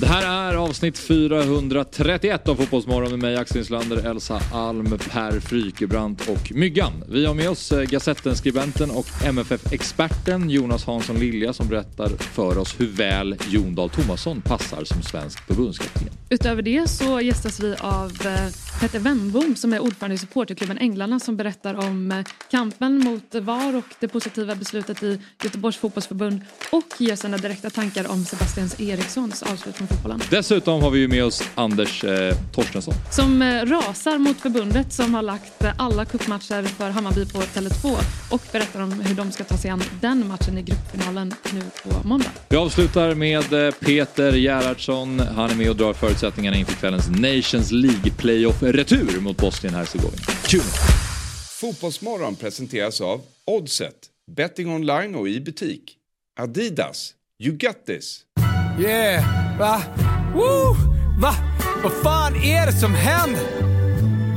Det här är avsnitt 431 av Fotbollsmorgon med mig Axel Inslander, Elsa Alm, Per Frykebrant och Myggan. Vi har med oss eh, Gazetten-skribenten och MFF-experten Jonas Hansson Lilja som berättar för oss hur väl Jon Dahl Tomasson passar som svensk förbundskapten. Utöver det så gästas vi av eh, Petter Wennbom som är ordförande i supporterklubben Änglarna som berättar om eh, kampen mot VAR och det positiva beslutet i Göteborgs fotbollsförbund och ger sina direkta tankar om Sebastian Erikssons avslutning från fotbollen. Dessutom har vi ju med oss Anders eh, Torstensson. Som eh, rasar mot förbundet som har lagt eh, alla cupmatcher för Hammarby på Tele2 och berättar om hur de ska ta sig an den matchen i gruppfinalen nu på måndag. Vi avslutar med eh, Peter Gerhardsson. Han är med och drar förutsättningarna inför kvällens Nations League Playoff-retur mot Bosnien-Hercegovina. Kul! Fotbollsmorgon presenteras av Oddset, betting online och i butik. Adidas, you got this. Yeah, va? Woo! Va? Vad fan är det som händer?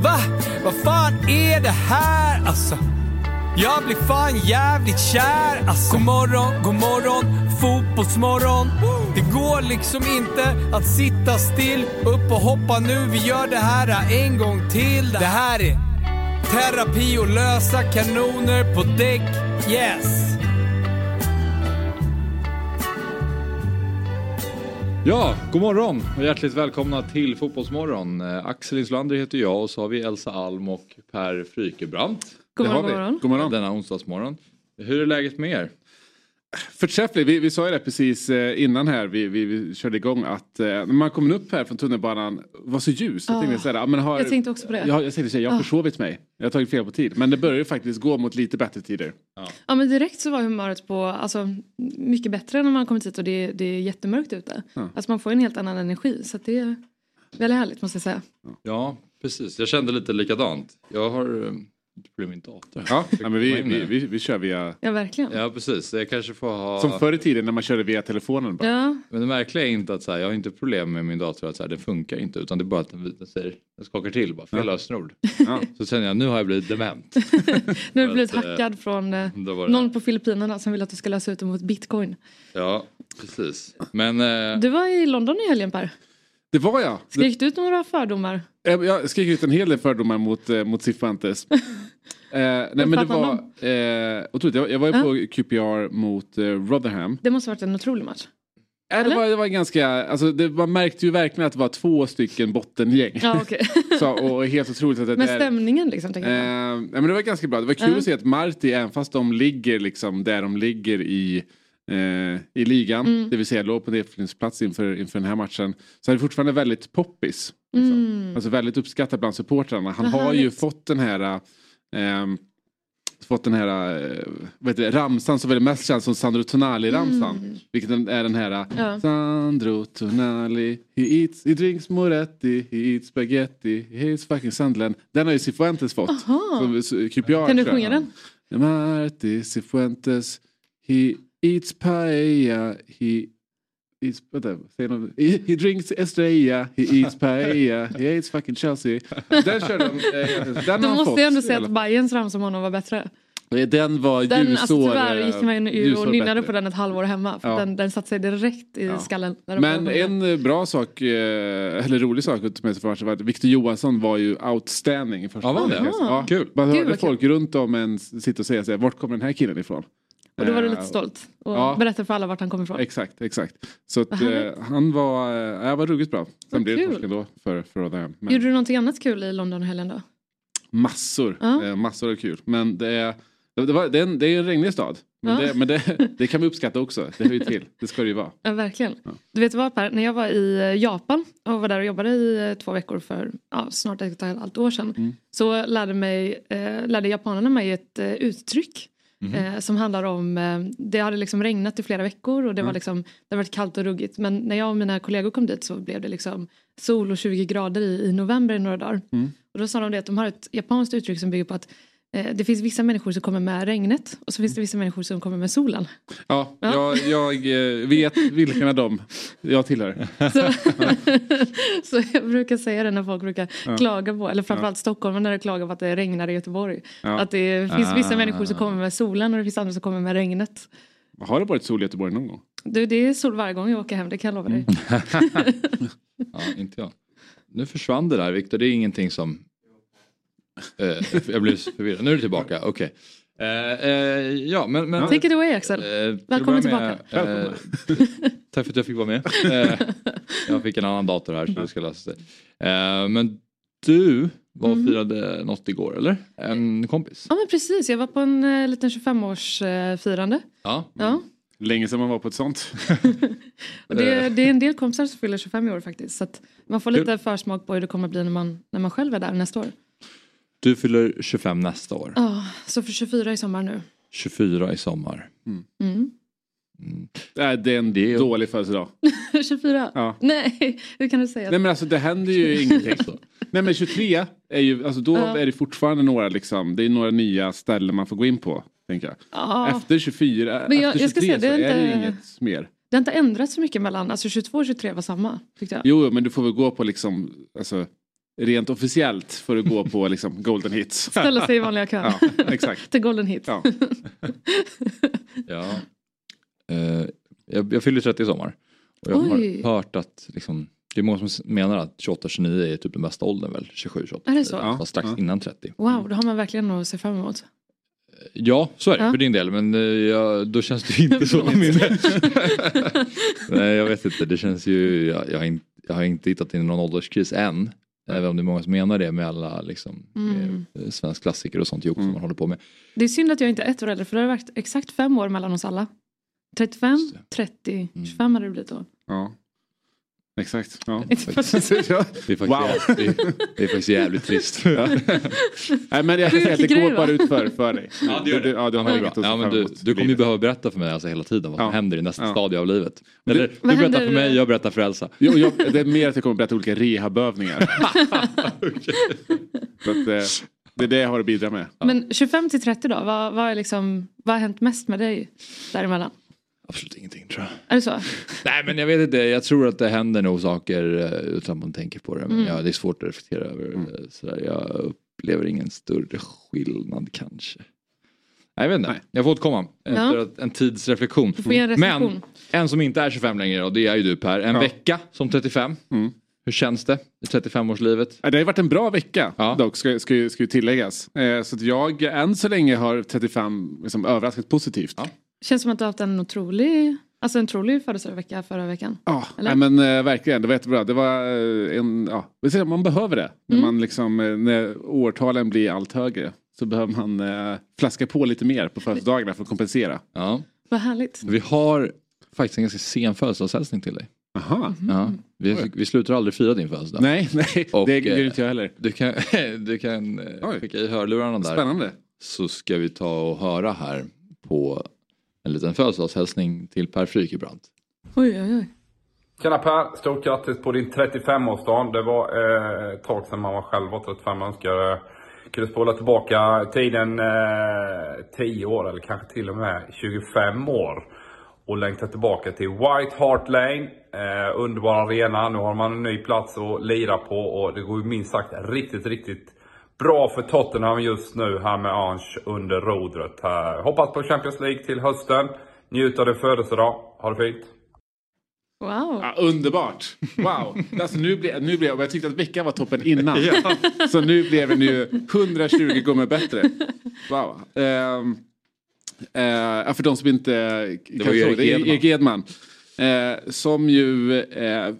Va? Vad fan är det här alltså? Jag blir fan jävligt kär alltså. God morgon, god morgon, fotbollsmorgon. Det går liksom inte att sitta still. Upp och hoppa nu, vi gör det här en gång till. Det här är terapi och lösa kanoner på däck. Yes! Ja, god morgon och hjärtligt välkomna till Fotbollsmorgon. Eh, Axel Inslander heter jag och så har vi Elsa Alm och Per Frykebrant. God morgon. God morgon. Denna onsdagsmorgon. Hur är läget med er? Förträffligt. Vi, vi sa ju det precis eh, innan här vi, vi, vi körde igång att eh, när man kom upp här från tunnelbanan var så ljus. Jag tänkte, så här, ja, men har, Jag tänkte också på det. Jag, jag tänkte säga, jag har försovit mig. Jag har tagit fel på tid. Men det börjar ju faktiskt gå mot lite bättre tider. Ja men direkt så var humöret på, alltså mycket bättre när man kommit hit och det, det är jättemörkt ute. Ja. Alltså man får en helt annan energi så att det är väldigt härligt måste jag säga. Ja, precis. Jag kände lite likadant. Jag har eh, problem med min dator. Ja, ja men vi, vi, vi, vi kör via... Ja verkligen. Ja, precis. Jag kanske får ha... Som förr i tiden när man körde via telefonen. Bara. Ja, Men det märkliga är inte att så här, jag har inte problem med min dator att så här, den funkar inte utan det är bara att den, den, säger, den skakar till bara, fel Ja. lösenord. Ja. Så känner jag nu har jag blivit dement. nu har du blivit att, eh, hackad från eh, det, någon på Filippinerna som vill att du ska lösa ut dem mot bitcoin. Ja, precis. Men eh, Du var i London i helgen Per. Det var jag. Skrek du ut några fördomar? Eh, Jag skrek ut en hel del fördomar mot, eh, mot Cifuentes. Eh, nej men det var eh, otroligt. Jag, jag var ju Ja. på QPR mot eh, Rotherham. Det måste ha varit en otrolig match. Äh, det, var, det var ganska, alltså det, man märkte ju verkligen att det var två stycken bottengäng. Ja okej. Så, och helt otroligt att det Men stämningen liksom Eh, men det var ganska bra. Det var kul Ja. att se att Marti, även fast de ligger liksom där de ligger i, i ligan, Mm. det vill säga låg på nedflyttningsplats inför, inför den här matchen, så är det fortfarande väldigt poppis. Liksom. Mm. Alltså väldigt uppskattat bland supportrarna. Han Vad har ju härligt. fått den här ehm, fått den här eh, heter det, ramsan som väl mest känns som Sandro Tonali-ramsan. Mm. Vilket är den här Ja. Sandro Tonali, he eats, he drinks moretti, he eats spaghetti, he eats fucking Sunderland. Den har ju Cifuentes fått. Som, QPR, Kan du sjunga den? Marti Cifuentes, he eats paella, he eats, vänta, säg något. He, he drinks Estrella, he eats paella, he eats fucking Chelsea. Den kör de, eh, den Du måste fått. ju ändå säga att Bayerns ramsa om honom var bättre. Eh, Den var Den, ljusår. alltså, tyvärr eh, gick man ju och nynnade bättre. på den ett halvår hemma. För Ja. den, den satte sig direkt i Ja. skallen. Men en bra sak, eh, eller rolig sak att ta med sig för matchen var att Victor Johansson var ju outstanding i första Ja, var det? halvlek. Jaha. Kul. Man Gud, hörde vad folk runt om en sitta och säga sig, vart kommer den här killen ifrån? Och då var du Eh, lite stolt och ja. berättade för alla vart han kommer ifrån. Exakt, exakt. Så att, eh, han var, eh, jag var ruggigt bra. Sen blev det torsk ändå för, för Rotherham. Men Gjorde du någonting annat kul i London helgen då? massor, Ja. eh, massor av kul. Men det är, det, var, det, är en, det är en regnig stad. Men, Ja. det, men det, det kan vi uppskatta också. Det hör ju till. Det ska det ju vara. Ja, verkligen. Ja. Du vet vad Per, när jag var i eh, Japan och var där och jobbade i eh, två veckor för ja, snart ett och ett halvt år sedan. Mm. Så lärde, mig, eh, lärde japanerna mig ett eh, uttryck. Mhm. Eh, som handlar om, eh, det hade liksom regnat i flera veckor och det var Ja. liksom, det var kallt och ruggigt. Men när jag och mina kollegor kom dit så blev det liksom sol och 20 grader i, i november i några dagar. Mm. Och då sa de det att de har ett japanskt uttryck som bygger på att det finns vissa människor som kommer med regnet och så finns det vissa människor som kommer med solen. Ja, Ja. Jag, jag eh, vet vilken av dem jag tillhör. Så, så jag brukar säga det när folk brukar klaga på, eller framförallt Stockholm när det klagar på att det regnar i Göteborg. Ja. Att det finns vissa Ah. människor som kommer med solen och det finns andra som kommer med regnet. Har det varit sol i Göteborg någon gång? Du, det är sol varje gång jag åker hem, det kan jag lova dig. Ja, inte jag. Nu försvann det där Viktor, det är ingenting som... Eh, jag blev förvirrad. Nu är du tillbaka, okej. Eh, eh, ja, men... men Take it away Axel. att Välkommen tillbaka. tack för att jag fick vara med. Jag fick en annan dator här så det ska lösa sig. Men du var och Mhm. firade något igår, eller? En kompis? Ja men precis, jag var på en liten 25-årsfirande. Ja. ja. Länge sedan man var på ett sånt. Och det, det är en del kompisar som fyller 25 i år faktiskt. Så att man får lite försmak på hur det kommer bli när man, när man själv är där nästa år. Du fyller 25 nästa år. Ja, så för 24 i sommar nu. 24 i sommar. Mm. Nej, det är en Det är- dålig födelsedag. 24? Ja. Nej, hur kan du säga Nej men alltså det händer ju ingenting. Så. Nej men 23 är ju, alltså då Ja. är det fortfarande några liksom, det är några nya ställen man får gå in på. Tänker jag. Ja, Efter 24, Men jag- efter jag ska 23 säga, det är så är det inte- inget mer. det har inte ändrats så mycket mellan, alltså 22 och 23 var samma tyckte jag. Jo men du får väl gå på liksom, alltså rent officiellt får du gå på liksom golden hits. Ställa sig i vanliga kön. Ja, exakt. Till Golden Hits. Ja. Ja. Eh, jag, jag fyller 30 i sommar. Och jag Oj. har hört att liksom, det är många som menar att 28-29 är typ den bästa åldern väl? 27-28. Är det så? Ja. Fast strax Ja. innan 30. Wow, då har man verkligen något att se fram emot. Ja, så är det Ja. för din del. Men eh, ja, då känns det inte så för. Nej, jag vet inte. Det känns ju, jag, jag, har inte, jag har inte hittat in någon ålderskris än. Även om det är många som menar det med alla liksom, Mm. eh, svensk klassiker och sånt jobb som Mm. man håller på med. Det är synd att jag inte är ett år äldre för det har varit exakt fem år mellan oss alla. 35, Just det. 30, Mm. 25 hade det blivit då. Ja. Exakt. Ja. Inte för att- Ja. Det är faktiskt, Wow. jävligt, det, det är faktiskt jävligt trist. Ja. Nej men jag kan säga att det går bara ut för, för dig. Ja, det gör det. Du, ja, du Ja, har inget men du, du kommer ju behöva berätta för mig alltså hela tiden vad som Ja. händer i nästa Ja. stadie av livet. Eller du berättar för mig, jag berättar för Elsa. Jo, jag, det är mer att jag kommer berätta olika rehabövningar. Så att, eh, det är det jag har att bidra med. Men 25 till 30 då, vad, vad, är liksom, vad har hänt mest med dig däremellan? Absolut ingenting tror jag. Är det så? Nej men jag vet inte, jag tror att det händer nog saker eh, utan man tänker på det. Men Mm. ja, det är svårt att reflektera över. eh, Sådär. Jag upplever ingen större skillnad kanske. Nej, jag vet inte, Nej. jag får återkomma efter Ja. en tids reflektion. En. Men en som inte är 25 längre och det är ju du Per. En Ja. vecka som 35. Mm. Hur känns det i 35-årslivet? Ja, Det har varit en bra vecka Ja. dock, ska, ska, ju- ska ju tilläggas. Eh, så att jag än så länge har 35 liksom, överraskat positivt. Ja. Känns som att du har haft en otrolig, alltså en otrolig födelsedagsvecka förra veckan. Ja, Eller? nej, men eh, verkligen. Det var jättebra. Det var eh, en, ja, man behöver det. När, Mm. man liksom, eh, när årtalen blir allt högre så behöver man eh, flaska på lite mer på födelsedagarna för att kompensera. Ja. Vad härligt. Vi har faktiskt en ganska sen födelsedagshälsning till dig. Aha. Ja. Vi, vi slutar aldrig fira din födelsedag. Nej, nej, Och, det gör eh, inte jag heller. Du kan, du kan eh, Oj. skicka i hörlurarna där. Spännande. Så ska vi ta och höra här på en liten födelsedagshälsning till Per Frykebrant. Oj, oj, oj. Tjena Per, stort grattis på din 35-årsdag. Det var eh, ett tag sedan man var själv var 35. Jag önskar eh, kunde spola tillbaka tiden eh, 10 år eller kanske till och med 25 år. Och längta tillbaka till White Hart Lane. Eh, underbar arena. Nu har man en ny plats att lira på och det går ju minst sagt riktigt, riktigt bra för Tottenham just nu här med Ange under rodret. Här. Hoppas på Champions League till hösten. Njut av din födelsedag. Ha det fint. Wow. Ja, underbart! Wow! Alltså, nu blev, nu blev, jag tyckte att veckan var toppen innan. Så nu blev den ju 120 gånger bättre. Wow. Eh, ja, för de som inte kanske var Erik det, Edman. Erik Edman. Eh, som ju eh,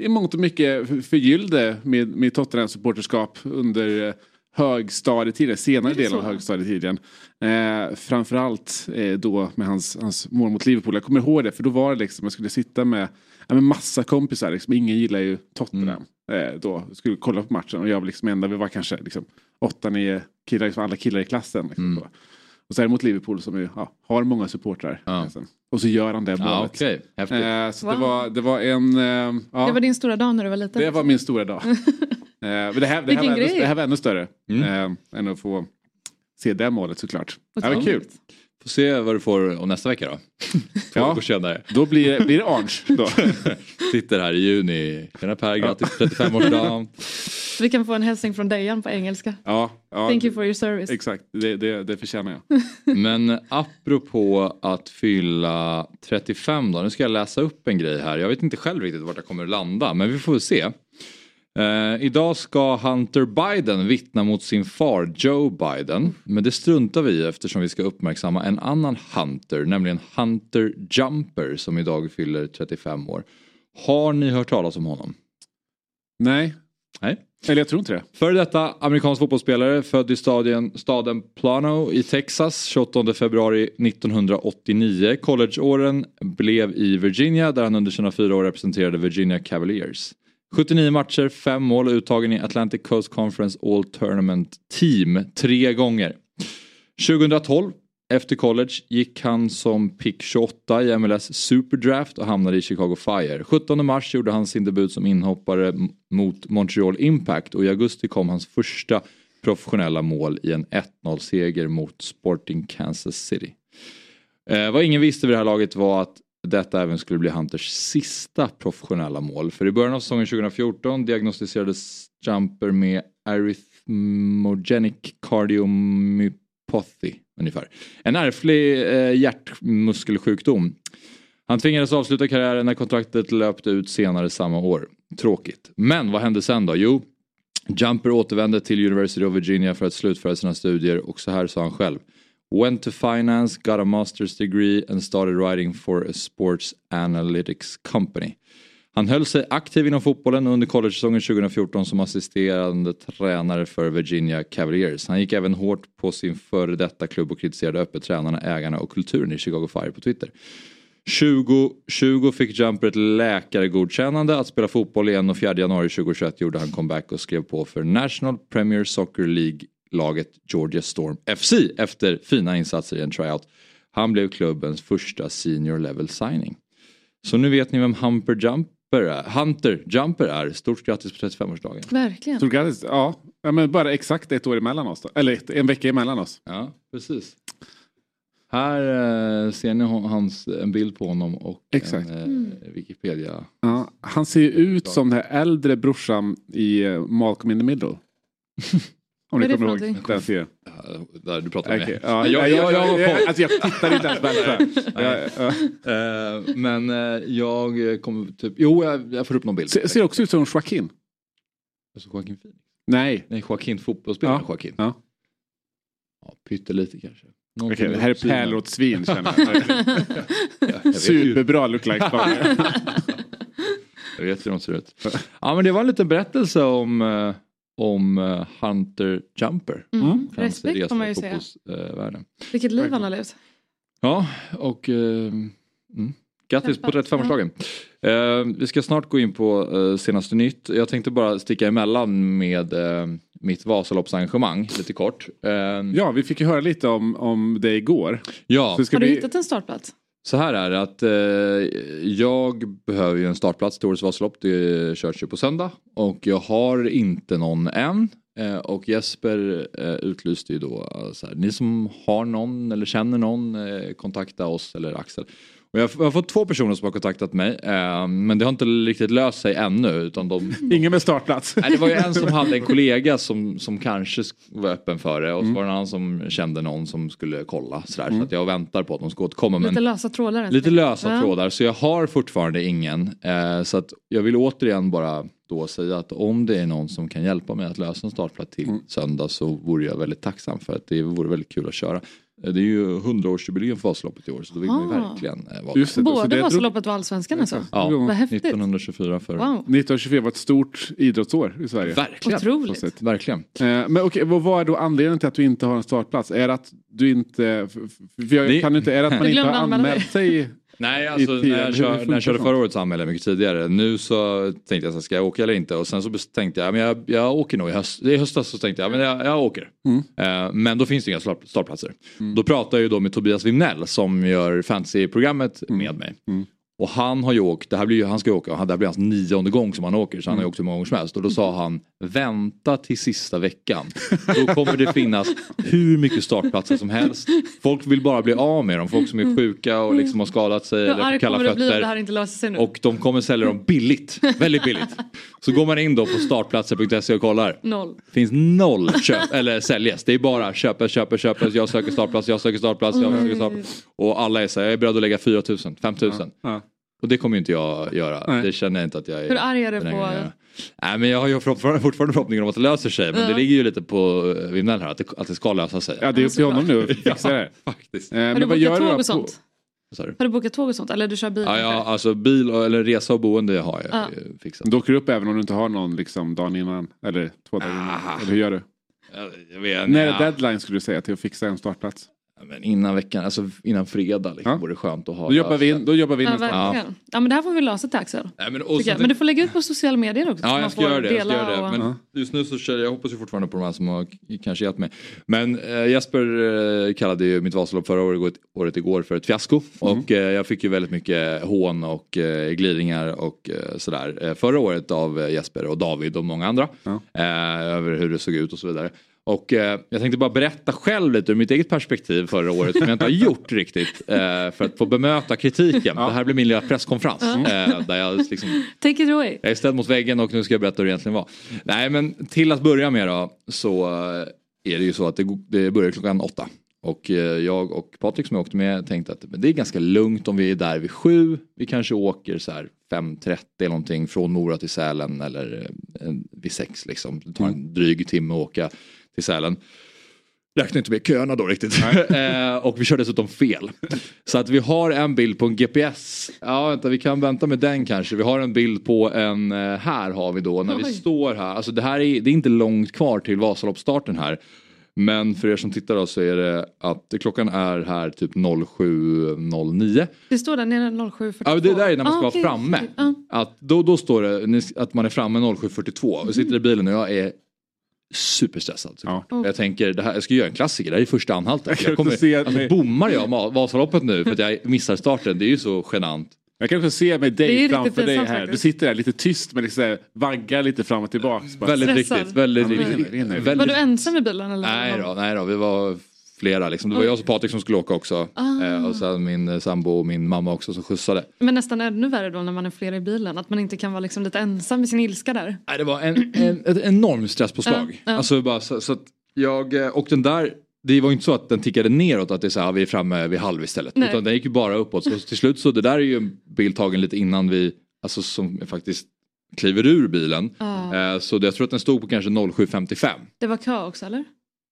i mångt och mycket förgyllde med, med Tottenhams supporterskap under eh, högstadietiden, senare delen av högstadietiden. Eh, framförallt eh, då med hans, hans mål mot Liverpool. Jag kommer ihåg det för då var det liksom, jag skulle sitta med, ja, med massa kompisar. Liksom, ingen gillar ju Tottenham. Eh, då skulle kolla på matchen och jag var liksom enda, vi var kanske liksom, åtta, nio killar, liksom alla killar i klassen. Liksom, Mm. Och så är det mot Liverpool som ju, ja, har många supportrar. Ja. Och så gör han det Ja, målet. okej. Häftigt. Eh, så det, Wow. var, det var en... Eh, ja, Det var din stora dag när du var liten. det var min stora dag. eh, men det, här, det, här var det här var ännu större Mm. eh, än att få se det målet såklart. Det var kul. Får se vad du får om nästa vecka då. Ja. Då blir, det- blir det orange. Då. Sitter här i juni. Tjena Per, grattis 35-årsdagen. Så vi kan få en hälsning från Dejan på engelska. Ja, ja, Thank you for your service. Exakt, det, det, det förtjänar jag. Men apropå att fylla 35 då. Nu ska jag läsa upp en grej här. Jag vet inte själv riktigt vart jag kommer att landa. Men vi får se. Eh, idag ska Hunter Biden vittna mot sin far Joe Biden. Men det struntar vi i eftersom vi ska uppmärksamma en annan Hunter. Nämligen Hunter Jumper som idag fyller 35 år. Har ni hört talas om honom? Nej, Nej. eller jag tror inte det. Före detta amerikansk fotbollsspelare född i stadien, staden Plano i Texas 28 februari 1989. Collegeåren blev i Virginia där han under sina fyra år representerade Virginia Cavaliers. 79 matcher, 5 mål och uttagen i Atlantic Coast Conference All Tournament Team tre gånger. 2012 efter college gick han som pick 28 i MLS Superdraft och hamnade i Chicago Fire. 17 mars gjorde han sin debut som inhoppare mot Montreal Impact och i augusti kom hans första professionella mål i en 1-0-seger mot Sporting Kansas City. Eh, vad ingen visste vid det här laget var att detta även skulle bli Hunters sista professionella mål. För i början av säsongen 2014 diagnostiserades Jumper med arrhythmogenic cardiomyopathy ungefär. En ärftlig eh, hjärtmuskelsjukdom. Han tvingades avsluta karriären när kontraktet löpte ut senare samma år. Tråkigt. Men vad hände sen då? Jo, Jumper återvände till University of Virginia för att slutföra sina studier och så här sa han själv. Went to finance, got a master's degree and started writing for a sports analytics company. Han höll sig aktiv inom fotbollen under college-säsongen 2014 som assisterande tränare för Virginia Cavaliers. Han gick även hårt på sin före detta klubb och kritiserade öppet tränarna, ägarna och kulturen i Chicago Fire på Twitter. 2020 fick Jumper ett läkargodkännande att spela fotboll igen och 4 januari 2021 gjorde han comeback och skrev på för National Premier Soccer League League-laget Georgia Storm FC efter fina insatser i en tryout. Han blev klubbens första senior level signing. Så nu vet ni vem Humper Jumper är. Hunter Jumper är. Stort grattis på 35-årsdagen. Verkligen. Stort grattis. Ja, ja, men bara exakt ett år emellan oss då. Eller ett, en vecka emellan oss. Ja, precis. Här eh, ser ni hans, en bild på honom och Exakt. en Mm. eh, Wikipedia. Ja, han ser ju ut som den här äldre brorsan i eh, Malcolm in the Middle. Om ni det kommer ihåg den serien. Ja, Där du pratar med Okej, mig. ja, jag, jag, jag, på. alltså jag tittar inte ens på. Eh, men eh, jag kommer typ, jo jag, jag får upp någon bild. Ser, ser också ut som Joaquin. Alltså Joaquin Phoenix. Nej. Nej, Joaquin fotbollsspelaren Ja. Joaquin. Ja. Ja, pyttelite kanske. Som det här är uppsynen. pärlåtsvin känner jag. Jag Superbra look like partner. Jag vet hur de ser ut. Ja men det var en liten berättelse om, eh, om eh, Hunter Jumper. Mm. Hans Respekt får man ju säga. Vilket liv han har levt. Ja och eh, mm. grattis på Kämpat, 35-årsdagen. Eh, vi ska snart gå in på eh, senaste nytt. Jag tänkte bara sticka emellan med eh, mitt Vasaloppsengagemang lite kort. Eh, Ja, vi fick ju höra lite om, om det igår. ja. Så det ska Har du bli... hittat en startplats? Så här är det att eh, jag behöver ju en startplats till årets Vasalopp. Det körs ju på söndag. Och jag har inte någon än. Eh, och Jesper eh, utlyste ju då eh, så här, ni som har någon eller känner någon eh, kontakta oss eller Axel. Och jag, har fått två personer som har kontaktat mig eh, men det har inte riktigt löst sig ännu. Utan de, Ingen med startplats. Nej, det var ju en som hade en kollega som, som kanske sk- var öppen för det och så var det en annan som kände någon som skulle kolla. Sådär, Så att jag väntar på att de ska återkomma. Men Lite lösa trådar. Lite lösa Ja. trådar så jag har fortfarande ingen. Eh, så att jag vill återigen bara då säga att om det är någon som kan hjälpa mig att lösa en startplats till söndag så vore jag väldigt tacksam för att det vore väldigt kul att köra. Eh, Det är ju 100-årsjubileum för Vasaloppet i år så då vill man ju Ah. verkligen eh, vara Just det, så Både det drog- Vasaloppet och Allsvenskan alltså? Ja, Vad häftigt. 1924 för Wow, 1924 var ett stort idrottsår i Sverige. Verkligen. Otroligt. Verkligen. Eh, Men okej, vad vad är då anledningen till att du inte har en startplats? Är det att du inte... För jag kan inte är det att man inte har anmält sig? Nej, alltså när jag, kör, när jag körde förra året så anmälde jag mycket tidigare. Nu så tänkte jag så ska jag åka eller inte? Och sen så tänkte jag, men jag, jag åker nog i höst. I höstas så tänkte jag, men jag, jag åker. Mm. Eh, men då finns det inga start- startplatser. Då pratar jag ju då med Tobias Wimnell som gör fantasy-programmet med mig. Mm. Och han har ju åkt, det här blir han ska åka, det här blir hans nionde gång som han åker så han har ju åkt hur många gånger som helst. Och då sa han vänta till sista veckan. Då kommer det finnas hur mycket startplatser som helst. Folk vill bara bli av med dem, folk som är sjuka och liksom har skadat sig Hur eller kalla bli om det här fötter. inte löser sig nu? Och de kommer sälja dem billigt, väldigt billigt. Så går man in då på startplatser.se och kollar. Noll. finns noll köp eller säljes. Det är bara köpes, köpes, köpes. Jag söker startplats, jag söker startplats, jag söker startplats. Och alla är så här, jag är beredd att lägga 4 000, 5 000. Ja. Och det kommer ju inte jag göra. Nej. Det känner jag inte att jag är Hur arg är du på-. Nej men jag har ju fortfarande fortfarande förhoppningen om att det löser sig. Men Ja. det ligger ju lite på eh, Vinell här att det, att det ska lösa sig. Ja, det är upp till honom nu att fixa det. Faktiskt. Eh, Har du bokat tåg och sånt? Du? Har du bokat tåg och sånt? Eller du kör bil? Ja, ja, alltså bil och, eller resa och boende har jag Ja. fixat. Du åker upp även om du inte har någon liksom dagen innan? Eller två dagar innan? Ah. Eller hur gör du? Jag, jag vet, När är ja. deadline skulle du säga till att fixa en startplats? Men innan veckan, alltså innan fredag liksom, Ja. vore det skönt att ha. Då jobbar vi in, då jobbar vi in Ja, verkligen. Ja. men det här får vi lösa till Axel. Nej, men, och. Men du får lägga ut på sociala medier också. så Ja, jag ska göra det. Jag ska göra det. och- Men just nu så kör jag, jag hoppas ju fortfarande på de här som har kanske gett mig. Men eh, Jesper eh, kallade ju mitt Vasalopp förra året, året igår för ett fiasko. Och eh, jag fick ju väldigt mycket hån och eh, glidningar och eh, sådär eh, förra året av eh, Jesper och David och många andra. Ja. Eh, över hur det såg ut och så vidare. Och eh, jag tänkte bara berätta själv lite ur mitt eget perspektiv förra året som jag inte har gjort riktigt. Eh, för att få bemöta kritiken. Det här blir min lilla presskonferens. Eh, där jag liksom Take it away. jag är ställd mot väggen och nu ska jag berätta hur det egentligen var. Nej men till att börja med då så eh, är det ju så att det, det börjar klockan åtta. Och eh, jag och Patrik som jag åkte med tänkte att men det är ganska lugnt om vi är där vid sju. Vi kanske åker så här 5.30 eller någonting från Mora till Sälen eller eh, vid sex liksom. Det tar en dryg timme att åka till Sälen. Räknar inte med köerna då riktigt. eh, och vi kör dessutom fel. Så att vi har en bild på en GPS. Ja vänta vi kan vänta med den kanske. Vi har en bild på en, eh, här har vi då när vi Oj. står här. Alltså det här är, det är inte långt kvar till Vasaloppsstarten här. Men för er som tittar då så är det att klockan är här typ 07.09. Det står där nere 07.42. Ja, det där är när man ska Ah, vara okej, framme. Ja. Att då, då står det att man är framme 07.42 och sitter i bilen och jag är superstressad. Ja. Jag tänker, det här, jag ska göra en klassiker, det här är första anhalten. Jag kommer, se alltså, bommar jag Vasaloppet nu för att jag missar starten, det är ju så genant. Jag kan också se med dig framför dig här. Du sitter där lite tyst men liksom vaggar lite fram och tillbaka. Väldigt riktigt, väldigt Ja, men riktigt. Väldigt- Var du ensam i bilen? Eller? Nej då, nej då, vi var flera liksom. Det var jag och Patrik som skulle åka också. Ah. Eh, och sen min eh, sambo och min mamma också som skjutsade. Men nästan ännu värre då när man är flera i bilen. Att man inte kan vara liksom lite ensam med sin ilska där. Nej, det var en, en, ett enormt stresspåslag. Ja, ja. Alltså bara så, så jag, eh, och den där, det var ju inte så att den tickade neråt att det är så här, vi är framme vid halv istället. Nej. Utan den gick ju bara uppåt. Så till slut så det där är ju en bild tagen lite innan vi, alltså som faktiskt kliver ur bilen. Ja. Eh, så jag tror att den stod på kanske 07.55. Det var kö också eller?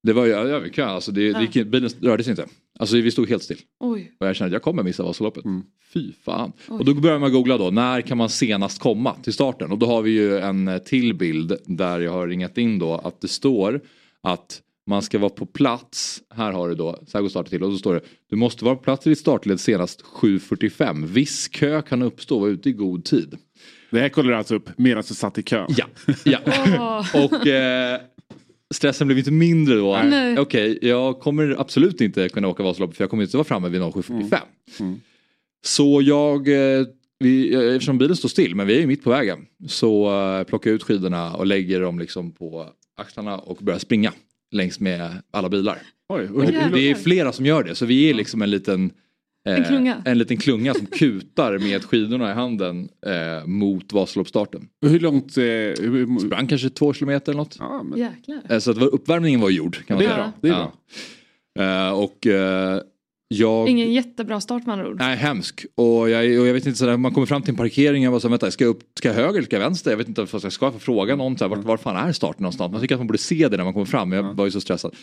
Det var ju över kö, alltså det, det gick, bilen rörde sig inte. Alltså vi stod helt still. Oj. Och jag kände att jag kommer missa Vasaloppet. Mm. Fy fan. Och då börjar man googla då, när kan man senast komma till starten? Och då har vi ju en eh, till bild där jag har ringat in då att det står att man ska vara på plats, här har du då, så här går starten till och så står det Du måste vara på plats i ditt startled senast 7.45. Viss kö kan uppstå, var ute i god tid. Det här kollar du alltså upp medan du satt i kö? Ja, ja. Åh. Och eh, stressen blev inte mindre då. Okej, jag kommer absolut inte kunna åka Vasaloppet för jag kommer inte vara framme vid 07.45. Mm. Så jag, eh, vi, eh, eftersom bilen står still, men vi är ju mitt på vägen, så eh, plockar jag ut skidorna och lägger dem liksom på axlarna och börjar springa längs med alla bilar. Oj, det är flera som gör det, så vi är liksom en liten En klunga. en liten klunga som kutar med skidorna i handen eh, mot Vasaloppsstarten. hur långt... Eh, hur, Sprang kanske två kilometer eller något. ja, men, Jäklar. Eh, Så att uppvärmningen var gjord kan man det är säga. bra. Det är Ja. bra. Eh, och eh, jag... Ingen jättebra start med andra ord. Nej, hemsk. Och jag, och jag vet inte, sådär, man kommer fram till en parkering och bara så, vänta, ska jag upp, ska jag höger eller ska jag vänster? Jag vet inte ska, jag fråga någon, så här, vart, var fan är starten någonstans? Man tycker att man borde se det när man kommer fram, men jag var ju så stressad.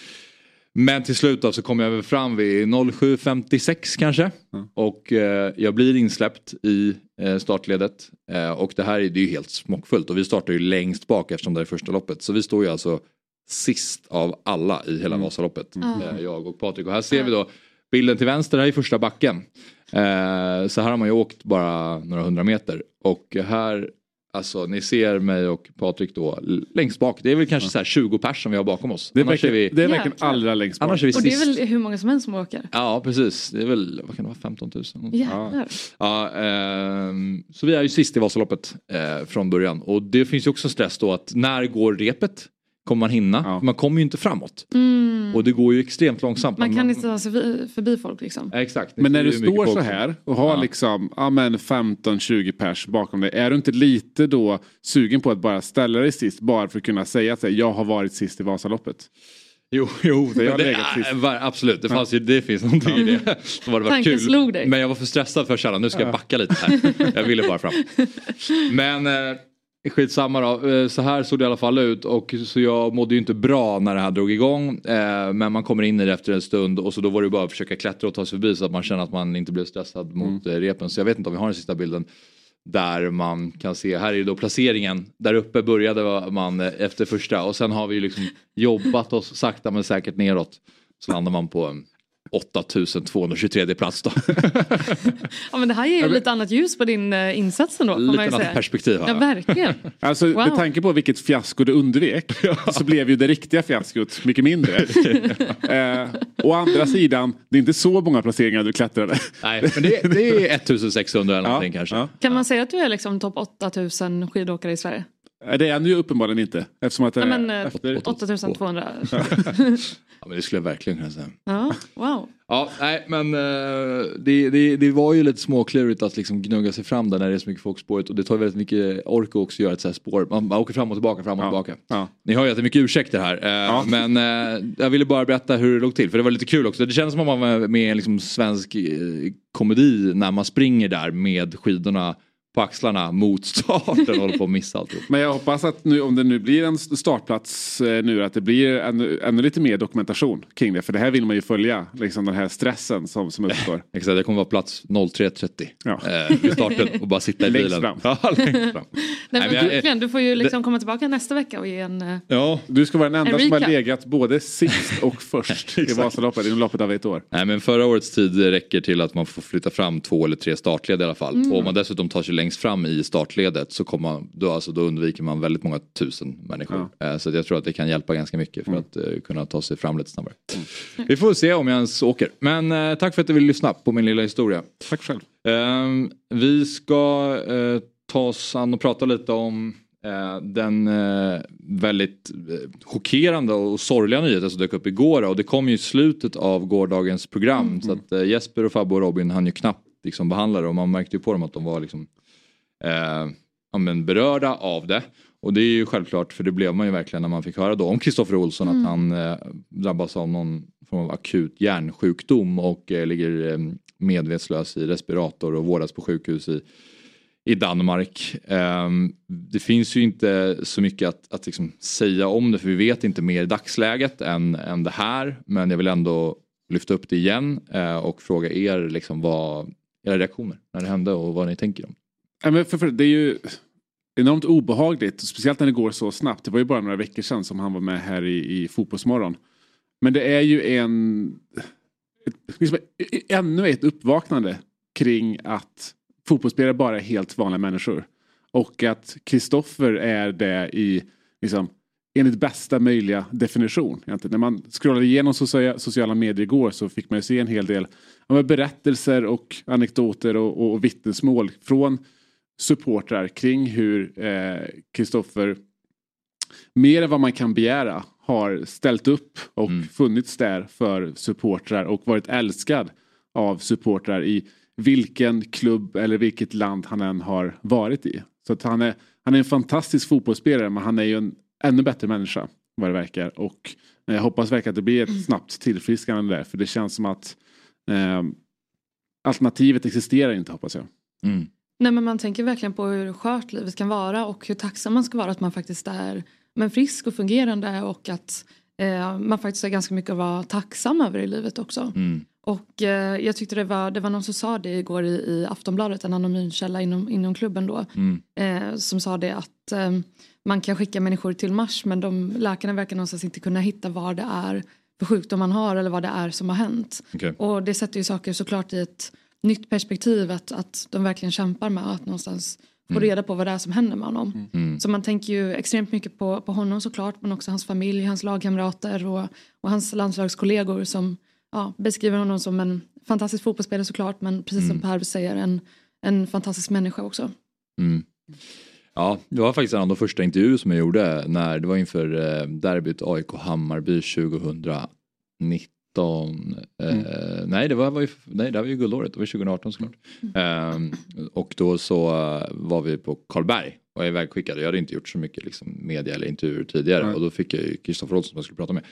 Men till slut då, så kommer jag väl fram vid 07.56 kanske. Och eh, jag blir insläppt i eh, startledet. Eh, och det här är, det är ju helt smockfullt och vi startar ju längst bak eftersom det är första loppet. Så vi står ju alltså sist av alla i hela Vasaloppet. Eh, jag och Patrik. Och här ser vi då bilden till vänster, här är första backen. Eh, så här har man ju åkt bara några hundra meter. Och här, Alltså ni ser mig och Patrik då längst bak. Det är väl kanske så här 20 pers som vi har bakom oss. Det är verkligen, vi... det är verkligen allra längst bak. Annars är vi Och det är väl hur många som helst som åker? Ja precis, det är väl, vad kan det vara, 15 000? Jävlar. Ja, ehm, så vi är ju sist i Vasaloppet eh, från början. Och det finns ju också stress då att när går repet? Kommer man hinna? Ja. Man kommer ju inte framåt. Mm. Och det går ju extremt långsamt. Man kan inte ta sig förbi, förbi folk liksom. Ja, Exakt. Det Men när är du står så här och har Ja. liksom ja, men 15-20 pers bakom dig. Är du inte lite då sugen på att bara ställa dig sist bara för att kunna säga att jag har varit sist i Vasaloppet? Jo, jo Så jag har det, legat sist. ja, var- absolut. Det, fanns ju, det finns någonting i det. Som hade varit kul. slog dig. Men jag var för stressad för att känna nu ska jag backa lite här. Jag ville bara fram. Men eh, skitsamma då. Eh, Så här såg det i alla fall ut. Och så jag mådde ju inte bra när det här drog igång. Eh, men man kommer in i det efter en stund. Och så då var det bara att försöka klättra och ta sig förbi så att man känner att man inte blev stressad mot Mm. eh, repen. Så jag vet inte om vi har den sista bilden. Där man kan se, här är då placeringen. Där uppe började man eh, efter första och sen har vi ju liksom jobbat oss sakta men säkert neråt. Så landar man på 8223 plats då. Ja men det här ger ju lite annat ljus på din uh, insats ändå. Lite annat säga. perspektiv har Ja verkligen. Alltså Wow. med tanke på vilket fiasko du undvek så blev ju det riktiga fiaskot mycket mindre. eh, å andra sidan, det är inte så många placeringar du klättrade. Nej, men det, det är 1600 eller någonting Ja, kanske. ja. Kan man säga att du är liksom topp 8000 skidåkare i Sverige? Det är han ju uppenbarligen inte. Eftersom att det Nej, är men, eh, efter... 8200. Ja, men det skulle jag verkligen kunna säga. Ja, wow. Ja, nej men eh, det, det, det var ju lite småklurigt att liksom gnugga sig fram där när det är så mycket folk på spåret och det tar väldigt mycket ork också att göra ett så här spår. Man, man åker fram och tillbaka, fram och Ja, tillbaka. ja. Ni har ju jättemycket ursäkter här. eh, Men eh, jag ville bara berätta hur det låg till för det var lite kul också. Det kändes som att man var med i en liksom svensk komedi när man springer där med skidorna på axlarna mot starten och håller på att missa alltihop. Men jag hoppas att nu om det nu blir en startplats eh, nu att det blir ännu, ännu lite mer dokumentation kring det. För det här vill man ju följa, liksom den här stressen som, som uppstår. Exakt, jag kommer vara plats 03.30 Ja. eh, vid starten och bara sitta i Längst bilen. fram. Ja, längst fram. Nej, Nej, men men jag- verkligen, du får ju liksom komma tillbaka nästa vecka och ge en... eh, Ja, Du ska vara den enda En som har legat både sist och först i. Vasaloppet inom loppet av ett år. Nej men förra årets tid räcker till att man får flytta fram två eller tre startled i alla fall. Mm. Och om man dessutom tar sig längst fram i startledet så kommer man, då, alltså, då undviker man väldigt många tusen människor. Eh, Så jag tror att det kan hjälpa ganska mycket Mm. för att eh, kunna ta sig fram lite snabbare. Vi får se om jag ens åker. Men eh, tack för att du vill lyssna på min lilla historia. Tack själv. Ehm, vi ska ta oss an och prata lite om den väldigt chockerande och sorgliga nyheten som dök upp igår. Och det kom ju i slutet av gårdagens program. Så att Jesper och Fabbe och Robin hann ju knappt liksom, behandla det och man märkte ju på dem att de var liksom, eh, ja, men berörda av det. Och det är ju självklart för det blev man ju verkligen när man fick höra då om Kristoffer Olsson att han eh, drabbas av någon form av akut hjärnsjukdom och eh, ligger eh, medvetslös i respirator och vårdas på sjukhus i, i Danmark. Ehm, det finns ju inte så mycket att, att liksom säga om det för vi vet inte mer i dagsläget än, än det här. Men jag vill ändå lyfta upp det igen eh, och fråga er liksom vad era reaktioner när det hände och vad ni tänker om. Ja, men för, för, det är ju enormt obehagligt, speciellt när det går så snabbt. Det var ju bara några veckor sedan som han var med här i, i Fotbollsmorgon. Men det är ju en... Ett, liksom, e, e, ännu ett uppvaknande kring att fotbollsspelare bara är helt vanliga människor. Och att Kristoffer är det i, liksom, enligt bästa möjliga definition. Egentligen. När man scrollade igenom sociala, medier igår så fick man ju se en hel del ja, berättelser och anekdoter och, och, och vittnesmål från supportrar kring hur Kristoffer mer än vad man kan begära har ställt upp och funnits där för supportrar och varit älskad av supportrar i vilken klubb eller vilket land han än har varit i. Så att han, är, han är en fantastisk fotbollsspelare men han är ju en ännu bättre människa vad det verkar. Och jag hoppas verkligen att det blir ett snabbt tillfrisknande där för det känns som att eh, alternativet existerar inte hoppas jag. Mm. Nej men man tänker verkligen på hur skört livet kan vara och hur tacksam man ska vara att man faktiskt är men frisk och fungerande och att eh, man faktiskt har ganska mycket att vara tacksam över i livet också. Mm. Och eh, jag tyckte det var, det var någon som sa det igår i, i Aftonbladet, en anonym källa inom, inom klubben då. Mm. Eh, som sa det att eh, man kan skicka människor till Mars men de, läkarna verkar någonstans inte kunna hitta vad det är för sjukdom man har eller vad det är som har hänt. Okej. Och det sätter ju saker såklart i ett nytt perspektiv att, att de verkligen kämpar med att någonstans få Mm. reda på vad det är som händer med honom. Mm. Så man tänker ju extremt mycket på, på honom såklart men också hans familj, hans lagkamrater och, och hans landslagskollegor som ja, beskriver honom som en fantastisk fotbollsspelare såklart men precis som Per säger en, en fantastisk människa också. Mm. Ja, det var faktiskt en av de första intervjuer som jag gjorde när det var inför eh, derbyt AIK-Hammarby 2019. Eh, nej, det var, var ju, nej, det var ju guldåret, det var 2018 såklart. Ehm, och då så eh, var vi på Karlberg och jag är ivägskickad. Jag hade inte gjort så mycket liksom, media eller intervjuer tidigare Nej. och då fick jag ju Kristoffer Olsson som jag skulle prata med.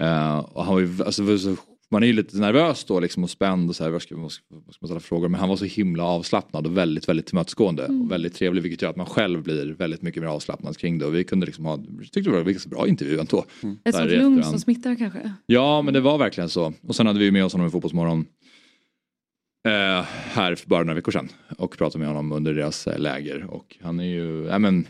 Eh, och han var ju, alltså, var så, man är ju lite nervös då liksom och spänd och så här, vad ska, vad ska, vad ska man ställa frågor? Men han var så himla avslappnad och väldigt, väldigt tillmötesgående och väldigt trevlig vilket gör att man själv blir väldigt mycket mer avslappnad kring det och vi kunde liksom ha, jag tyckte det var en bra intervju ändå. Ett Där sånt lugn som smittar kanske. Ja men det var verkligen så. Och sen hade vi med oss honom i Fotbollsmorgon eh, här för bara några veckor sedan och pratade med honom under deras eh, läger och han är ju, ja men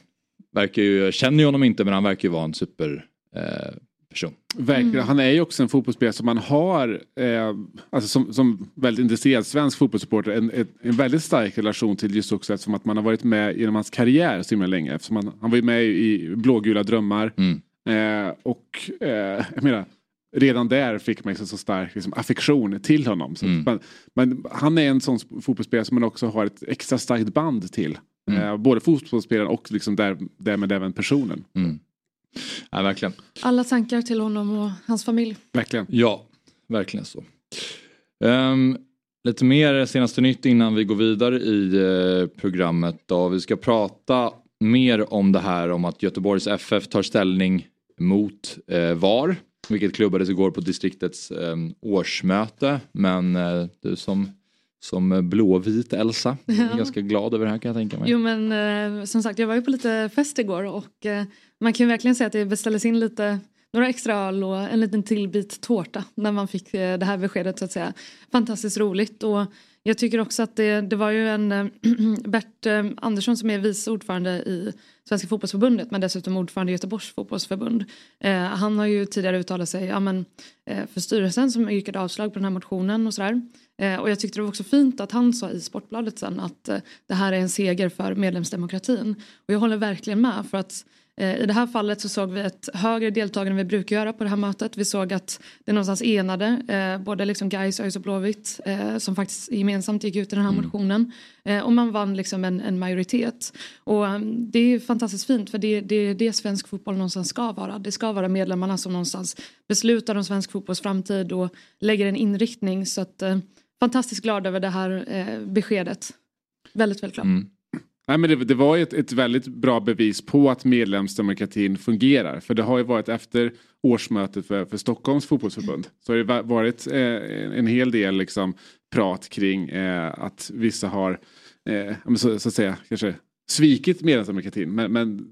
verkar ju, jag känner ju honom inte men han verkar ju vara en super eh, person. Verkligen. Mm. Han är ju också en fotbollsspelare som man har, eh, alltså som, som väldigt intresserad svensk fotbollssupporter, en, en, en väldigt stark relation till just också eftersom att man har varit med genom hans karriär så himla länge. Eftersom han, han var ju med i Blågula drömmar. Mm. Eh, och eh, jag menar, redan där fick man liksom så stark liksom, affektion till honom. Så Mm. man, man, han är en sån fotbollsspelare som man också har ett extra starkt band till. Mm. Eh, både fotbollsspelaren och liksom där, därmed även personen. Mm. Ja, verkligen. Alla tankar till honom och hans familj. Verkligen. Ja, verkligen så. Ehm, lite mer senaste nytt innan vi går vidare i eh, programmet. Då. Vi ska prata mer om det här om att Göteborgs FF tar ställning mot eh, VAR. Vilket klubbades igår på distriktets eh, årsmöte. Men eh, du som, som blåvit Elsa, Ja. ganska glad över det här kan jag tänka mig. Jo men eh, som sagt jag var ju på lite fest igår och eh, man kan ju verkligen säga att det beställdes in lite några extra öl och en liten till bit tårta när man fick eh, det här beskedet så att säga. Fantastiskt roligt och jag tycker också att det, det var ju en eh, Bert eh, Andersson som är vice ordförande i Svenska fotbollsförbundet men dessutom ordförande i Göteborgs fotbollsförbund. Eh, han har ju tidigare uttalat sig ja, men, eh, för styrelsen som yrkade avslag på den här motionen och sådär. Eh, och jag tyckte det var också fint att han sa i Sportbladet sen att eh, det här är en seger för medlemsdemokratin. Och jag håller verkligen med för att eh, i det här fallet så såg vi ett högre deltagande än vi brukar göra på det här mötet. Vi såg att det någonstans enade eh, både liksom Gais, ÖIS och Blåvitt eh, som faktiskt gemensamt gick ut i den här motionen. Eh, och man vann liksom en, en majoritet. Och eh, det är fantastiskt fint för det, det är det svensk fotboll någonstans ska vara. Det ska vara medlemmarna som någonstans beslutar om svensk fotbolls framtid och lägger en inriktning. Så att, eh, fantastiskt glad över det här eh, beskedet. Väldigt, väldigt glad. Mm. Nej, men det, det var ju ett, ett väldigt bra bevis på att medlemsdemokratin fungerar. För det har ju varit efter årsmötet för, för Stockholms fotbollsförbund. Så har det va- varit eh, en hel del liksom, prat kring eh, att vissa har eh, så, så att säga kanske svikit medlemsdemokratin. Men, men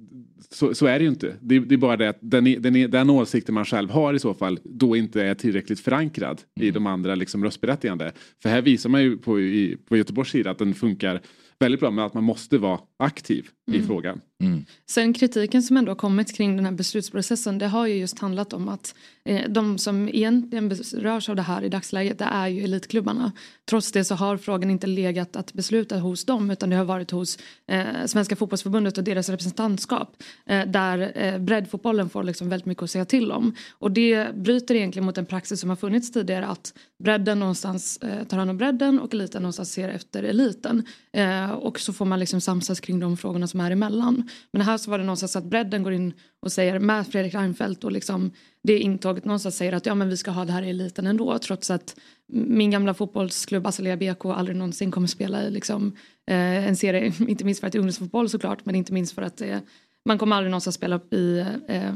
så, så är det ju inte. Det, det är bara det att den, den, den åsikten man själv har i så fall då inte är tillräckligt förankrad i de andra liksom, röstberättigande. För här visar man ju på, i, på Göteborgs sida att den funkar väldigt bra med att man måste vara aktiv i Mm. frågan. Mm. Sen kritiken som ändå har kommit kring den här beslutsprocessen det har ju just handlat om att eh, de som egentligen berörs av det här i dagsläget det är ju elitklubbarna. Trots det så har frågan inte legat att besluta hos dem utan det har varit hos eh, Svenska fotbollsförbundet och deras representantskap eh, där eh, breddfotbollen får liksom väldigt mycket att säga till om. Och det bryter egentligen mot en praxis som har funnits tidigare att bredden någonstans eh, tar hand om bredden och eliten någonstans ser efter eliten. Eh, och så får man liksom samsas kring de frågorna som är emellan. Men här så var det någonstans att bredden går in och säger med Fredrik Reinfeldt och liksom det intaget någonstans säger att ja men vi ska ha det här i eliten ändå trots att min gamla fotbollsklubb Azalea BK aldrig någonsin kommer spela i liksom, eh, en serie, inte minst för att det är ungdomsfotboll såklart men inte minst för att det, man kommer aldrig någonsin spela upp i eh,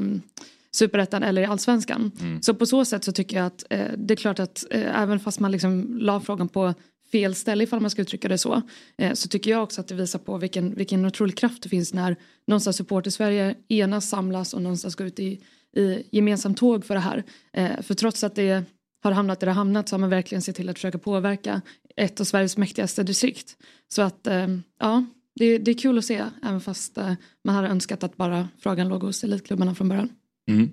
superettan eller i allsvenskan. Så på så sätt så tycker jag att eh, det är klart att eh, även fast man liksom la frågan på fel ställe ifall man ska uttrycka det så. Eh, så tycker jag också att det visar på vilken, vilken otrolig kraft det finns när någonstans support i Sverige enas, samlas och någonstans går ut i, i gemensamt tåg för det här. Eh, för trots att det har hamnat där det har hamnat så har man verkligen sett till att försöka påverka ett av Sveriges mäktigaste distrikt. Så att eh, ja, det, det är kul att se även fast man hade önskat att bara frågan låg hos elitklubbarna från början. Mm.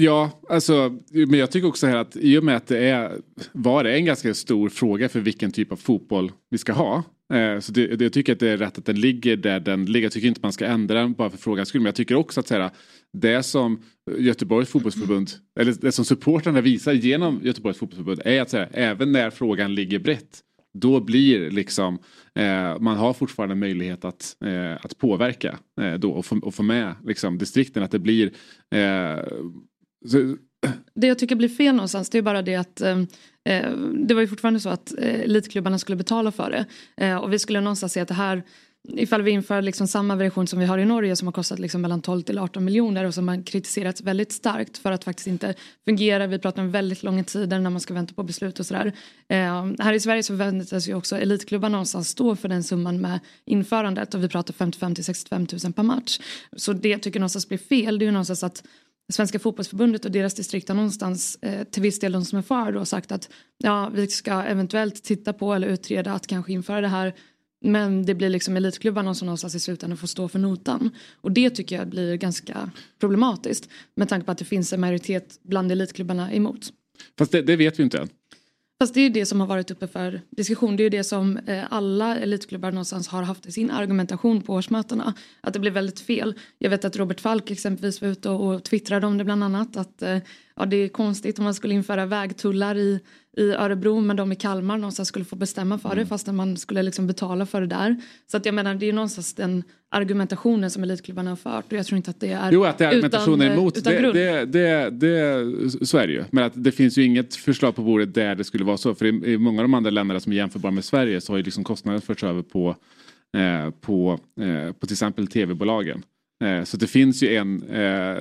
Ja, alltså, men jag tycker också här att i och med att det är, var det en ganska stor fråga för vilken typ av fotboll vi ska ha. Eh, så det, det, jag tycker att det är rätt att den ligger där den ligger. Jag tycker inte man ska ändra den bara för frågans skull. Men jag tycker också att så här, det som Göteborgs fotbollsförbund, eller det som supportrarna visar genom Göteborgs fotbollsförbund är att så här, även när frågan ligger brett då blir liksom, eh, man har fortfarande möjlighet att, eh, att påverka eh, då och få, och få med liksom, distrikten. Att det blir... Eh, så, Det jag tycker blir fel någonstans det är bara det att eh, eh, det var ju fortfarande så att eh, elitklubbarna skulle betala för det. Eh, och vi skulle någonstans se att det här ifall vi inför liksom samma version som vi har i Norge som har kostat liksom mellan 12 till 18 miljoner och som har kritiserats väldigt starkt för att faktiskt inte fungera. Vi pratar om väldigt långa tider när man ska vänta på beslut och sådär. Eh, här i Sverige så förväntas ju också elitklubbarna någonstans stå för den summan med införandet och vi pratar 55 till 65 000 per match. Så det jag tycker någonstans blir fel det är ju någonstans att Svenska fotbollsförbundet och deras distrikt har någonstans eh, till viss del de som är för då sagt att ja, vi ska eventuellt titta på eller utreda att kanske införa det här men det blir liksom elitklubbarna som någonstans i slutändan får stå för notan. Och det tycker jag blir ganska problematiskt med tanke på att det finns en majoritet bland elitklubbarna emot. Fast det, det vet vi inte än. Fast det är ju det som har varit uppe för diskussion. Det är ju det som eh, alla elitklubbar någonstans har haft i sin argumentation på årsmötena. Att det blir väldigt fel. Jag vet att Robert Falk exempelvis var ute och, twittrade om det bland annat. Att eh, ja, det är konstigt om man skulle införa vägtullar i, i Örebro men de i Kalmar någonstans skulle få bestämma för det Mm. fastän man skulle liksom betala för det där. Så att jag menar det är någonstans den argumentationen som elitklubbarna har fört och jag tror inte att det är Jo, att det är argumentationen utan, eh, emot, utan det, grund. det, det, det, så är det ju. Men att det finns ju inget förslag på bordet där det skulle vara så. För i, i många av de andra länderna som är jämförbara med Sverige så har ju liksom kostnaden förts över på, eh, på, eh, på till exempel tv-bolagen. Eh, så det finns ju en, eh,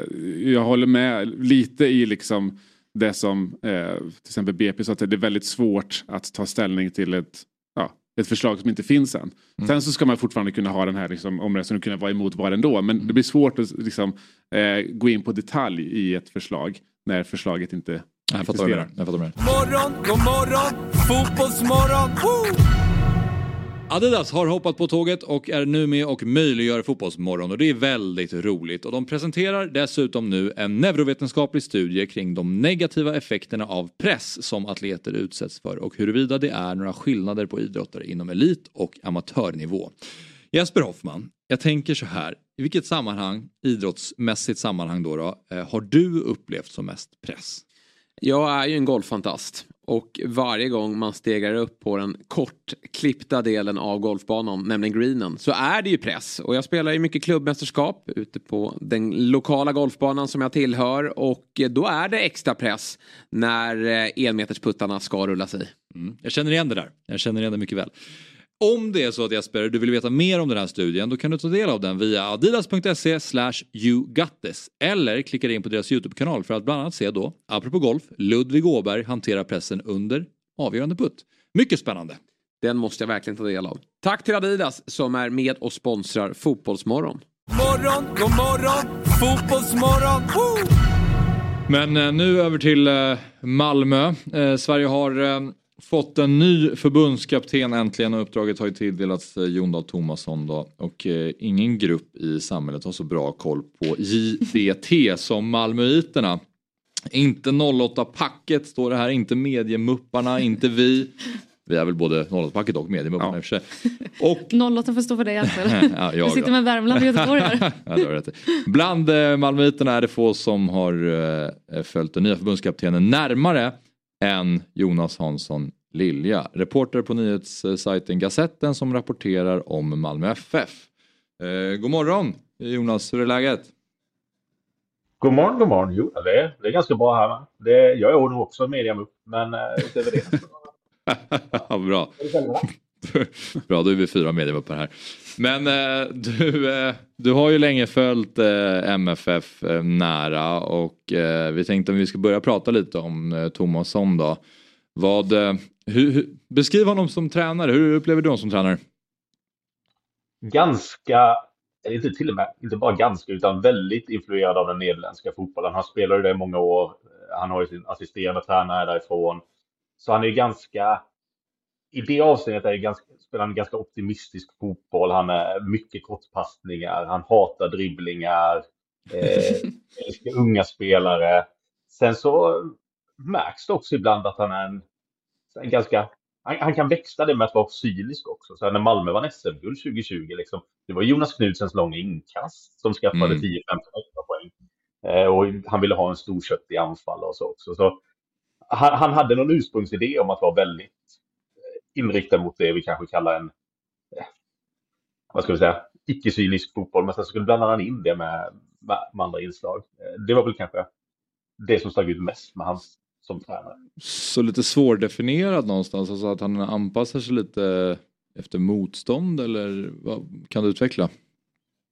jag håller med lite i liksom det som eh, till exempel BP sa att det är väldigt svårt att ta ställning till ett, ja, ett förslag som inte finns än. Sen så ska man fortfarande kunna ha den här liksom, omröstningen och kunna vara emot vad ändå. Men det blir svårt att liksom, eh, gå in på detalj i ett förslag när förslaget inte. Jag fattar vad du menar. Morgon, god morgon, fotbollsmorgon! Woo! Adidas har hoppat på tåget och är nu med och möjliggör Fotbollsmorgon och det är väldigt roligt. Och de presenterar dessutom nu en neurovetenskaplig studie kring de negativa effekterna av press som atleter utsätts för och huruvida det är några skillnader på idrottare inom elit och amatörnivå. Jesper Hoffman, jag tänker så här, i vilket sammanhang, idrottsmässigt sammanhang då, då eh, har du upplevt som mest press? Jag är ju en golffantast och varje gång man stegar upp på den kortklippta delen av golfbanan, nämligen greenen, så är det ju press. Och jag spelar ju mycket klubbmästerskap ute på den lokala golfbanan som jag tillhör och då är det extra press när eh, enmetersputtarna ska rullas i. Mm. Jag känner igen det där. Jag känner igen det mycket väl. Om det är så att Jesper, du vill veta mer om den här studien då kan du ta del av den via adidas.se slash yougottes eller klicka in på deras YouTube-kanal för att bland annat se då, apropå golf, Ludvig Åberg hanterar pressen under avgörande putt. Mycket spännande. Den måste jag verkligen ta del av. Tack till Adidas som är med och sponsrar Fotbollsmorgon. Morgon, god morgon, fotbollsmorgon! Woo! Men eh, nu över till eh, Malmö. Eh, Sverige har eh, fått en ny förbundskapten äntligen och uppdraget har ju tilldelats eh, Jon Dahl Tomasson då. Och eh, ingen grupp i samhället har så bra koll på JDT som Malmöiterna. Inte 08-packet står det här, inte mediemupparna, inte vi. Vi är väl både 08-packet och mediemupparna i och för sig. Och 08 får stå för dig Axel. Ja, Du jag sitter då. med Värmland och Göteborg här. ja, det du rätt. Bland eh, malmöiterna är det få som har eh, följt den nya förbundskaptenen närmare än Jonas Hansson Lilja. Reporter på nyhetssajten Gazetten som rapporterar om Malmö FF. Eh, god morgon Jonas, hur är läget? God morgon, god morgon. Jo, det är, det är ganska bra här. Va? Det, jag är nog också medium men uh, utöver det. Ja, Bra. Bra, då är vi fyra mediumuppar här. Men eh, du, eh, du har ju länge följt eh, MFF eh, nära och eh, vi tänkte om vi ska börja prata lite om eh, Tomasson då. Vad, eh, hur, hur, beskriv honom som tränare, hur upplever du honom som tränare? Ganska, eller inte till och med, inte bara ganska, utan väldigt influerad av den nederländska fotbollen. Han spelade det i många år. Eh, han har ju sin assisterande tränare därifrån. Så han är ju ganska, i det avseendet är det ganska, spelar han ganska optimistisk fotboll. Han är mycket kortpassningar, han hatar dribblingar, eh, älskar unga spelare. Sen så märks det också ibland att han är en, en ganska... Han, han, kan växla det med att vara cynisk också. Så när Malmö vann SM-guld 2020, liksom, det var Jonas Knudsens långa inkast som skaffade Mm. 10-15 extra poäng. Eh, och han ville ha en storköttig anfall och så också. Så han, han hade någon ursprungsidé om att vara väldigt inriktad mot det vi kanske kallar en, eh, vad ska vi säga, icke-cynisk fotboll. Men sen skulle blanda han in det med, med, med andra inslag. Eh, Det var väl kanske det som stack ut mest med hans som tränare. Så lite svårdefinierad någonstans, alltså att han anpassar sig lite efter motstånd eller vad, kan du utveckla?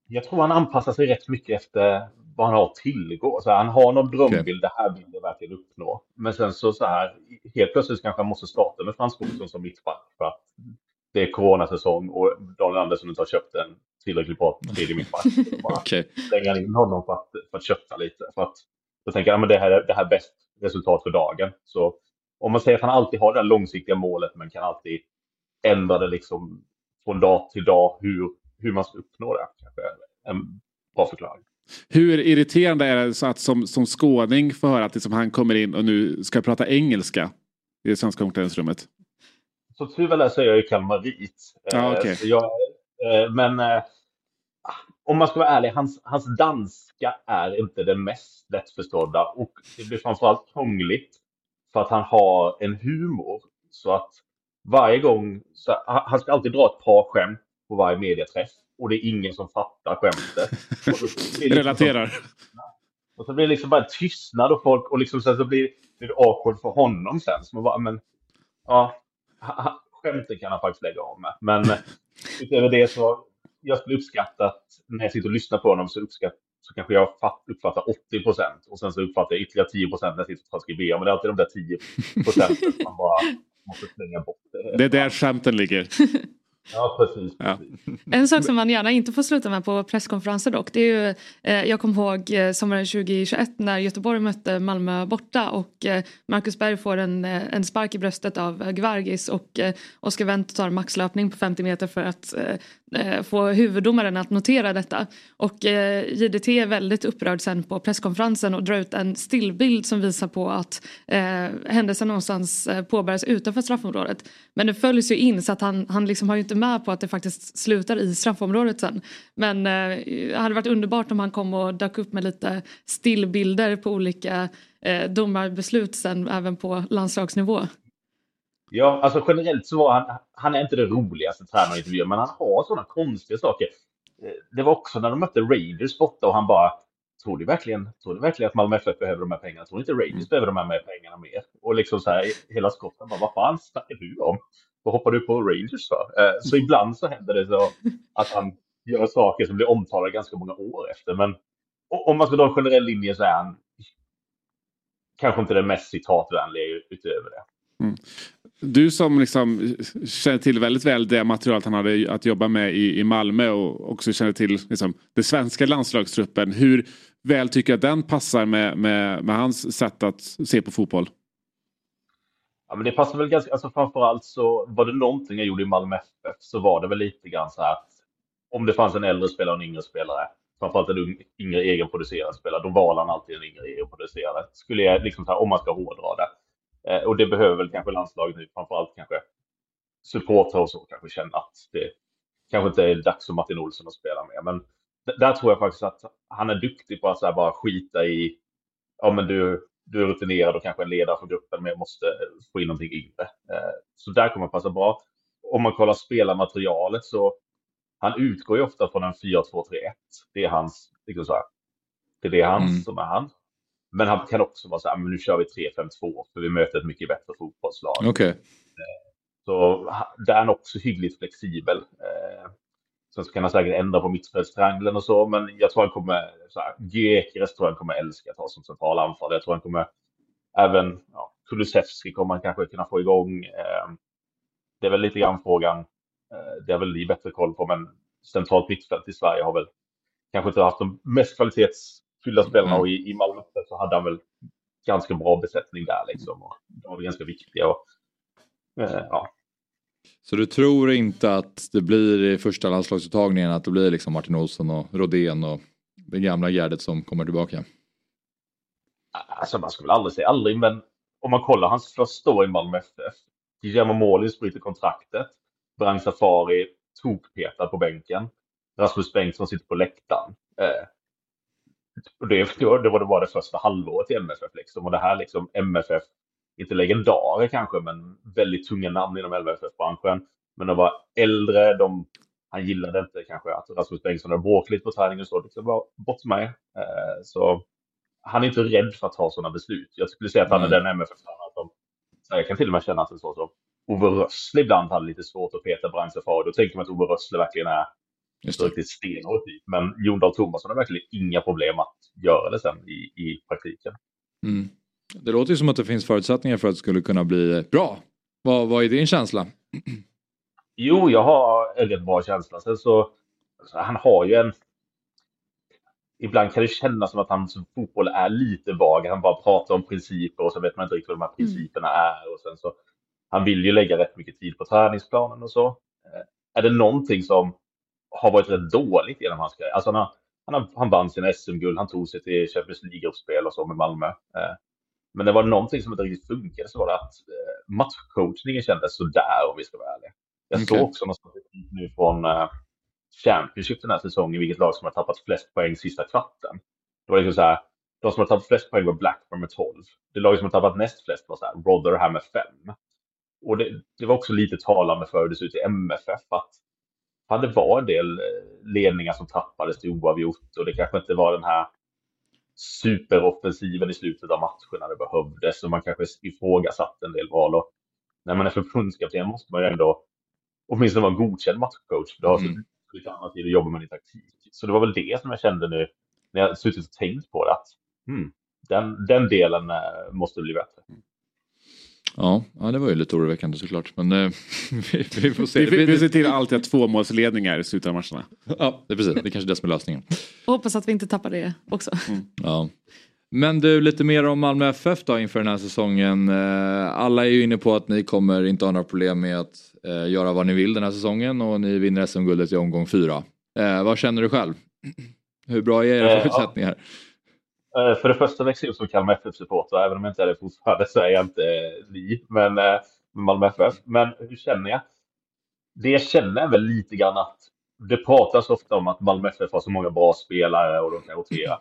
Jag tror han anpassar sig rätt mycket efter vad han har att tillgå. Så han har någon drömbild, det här vill jag verkligen uppnå. Men sen så, så här, helt plötsligt kanske han måste starta med Frans Olsson som mittback för att det är coronasäsong och Daniel Andersson inte har köpt en tillräckligt bra tredje mittback. Slänger han in honom för att, för att kötta lite. För att då tänker jag, ja, men det här, är- det här är bäst resultat för dagen. Så om man säger att han alltid har det här långsiktiga målet men kan alltid ändra det liksom från dag till dag hur, hur man ska uppnå det. Kanske en bra förklaring. Hur irriterande är det så att som, som skåning få höra att liksom han kommer in och nu ska prata engelska i det svenska omklädningsrummet? Så tur väl är så är jag ju kalmarit. Ja, Eh, så jag, eh, men eh, om man ska vara ärlig, hans, hans danska är inte den mest lättförstådda och det blir framförallt krångligt för att han har en humor så att varje gång, så, han han ska alltid dra ett par skämt på varje mediaträff och det är ingen som fattar skämtet. Liksom- Relaterar. och så blir det liksom bara tystnad och folk och liksom sen så blir blir det awkward för honom sen. Så man bara, men ja, skämten kan han faktiskt lägga av med. Men eh, utöver det så, jag skulle uppskatta att när jag sitter och lyssnar på honom så uppskatt, så kanske jag fatt, uppfattar 80 procent och sen så uppfattar jag ytterligare 10 procent när jag sitter och transkriberar. Men det är alltid de där 10 procenten man bara måste slänga bort. Det är där skämten ligger. Ja, precis. Ja. En sak som man gärna inte får sluta med på presskonferenser dock det är ju eh, Jag kommer ihåg eh, sommaren 2021 när Göteborg mötte Malmö borta och eh, Marcus Berg får en, eh, en spark i bröstet av eh, Gvargis och eh, Oskar Wendt tar maxlöpning på 50 meter för att eh, få huvuddomaren att notera detta. Och eh, JDT är väldigt upprörd sen på presskonferensen och drar ut en stillbild som visar på att eh, händelsen någonstans påbörjas utanför straffområdet. Men det följs ju in så att han, han liksom har ju inte med på att det faktiskt slutar i straffområdet sen. Men eh, det hade varit underbart om han kom och dök upp med lite stillbilder på olika eh, domarbeslut sen även på landslagsnivå. Ja, alltså generellt så var han, han är inte det roligaste tränaren i intervjuer, men han har sådana konstiga saker. Eh, det var också när de mötte Raiders borta och han bara, tror du verkligen, tror du verkligen att Malmö FF behöver de här pengarna? Tror du inte Raiders behöver de här med pengarna mer? Och liksom så här, hela skotten bara, vad fan snackar du om? Vad hoppar du på Rangers för? Eh, Så ibland så händer det så att han gör saker som blir omtalade ganska många år efter. Men om man ska dra en generell linje så är han kanske inte den mest citatvänliga utöver det. Du som liksom känner till väldigt väl det materialet han hade att jobba med i, i Malmö och också känner till liksom, den svenska landslagstruppen. Hur väl tycker att den passar med, med, med hans sätt att se på fotboll? Ja, men det passar väl ganska, alltså framförallt så var det någonting jag gjorde i Malmö FF så var det väl lite grann så här att om det fanns en äldre spelare och en yngre spelare, framförallt en yngre egenproducerad spelare, då valde han alltid en yngre egenproducerad. Skulle jag liksom så här, om man ska hårdra det. Eh, och det behöver väl kanske landslaget nu, framförallt kanske supportrar och så kanske känna att det kanske inte är dags för Martin Olsson att spela med. Men där tror jag faktiskt att han är duktig på att så bara skita i, ja men du, du är rutinerad och kanske en ledare för gruppen men jag måste få in någonting yngre. Eh, Så där kommer det passa bra. Om man kollar spelarmaterialet så han utgår ju ofta från en 4-2-3-1. Det är hans, liksom så här, det är det hans Mm. som är han. Men han kan också vara så här, men nu kör vi 3-5-2 för vi möter ett mycket bättre fotbollslag. Okej. Så ha- där är han också hyggligt flexibel. Sen så kan han säkert ändra på mittfältstriangeln och så, men jag tror han kommer, så här, Gyökeres tror han kommer älska att ha som central anfallare. Jag tror han kommer, även ja, Kulusevski kommer han kanske kunna få igång. Eh, det är väl lite grann frågan, eh, det har väl ni bättre koll på, men centralt mittfält i Sverige har väl kanske inte haft de mest kvalitetsfyllda spelarna och i, i Malmö så hade han väl ganska bra besättning där liksom. Och de var ganska viktiga. Och, eh, ja, så du tror inte att det blir i första landslagsuttagningen att det blir liksom Martin Olsson och Rodén och det gamla gärdet som kommer tillbaka? Alltså man ska väl aldrig säga aldrig, men om man kollar hans första år i Malmö FF. Guillermo Målis bryter kontraktet. Brang Safari tokpetad på bänken. Rasmus Bengtsson sitter på läktaren. Eh, och det, det var det, var det första halvåret i MFF. Liksom. Och det här liksom MFF, inte legendarer kanske, men väldigt tunga namn inom MFF-branschen. Men de var äldre, de, han gillade inte kanske att Rasmus Bengtsson hade bråkat lite på träningen och så. Det var bort med. Eh, så han är inte rädd för att ta sådana beslut. Jag skulle säga att han är den MFF-tränaren som, jag kan till och med känna att det är så som Ove Rössle ibland hade lite svårt att peta Safari. Då tänker man att Ove Rössle verkligen är Just så riktigt stenhårt dit. Men Jon Dahl Tomasson har verkligen inga problem att göra det sen i, i praktiken. Mm. Det låter ju som att det finns förutsättningar för att det skulle kunna bli bra. Vad, vad är din känsla? Jo, jag har en bra känsla. Sen så, alltså, han har ju en... Ibland kan det kännas som att hans fotboll är lite vag. Han bara pratar om principer och så vet man inte riktigt vad de här principerna är. Och sen så, han vill ju lägga rätt mycket tid på träningsplanen och så. Eh, Är det någonting som har varit rätt dåligt genom hans karriär? Alltså han, har, han, har, han vann sina SM-guld, han tog sig till Champions League-gruppspel och så med Malmö. Men det var någonting som inte riktigt funkade så var det att eh, matchcoachningen kändes sådär om vi ska vara ärliga. Jag Okej. såg också något statistik nu från eh, Championship den här säsongen, vilket lag som har tappat flest poäng sista kvarten. Det var liksom så här, de som har tappat flest poäng var Blackburn med 12. Det laget som har tappat näst flest var så här, Rotherham med 5. Och det, det var också lite talande för hur det ser ut i MFF att det var en del eh, ledningar som tappades till oavgjort och det kanske inte var den här superoffensiven i slutet av matcherna det behövdes och man kanske ifrågasatte en del val. Och när man är förbundskapten måste man ju ändå åtminstone vara en godkänd matchcoach. Det har Mm. lite annat tid att jobba med i taktik. Så det var väl det som jag kände nu när jag suttit och tänkt på det. Att, hmm, den, den delen eh, måste bli bättre. Ja, ja det var ju lite oroväckande såklart. Men eh, vi, vi får se. Vi, vi, vi ser till att alltid ha tvåmålsledningar i slutet av matcherna. Ja, det är precis. Det är kanske är det som är lösningen. Och hoppas att vi inte tappar det också. Ja. Men du, lite mer om Malmö FF då inför den här säsongen. Eh, Alla är ju inne på att ni kommer inte ha några problem med att eh, göra vad ni vill den här säsongen och ni vinner SM-guldet i omgång fyra. Eh, vad känner du själv? Hur bra är era Eh, ja. Eh, För det första växer jag upp som Kalmar FF-supporter, även om jag inte är det fortfarande så är jag inte eh, ni, men eh, Malmö FF. Men hur känner jag? Det jag känner är väl lite grann att det pratas ofta om att Malmö FF har så många bra spelare och de kan rotera.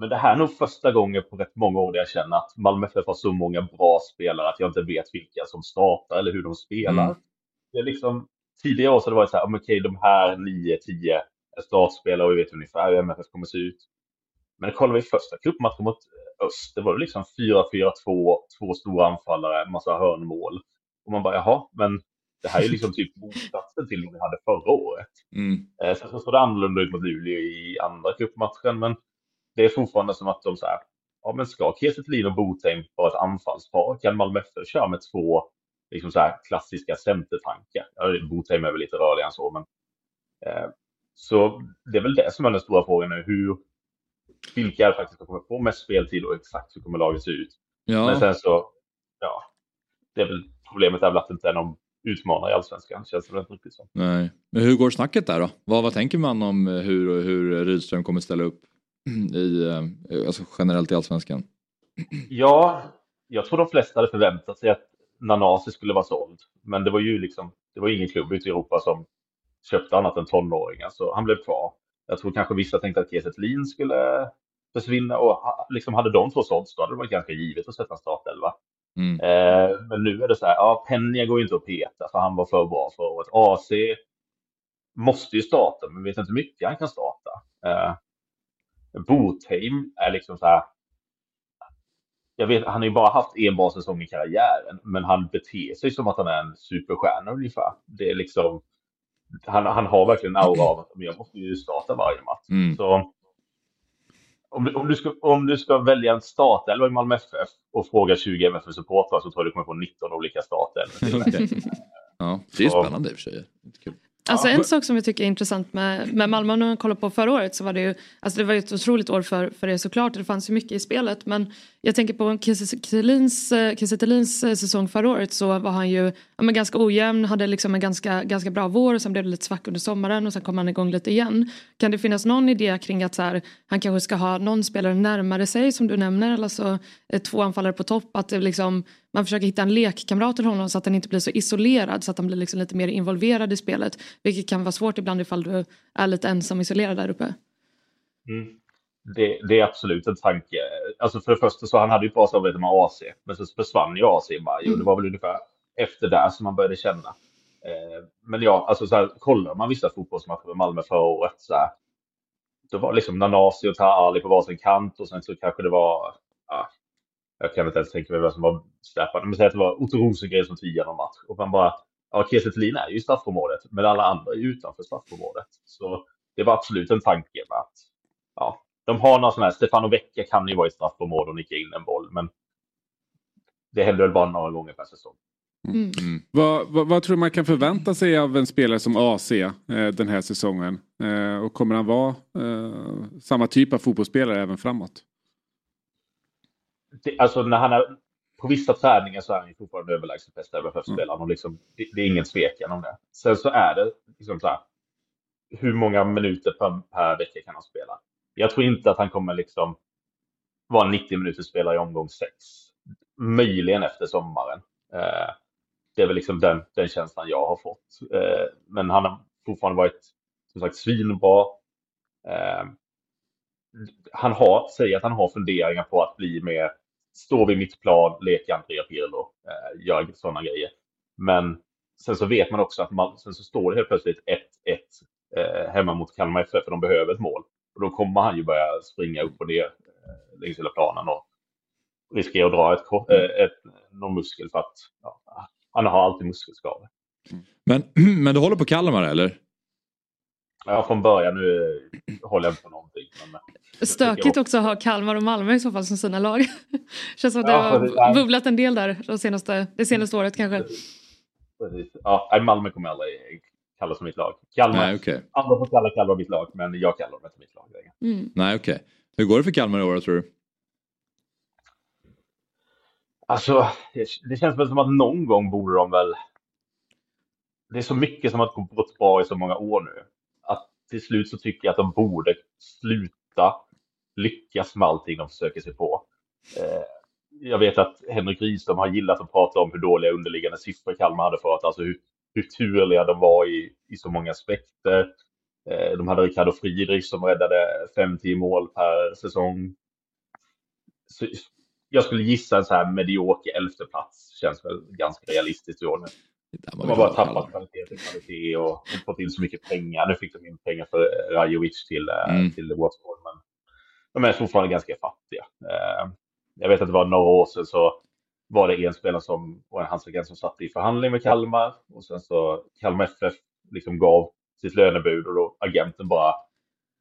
Men det här är nog första gången på rätt många år där jag känner att Malmö FF har så många bra spelare att jag inte vet vilka som startar eller hur de spelar. Mm. Det är liksom, tidigare år så har det varit så här, "Ja, men okej, de här 9-10 är startspelare och vi vet ungefär hur MFF kommer se ut. Men kollar vi första cupmatchen mot Öst, det var det liksom 4-4-2, två stora anfallare, massa hörnmål. Och man bara, jaha, men det här är liksom typ motsatsen till vad vi hade förra året. Mm. Eh, Sen så såg det annorlunda ut mot Luleå i andra cupmatchen, men det är fortfarande som att de så här, ja men ska Kiese och Botheim vara ett anfallspar? Kan Malmö FF köra med två liksom så här klassiska centertankar? Ja, Botheim är väl lite rörligare än så, men eh, så det är väl det som är den stora frågan nu. Hur, vilka är faktiskt som kommer få mest speltid och exakt hur kommer laget se ut? Ja. Men sen så, ja, det är väl problemet är väl att det inte är någon utmanare i allsvenskan. Känns det väl riktigt så. Nej. Men hur går snacket där då? Vad, vad tänker man om eh, hur, hur Rydström kommer ställa upp i, eh, alltså generellt i allsvenskan? Ja, jag tror de flesta hade förväntat sig att Nanasi skulle vara såld. Men det var ju liksom, det var ingen klubb ute i Europa som köpte annat än tonåringar, så han blev kvar. Jag tror kanske vissa tänkte att Kiese Thelin skulle försvinna och liksom hade de två sålts då hade det varit ganska givet att sätta en startelva. Mm. Eh, men nu är det så här, ja, Penja går inte att peta för han var för bra förra året. AC måste ju starta, men vet inte hur mycket han kan starta. Eh, Botheim är liksom så här, jag vet, han har ju bara haft en bra säsong i karriären, men han beter sig som att han är en superstjärna ungefär. Det är liksom, han, han har verkligen en aura av att jag måste ju starta varje match. Mm. Så om du, om, du ska, om du ska välja en startelva i Malmö FF och fråga 20 MFF-supportrar så tror jag du kommer få 19 olika startelvor. Ja, det är spännande i och för sig. Kul. Alltså en sak som jag tycker är intressant med, med Malmö, när man kollar på förra året så var det ju, alltså det var ett otroligt år för, för det såklart, det fanns ju mycket i spelet men jag tänker på Kiese Thelins eh, Thelins, eh, säsong förra året så var han ju ja, men ganska ojämn, hade liksom en ganska, ganska bra vår och sen blev det lite svack under sommaren och sen kom han igång lite igen. Kan det finnas någon idé kring att så här, han kanske ska ha någon spelare närmare sig som du nämner, alltså två anfallare på topp, att det liksom, man försöker hitta en lekkamrat till honom så att han inte blir så isolerad så att han blir liksom lite mer involverad i spelet. Vilket kan vara svårt ibland ifall du är lite ensam isolerad där uppe. Mm. Det, det, är absolut en tanke. Alltså för det första så han hade ju ett bra samarbete med AC, men så försvann ju AC i maj och det var väl ungefär efter där som man började känna. Eh, men ja, alltså så här, kollar man vissa fotbollsmatcher med Malmö förra året så här, då var liksom Nanasi och Taali på varsin kant och sen så kanske det var, ja, jag kan inte ens tänka mig vem som var släpande, men säg att det var Otto Rosengren som tog igenom match och man bara, ja, Kiese är ju i straffområdet, men alla andra är utanför straffområdet. Så det var absolut en tanke med att, ja, de har någon sån här, Stefano Vecchia kan ju vara i straffområdet och nicka in en boll, men det händer väl bara några gånger per säsong. Mm. Mm. Vad, vad, vad, tror du man kan förvänta sig av en spelare som AC eh, den här säsongen? Eh, och kommer han vara eh, samma typ av fotbollsspelare även framåt? Det, alltså när han är på vissa träningar så är han ju fortfarande överlägset bästa MFF-spelaren mm. och liksom, det, det, är ingen tvekan om det. Sen så är det liksom så här, hur många minuter per, per vecka kan han spela? Jag tror inte att han kommer liksom vara en 90 minuters spelare i omgång 6. Möjligen efter sommaren. Eh, det är väl liksom den, den känslan jag har fått. Eh, men han har fortfarande varit som sagt svinbra. Eh, han har, säger att han har funderingar på att bli mer stå vid mitt plan, leka Andrea Pirlo, eh, gör sådana grejer. Men sen så vet man också att man, sen så står det helt plötsligt 1-1 eh, hemma mot Kalmar FF för de behöver ett mål. Och då kommer han ju börja springa upp och ner eh, längs hela planen och riskera att dra ett, eh, ett, någon muskel för att ja, han har alltid muskelskador. Men, men du håller på Kalmar eller? Ja, från början. Nu håller jag inte på någonting. Men Stökigt också att ha Kalmar och Malmö i så fall som sina lag. Känns som att det ja, har bubblat en del där de senaste, det senaste året kanske. Precis. Ja, Malmö kommer aldrig kalla som mitt lag. Kalmar, Nej, okay. Andra får kalla Kalmar mitt lag, men jag kallar dem inte mitt lag Mm. Nej, okej. Okay. Hur går det för Kalmar i år tror du? Alltså, det känns väl som att någon gång borde de väl... Det är så mycket som har gått bra i så många år nu. Till slut så tycker jag att de borde sluta lyckas med allting de försöker sig på. Eh, jag vet att Henrik Rydström har gillat att prata om hur dåliga underliggande siffror Kalmar hade förut, alltså hur, hur turliga de var i, i så många aspekter. Eh, de hade Ricardo Friedrich som räddade 5-10 mål per säsong. Så jag skulle gissa en så här medioker elfte plats känns väl ganska realistiskt i år nu. De har bara tappat kvalitet till kvalitet och inte fått in så mycket pengar. Nu fick de in pengar för Rajovic till, eh, mm. till Watford, men de är fortfarande ganska fattiga. Eh, jag vet att det var några år sedan så var det en spelare som var en hans som satt i förhandling med Kalmar och sen så Kalmar FF liksom gav sitt lönebud och då agenten bara,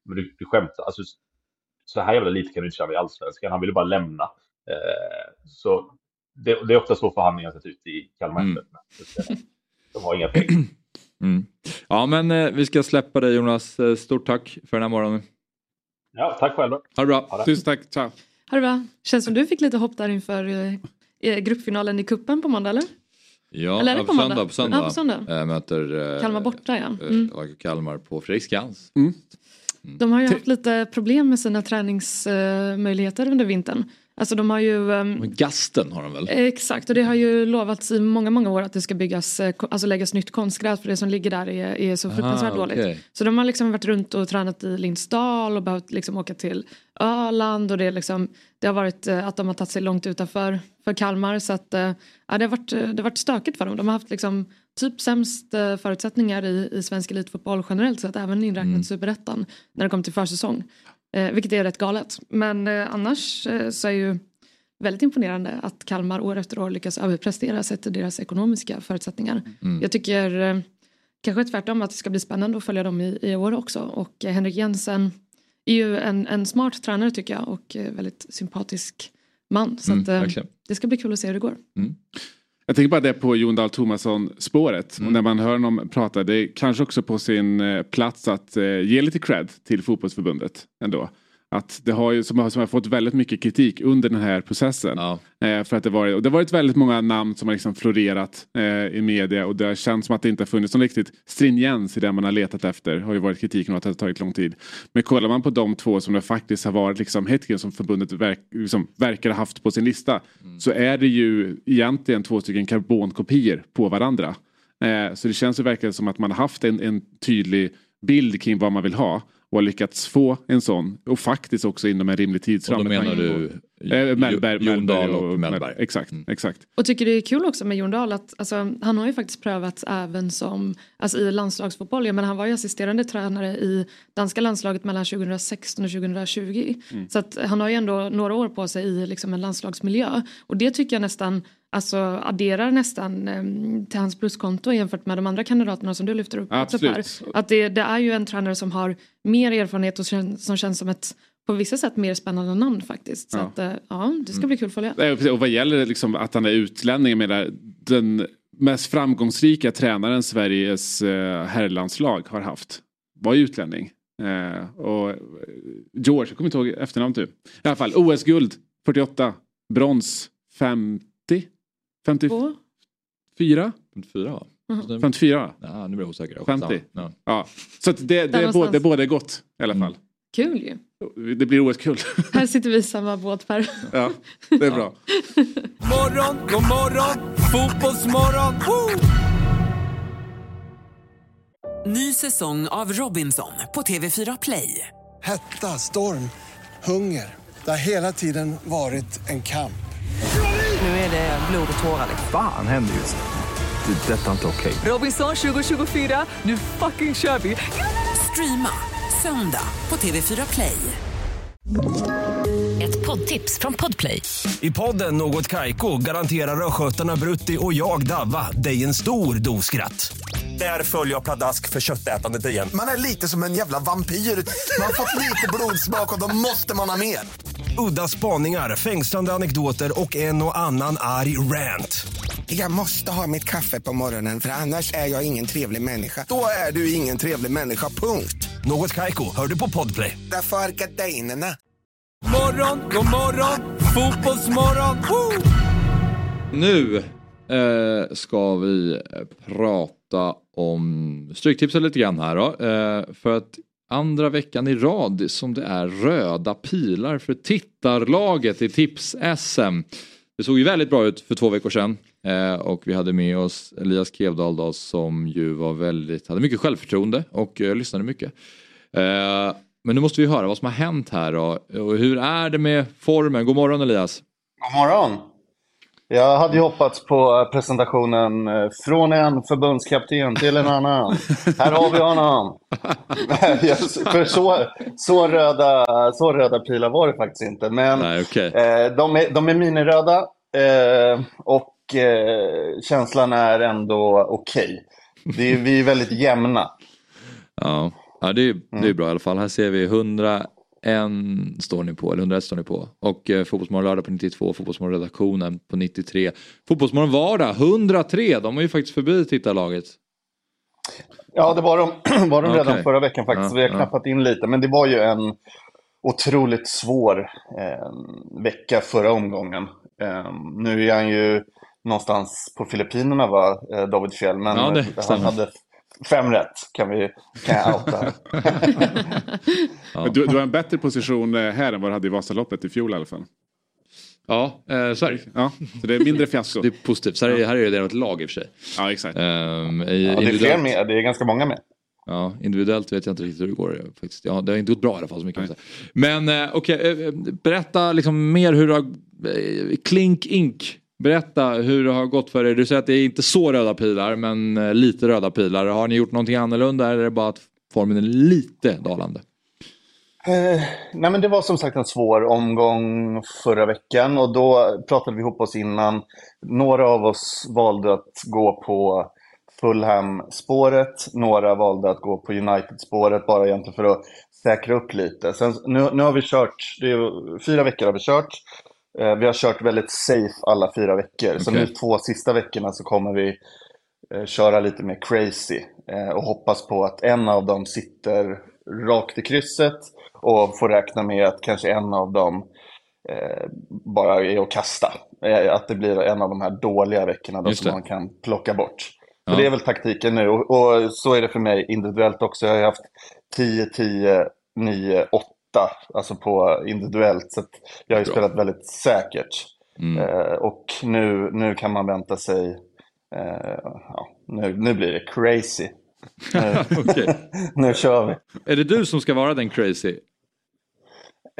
men du, du skämtar, alltså så här jävla lite kan du inte köra i allsvenskan. Han ville bara lämna. Eh, så det, det, är ofta så förhandlingar sett ut i Kalmar mm. De har inga pengar. Mm. Ja men eh, vi ska släppa dig Jonas. Eh, stort tack för den här morgonen. Ja, tack själv. Ha det bra. Tusen tack. Ciao. Ha det bra. Känns som du fick lite hopp där inför eh, gruppfinalen i kuppen på måndag eller? Ja, eller på, söndag, på söndag. Ja, på söndag. Äh, möter äh, Kalmar borta ja. Mm. Äh, Kalmar på Fredriksskans. Mm. Mm. De har ju haft lite problem med sina träningsmöjligheter under vintern. Alltså de har ju... Um, Gasten har de väl? Exakt och det har ju lovats i många, många år att det ska byggas, eh, alltså läggas nytt konstgräs för det som ligger där är, är så fruktansvärt ah, okay. dåligt. Så de har liksom varit runt och tränat i Lindsdal och behövt liksom åka till Öland och det, liksom, det har varit eh, att de har tagit sig långt utanför för Kalmar så att eh, ja, det, har varit, det har varit stökigt för dem. De har haft liksom typ sämst förutsättningar i, i svensk elitfotboll generellt sett även inräknat mm. superettan när det kommer till försäsong. Eh, vilket är rätt galet. Men eh, annars eh, så är ju väldigt imponerande att Kalmar år efter år lyckas överprestera sett till deras ekonomiska förutsättningar. Mm. Jag tycker eh, kanske tvärtom att det ska bli spännande att följa dem i, i år också och eh, Henrik Jensen är ju en, en smart tränare tycker jag och eh, väldigt sympatisk man så mm, att, det ska bli kul att se hur det går. Mm. Jag tänker bara det på Jon Dahl Tomasson spåret. Mm. När man hör honom prata, det är kanske också på sin eh, plats att eh, ge lite cred till fotbollsförbundet ändå. Att det har ju, som, har, som har fått väldigt mycket kritik under den här processen. Eh, för att det, varit, och det har varit väldigt många namn som har liksom florerat eh, i media och det har känts som att det inte har funnits någon riktigt stringens i det man har letat efter. har ju varit kritiken om att det har tagit lång tid. Men kollar man på de två som det faktiskt har varit liksom Hetken som förbundet verk, liksom, verkar ha haft på sin lista. Så är det ju egentligen två stycken karbonkopior på varandra. Eh, så det känns ju verkligen som att man har haft en, en tydlig bild kring vad man vill ha och har lyckats få en sån och faktiskt också inom en rimlig tidsram. Och då menar du Eh, Mellberg, Jon Mellberg Dahl och Mellberg. Exakt, exakt. Och tycker det är kul också med Jon Dahl att alltså, han har ju faktiskt prövats även som alltså, i landslagsfotboll. Ja, Men han var ju assisterande tränare i danska landslaget mellan 2016 och 2020. Mm. Så att han har ju ändå några år på sig i liksom, en landslagsmiljö. Och det tycker jag nästan alltså, adderar nästan em, till hans pluskonto jämfört med de andra kandidaterna som du lyfter upp. Per. Absolut. Att det, det är ju en tränare som har mer erfarenhet och som känns som ett på vissa sätt mer spännande namn faktiskt. Så Ja. att, eh, ja, det ska bli kul att följa. Och vad gäller liksom att han är utlänning, jag menar, den mest framgångsrika tränaren Sveriges eh, herrlandslag har haft var ju utlänning. Eh, och eh, George, jag kommer inte ihåg efternamn typ. I alla fall OS-guld 48, brons 50, 54? 54 va? Mhm. 54 va? Ja, nu blir jag osäker. 50. Ja. Ja. Så att det, det, är både, det är både gott i alla fall. Kul ju. Det blir OS-kul. Här sitter vi i samma båt Per. ja, det är bra. Morgon, god morgon, fotbollsmorgon. Woo! Ny säsong av Robinson på TV4 Play. Hetta, storm, hunger. Det har hela tiden varit en kamp. Nu är det blod och tårar. liksom. Fan händer just nu. Det. är Detta är inte okej. Robinson 2024, nu fucking kör vi! Streama söndag på TV4 Play. Ett poddtips från Podplay. I podden Något Kaiko garanterar östgötarna Brutti och jag, Davva, dig en stor dos skratt. Där följer jag pladask för köttätandet igen. Man är lite som en jävla vampyr. Man har fått lite blodsmak och då måste man ha mer. Udda spaningar, fängslande anekdoter och en och annan arg rant. Jag måste ha mitt kaffe på morgonen för annars är jag ingen trevlig människa. Då är du ingen trevlig människa, punkt. Något Kaiko, hör du på Podplay. Därför är gardinerna. Morgon, god morgon, fotbollsmorgon. Woo! Nu eh, ska vi eh, prata om Stryktipset lite grann här då. Eh, för att andra veckan i rad som det är röda pilar för tittarlaget i Tips-SM. Det såg ju väldigt bra ut för två veckor sedan. Eh, och vi hade med oss Elias Kevdal då, som ju var väldigt, hade mycket självförtroende och eh, lyssnade mycket. Eh, men nu måste vi höra vad som har hänt här då. Och hur är det med formen? God morgon Elias! God morgon! Jag hade ju hoppats på presentationen eh, från en förbundskapten till en annan. Här har vi honom! För så, så, röda, så röda pilar var det faktiskt inte. Men Nej, okej. eh, de, är, de är miniröda eh, och eh, känslan är ändå okej. Är- Vi är väldigt jämna. Ja, ja det, är, det är bra i alla fall. Här ser vi 101 står ni på, eller 101 står ni på. Och eh, Fotbollsmorgon lördag på 92, Fotbollsmorgon redaktionen på 93. Fotbollsmorgon vardag 103, de var ju faktiskt förbi tittarlaget. Ja, det var de, var de redan Okej. förra veckan faktiskt. Ja, så vi har ja. knappat in lite. Men det var ju en otroligt svår eh, vecka förra omgången. Eh, nu är han ju någonstans på Filippinerna, va, eh, David Fjell. Men Ja, det eh, han hade fem rätt, kan, vi, kan jag outa Du, du har en bättre position eh, här än vad du hade i Vasaloppet i fjol i alla fall. Ja, eh, så är det. Ja, så det är mindre fiasko. Det är positivt. Så här, är, här är det ett lag i och för sig. Ja, exakt. Um, Ja, det är fler med, det är ganska många med. Ja, individuellt vet jag inte riktigt hur det går. Faktiskt. Ja, det har inte gått bra i alla fall. Så mycket. Men eh, okej, eh, berätta liksom mer hur det har... Eh, Klink Ink. Berätta hur det har gått för er. Du säger att det är inte så röda pilar, men eh, lite röda pilar. Har ni gjort någonting annorlunda eller är det bara att formen är lite dalande? Eh, nej men det var som sagt en svår omgång förra veckan och då pratade vi ihop oss innan. Några av oss valde att gå på Fulham-spåret, några valde att gå på United-spåret bara egentligen för att säkra upp lite. Sen, nu, nu har vi kört, det är, fyra veckor har vi kört. Eh, vi har kört väldigt safe alla fyra veckor. Så Okej. nu två sista veckorna så kommer vi eh, köra lite mer crazy. Eh, och hoppas på att en av dem sitter rakt i krysset. Och får räkna med att kanske en av dem bara är att kasta. Att det blir en av de här dåliga veckorna då som man kan plocka bort. Så Ja. det är väl taktiken nu. Och, så är det för mig individuellt också. Jag har haft 10, 10, 9, 8. Alltså på individuellt. Så jag har ju Bra. spelat väldigt säkert. Mm. Eh, och nu, nu kan man vänta sig. Eh, ja, nu, nu blir det crazy. Nu kör vi. Är det du som ska vara den crazy?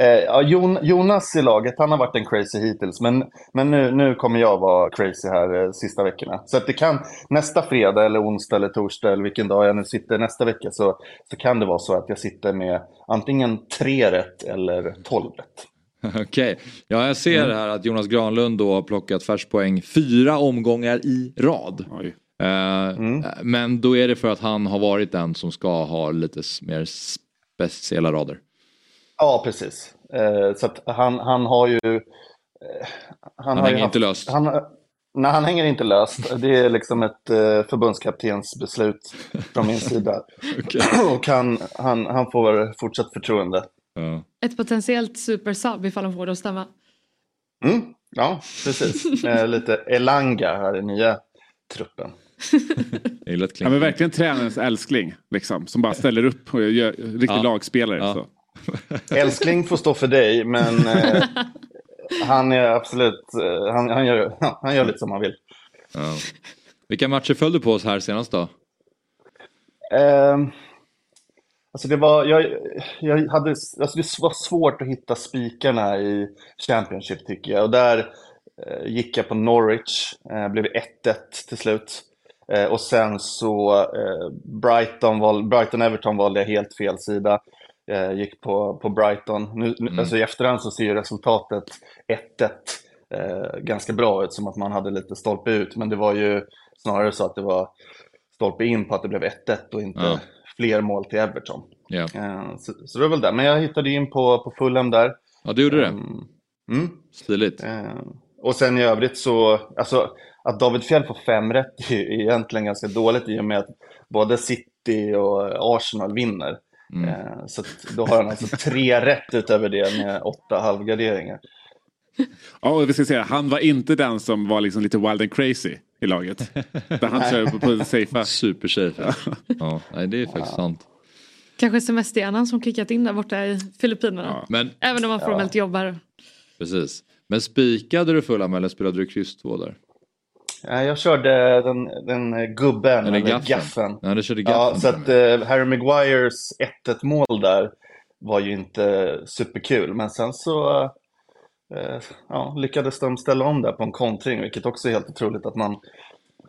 Eh, ja, Jon, Jonas i laget, han har varit en crazy hittills. Men, men nu, nu kommer jag vara crazy här eh, sista veckorna. Så att det kan, nästa fredag eller onsdag eller torsdag eller vilken dag jag nu sitter nästa vecka så, så kan det vara så att jag sitter med antingen tre rätt eller tolv rätt. Okej, ja jag ser Mm. här att Jonas Granlund då har plockat färsk poäng fyra omgångar i rad. Oj. Eh, Mm. Men då är det för att han har varit den som ska ha lite mer speciella rader. Ja, precis. Eh, så att han, han har ju... eh, Han har ju hänger inte löst. Han, nej, han hänger inte löst. Det är liksom ett eh, förbundskaptensbeslut från min sida. Och han, han, han får fortsatt förtroende. Ja. Ett potentiellt supersub ifall de får det att stämma. Mm, ja, precis. Lite Elanga här i nya truppen. Ja, men verkligen tränarens älskling. Liksom, som bara ställer upp och gör riktig Ja. lagspelare. Ja. Så. Älskling får stå för dig, men eh, han är absolut... Eh, han, han, gör, han gör lite som han vill. Ja. Vilka matcher föll du på oss här senast då? Ehm, alltså det var, jag, jag hade, alltså det var svårt att hitta spikarna i Championship tycker jag. Och där eh, gick jag på Norwich, eh, blev 1-1 till slut. Eh, och sen så eh, Brighton, val, Brighton-Everton valde jag helt fel sida. Eh, gick på, på Brighton. Nu, Mm. alltså I efterhand så ser ju resultatet 1-1 eh, ganska bra ut, som att man hade lite stolpe ut. Men det var ju snarare så att det var stolpe in på att det blev 1-1 och inte Ja. fler mål till Everton. Ja. Eh, Så, så det var väl det. Men jag hittade in på, på Fulham där. Ja, du gjorde det. Mm. Stiligt. Eh, Och sen i övrigt så, alltså att David Fjell får fem rätt är ju egentligen ganska dåligt i och med att både City och Arsenal vinner. Mm. Eh, Så att då har han alltså tre rätt utöver det med åtta halvgarderingar. Ja, och vi ska säga, han var inte den som var liksom lite wild and crazy i laget. Där han Nej. kör på, på det safea. Supersafe. Ja, nej, det är faktiskt sant. Kanske semesterhjärnan som kickat in där borta i Filippinerna. Men, Även om man formellt jobbar. precis. Men spikade du Fulham eller spelade du kryss 2 där? Jag körde den, den gubben, Eller eller, gaffen. gaffen. Ja, du körde Ja, gaffen så till att eh, Harry Maguires 1-1 mål där var ju inte superkul. Men sen så eh, ja, lyckades de ställa om där på en kontring, vilket också är helt otroligt att man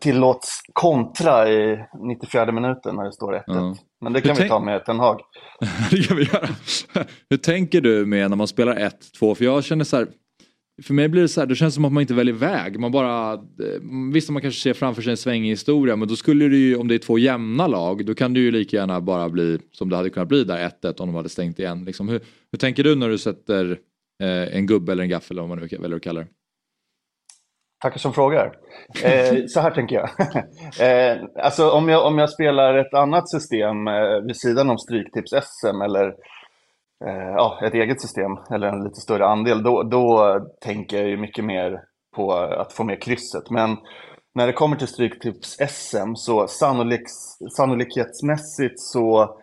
tillåts kontra i 94 minuten när det står 1-1. Ja. Men det Hur kan vi tänk- ta med Ten Hag. det kan vi göra. Hur tänker du med när man spelar 1-2? För jag känner så här. För mig blir det så här, det känns som att man inte väljer väg. Man bara, eh, visst man kanske ser framför sig en svängig historia men då skulle det ju, om det är två jämna lag, då kan det ju lika gärna bara bli som det hade kunnat bli där 1-1 om de hade stängt igen. Liksom, hur, hur tänker du när du sätter eh, en gubbe eller en gaffel eller vad man nu väljer att kalla det? Tackar som frågar. Eh, så här tänker jag. eh, alltså om jag. Om jag spelar ett annat system eh, vid sidan om Stryktips-SM eller ja, ett eget system eller en lite större andel, då, då tänker jag ju mycket mer på att få med krysset. Men när det kommer till Stryktips-SM så sannoliks, sannolikhetsmässigt så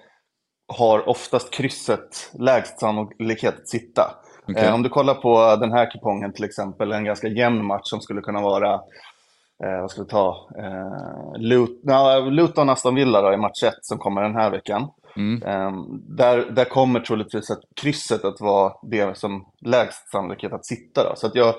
har oftast krysset lägst sannolikhet att sitta. Okej. Eh, om du kollar på den här kupongen till exempel, en ganska jämn match som skulle kunna vara, eh, vad ska vi ta, eh, Lut- ja, Luton Aston Villa då, i match 1 som kommer den här veckan. Mm. Eh, där, där kommer troligtvis att krysset att vara det som lägst sannolikhet att sitta. Då. Så att jag,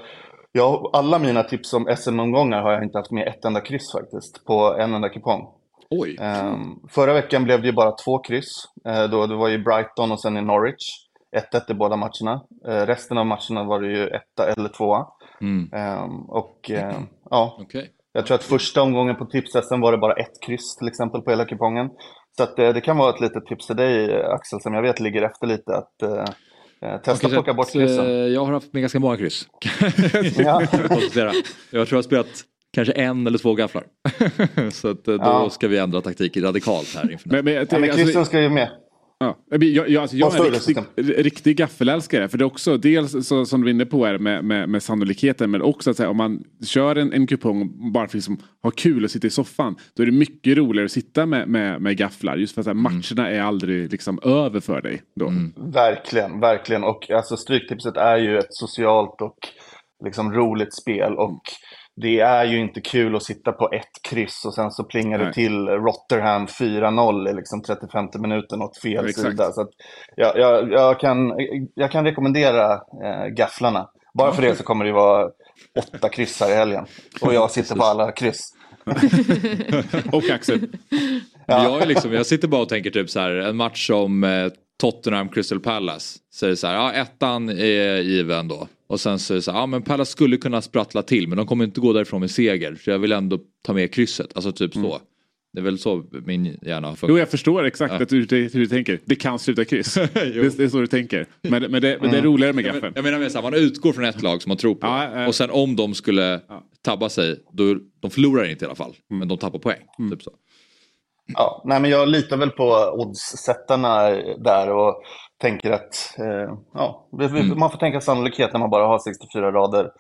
jag, alla mina tips om SM-omgångar har jag inte haft med ett enda kryss faktiskt, på en enda kupong. Oj. Ehm, förra veckan blev det ju bara två kryss. Eh, då, det var ju Brighton och sen i Norwich. 1-1 i båda matcherna. Eh, resten av matcherna var det ju etta eller tvåa. Mm. Ehm, och ja, Okej. jag tror att första omgången på tipsessen var det bara ett kryss till exempel på hela kupongen. Så att, eh, det kan vara ett litet tips till dig Axel som jag vet ligger efter lite. Att, eh, Eh, Testa att plocka bort kryssen. Jag har haft med ganska många kryss. Ja. Jag tror jag har spelat kanske en eller två gafflar. Så att, då Ja. ska vi ändra taktik radikalt här inför Men, men, jag Ja, men alltså- kryssen ska ju med. Ja. Jag, jag, alltså, jag är en riktig, riktig gaffelälskare. För det är också dels så, som du är inne på är med, med, med sannolikheten. Men också att säga, om man kör en, en kupong bara för att liksom, ha kul och sitta i soffan. Då är det mycket roligare att sitta med, med, med gafflar. Just för att här, matcherna är aldrig liksom, över för dig. Då. Verkligen, verkligen. Och alltså, Stryktipset är ju ett socialt och liksom roligt spel. Och det är ju inte kul att sitta på ett kryss och sen så plingar det Nej. till Rotherham 4-0 i liksom 35 minuten åt fel Ja, sida. Så jag, jag, jag, kan, jag kan rekommendera eh, gafflarna. Bara för det så kommer det vara åtta kryssar i helgen. Och jag sitter på alla kryss. och Axel. Jag, är liksom, jag sitter bara och tänker typ så här, en match som eh, Tottenham Crystal Palace. Säger så här, ja ettan är given då. Och sen så är det så här, ja men Palace skulle kunna sprattla till men de kommer inte gå därifrån med seger. Så jag vill ändå ta med krysset. Alltså typ så. Det är väl så min hjärna har Jo, funkat. jag förstår exakt Ja. att du, hur du tänker. Det kan sluta kryss. det, det är så du tänker. Men, men, det, men det är Mm. roligare med Jag men- gaffeln. Jag menar så här, man utgår från ett lag som man tror på. Ja, eh. Och sen om de skulle tabba sig, då, de förlorar inte i alla fall. Men de tappar poäng. Typ så. Ja, nej, men jag litar väl på oddssättarna där och tänker att eh, ja, Mm. man får tänka sannolikhet när man bara har 64 rader.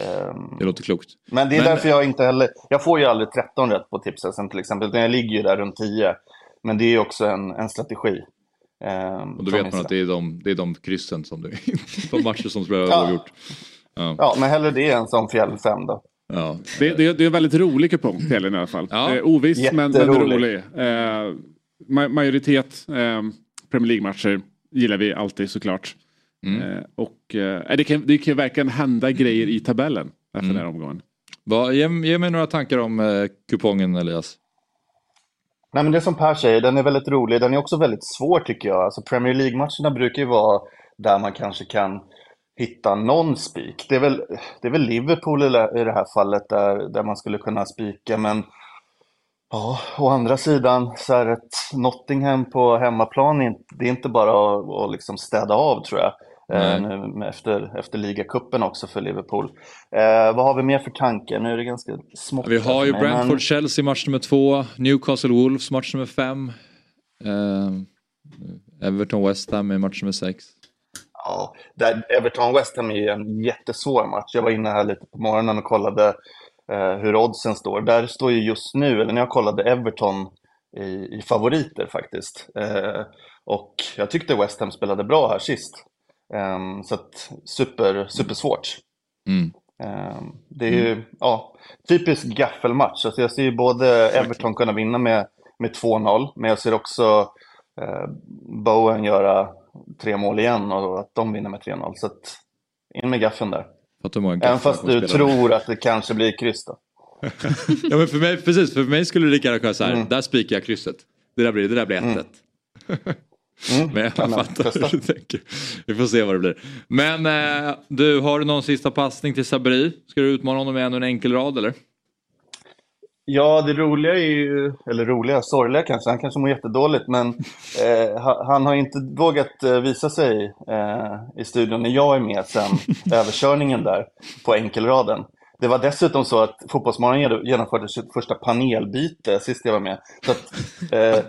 Ehm, Det låter klokt. men det är Men- därför jag inte heller, jag får ju aldrig 13 rätt på tipsen till exempel, utan jag ligger ju där runt 10. Men det är ju också en, en strategi. ehm, Och då vet man att det är de, det är de kryssen som du... de matcher som spelar Ja. oavgjort. Ja. Ja, men hellre det än som fjäll 5 då. Ja. Det, det, det är en väldigt rolig kupong till helgen i alla fall. Ja. Eh, oviss men, men rolig. Eh, ma- majoritet eh, Premier League-matcher gillar vi alltid såklart. Mm. Eh, och eh, det, kan, det kan verkligen hända grejer i tabellen efter Mm. den här omgången. Va, ge, ge mig några tankar om eh, kupongen Elias. Nej, men det som Per säger, den är väldigt rolig. Den är också väldigt svår tycker jag. Alltså Premier League-matcherna brukar ju vara där man kanske kan hitta någon spik. Det är väl, det är väl Liverpool i det här fallet där, där man skulle kunna spika, men ja, å andra sidan så är ett Nottingham på hemmaplan, det är inte bara att, att liksom städa av tror jag. Nej. nu efter, efter ligacupen också för Liverpool. Eh, vad har vi mer för tankar? Nu är det ganska smått. Vi har ju Brentford-Chelsea match nummer två. Newcastle Wolves match nummer fem. Eh, Everton-West Ham i match nummer sex. Ja, Everton-West Ham är ju en jättesvår match. Jag var inne här lite på morgonen och kollade eh, hur oddsen står. Där står ju just nu, eller när jag kollade, Everton i, i favoriter faktiskt. Eh, och jag tyckte West Ham spelade bra här sist. Ehm, så att super, supersvårt. Mm. Ehm, det är ju ja, typisk gaffelmatch. Alltså jag ser ju både Everton kunna vinna med, med 2-0, men jag ser också eh, Bowen göra tre mål igen och att de vinner med 3-0. Så att in med gaffeln där. Även fast du tror att det kanske blir kryss då. ja men för mig, precis, för mig skulle det lika gärna kunna säga Mm. där spikar jag krysset. Det där blir, det där blir 1-1. Mm. Men jag fattar testa. hur du tänker. Vi får se vad det blir. Men eh, du, har du någon sista passning till Sabri? Ska du utmana honom med ännu en enkel rad eller? Ja, det roliga är ju, eller roliga, sorgliga kanske, han kanske mår jättedåligt, men eh, ha- han har inte vågat eh, visa sig eh, i studion när jag är med sen överkörningen där på enkelraden. Det var dessutom så att Fotbollsmorgon genom- genomförde sitt första panelbyte sist jag var med. Så att, eh,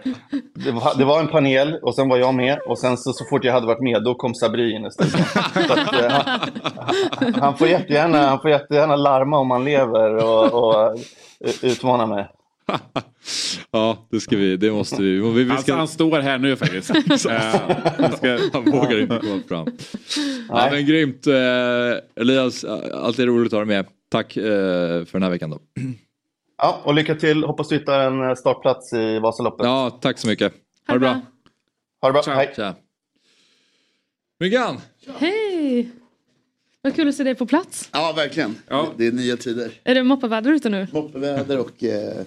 det, var, det var en panel och sen var jag med och sen så, så fort jag hade varit med då kom Sabri in i studion. Eh, han, han, får jättegärna, han får jättegärna larma om han lever och, och utmana mig. Ja, det ska vi, det måste vi. vi, vi Alltså, ska... han står här nu faktiskt. Eh, vi ska... Han vågar inte komma fram. Ja, men grymt eh, Elias, alltid roligt att ha dig med. Tack eh, för den här veckan då. Ja, och lycka till. Hoppas du hittar en eh, startplats i Vasaloppet. Ja, tack så mycket. Ha det bra. Ha det bra. Hej. Tja. Myggan! Hej! Vad kul att se dig på plats. Ja, verkligen. Det är nya tider. Är det moppaväder ute nu? Moppeväder och... Eh,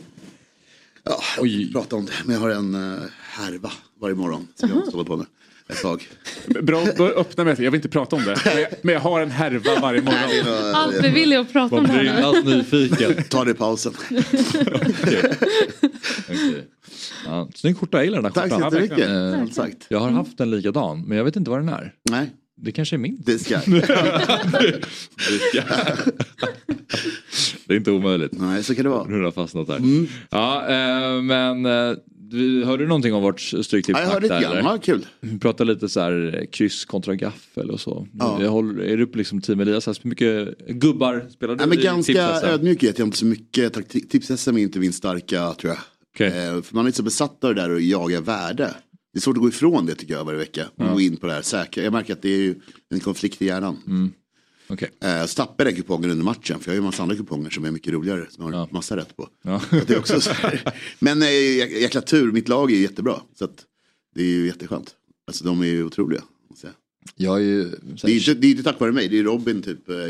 ja, inte prata om det. Men jag har en eh, härva varje morgon som jag måste hålla på med ett tag. Bra, då öppnar med Jag vill inte prata om det. Men jag, men jag har en härva varje morgon. Allt vi vill är att prata om det här nu. nyfiken. Ta det i pausen. Okej. Ja, snygg skjorta, jag gillar den här Tack skjortan. så jättemycket. Eh. Jag har haft en likadan, men jag vet inte vad den är. Nej, Det kanske är min. Det ska. det, är inte omöjligt. Nej, så kan det vara. Nu har fastnat där. Mm. Ja, eh, men eh, du, hörde du någonting om vårt stryktipssnack Ja, jag hörde lite grann. Ja, kul. Vi pratade lite så här eh, kryss kontra gaffel och så. Ja. Jag håller, är du på liksom team Elias? Hur mycket gubbar spelar du Nej, men ganska tips-SM? ödmjuk vet jag inte så mycket. Tips-SM är inte min starka tror jag. Eh, för man är så besatt av det där och jaga värde. Det är svårt att gå ifrån det tycker jag varje vecka. Och gå in på det här säkra. Jag märker att det är ju en konflikt i hjärnan. Mm. Okay. Eh, så tappar den kupongen under matchen. För jag har ju en massa andra kuponger som är mycket roligare. Som jag har massa rätt på. Ja. Det är också. Men eh, jä- jäkla tur, mitt lag är ju jättebra. Så att det är ju jätteskönt. Alltså de är ju otroliga. jag. Jag är ju... Det är inte, det är inte tack vare mig, det är Robin, typ, eh,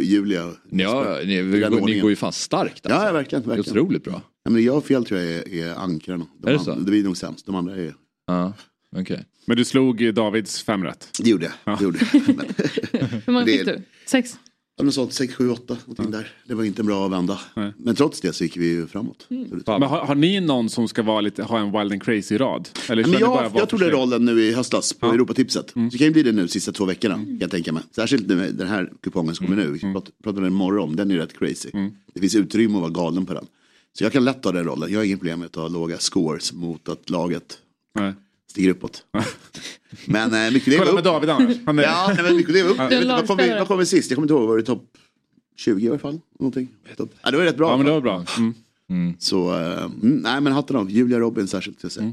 Julia. Ja, ni, Den ni, går ju fan starkt. alltså. Ja, ja, verkligen. Det är verkligen. otroligt bra. Ja, men jag och Fjäll tror jag är, är ankrarna. De Är det så? Det blir nog sämst. De andra är... Ja, okej. Men du slog Davids fem rätt. Det gjorde jag. Det gjorde jag. Hur många Det- fick du? Sex? ja, men sånt 6, 7, 8. Någonting där. Det var inte en bra vända. Men trots det så gick vi ju framåt. Mm. Men har, har ni någon som ska vara lite, ha en wild and crazy rad? Eller Ja, men ni bara jag, jag tog den rollen nu i höstas på Europatipset. Så det kan ju bli det nu sista två veckorna kan jag tänka mig. Särskilt nu med den här kupongen som kommer nu. Vi pratar, pratar den imorgon, den är ju rätt crazy. Det finns utrymme att vara galen på den. Så jag kan lätt ta den rollen. Jag har inget problem med att ta låga scores mot att laget stiger uppåt. Men eh, mycket Kolla leva med upp. David annars. Han är... Ja, nej, men mycket leva upp. Du är Jag vet inte, vad, kom vi, vad kom vi sist? Jag kommer inte ihåg, var det topp 20 i alla fall? Någonting. Topp- Ja, det var rätt bra. Ja, men det var bra. Mm. Så, eh, mm, nej men hatten av. Julia Robin särskilt. Jag säga.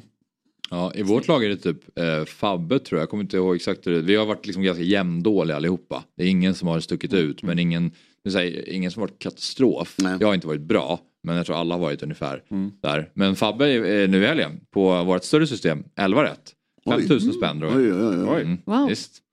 Ja, i vårt lag är det typ eh, Fabbe tror jag, jag kommer inte ihåg exakt hur det Vi har varit liksom ganska jämndåliga allihopa. Det är ingen som har stuckit ut, men ingen, säger, ingen som har varit katastrof. Jag har inte varit bra, men jag tror alla har varit ungefär där. Men Fabbe är, nu i helgen på vårt större system, 11 rätt. Oj. 5000 spänn jag. Oj, oj, oj. Mm, Wow. Visst.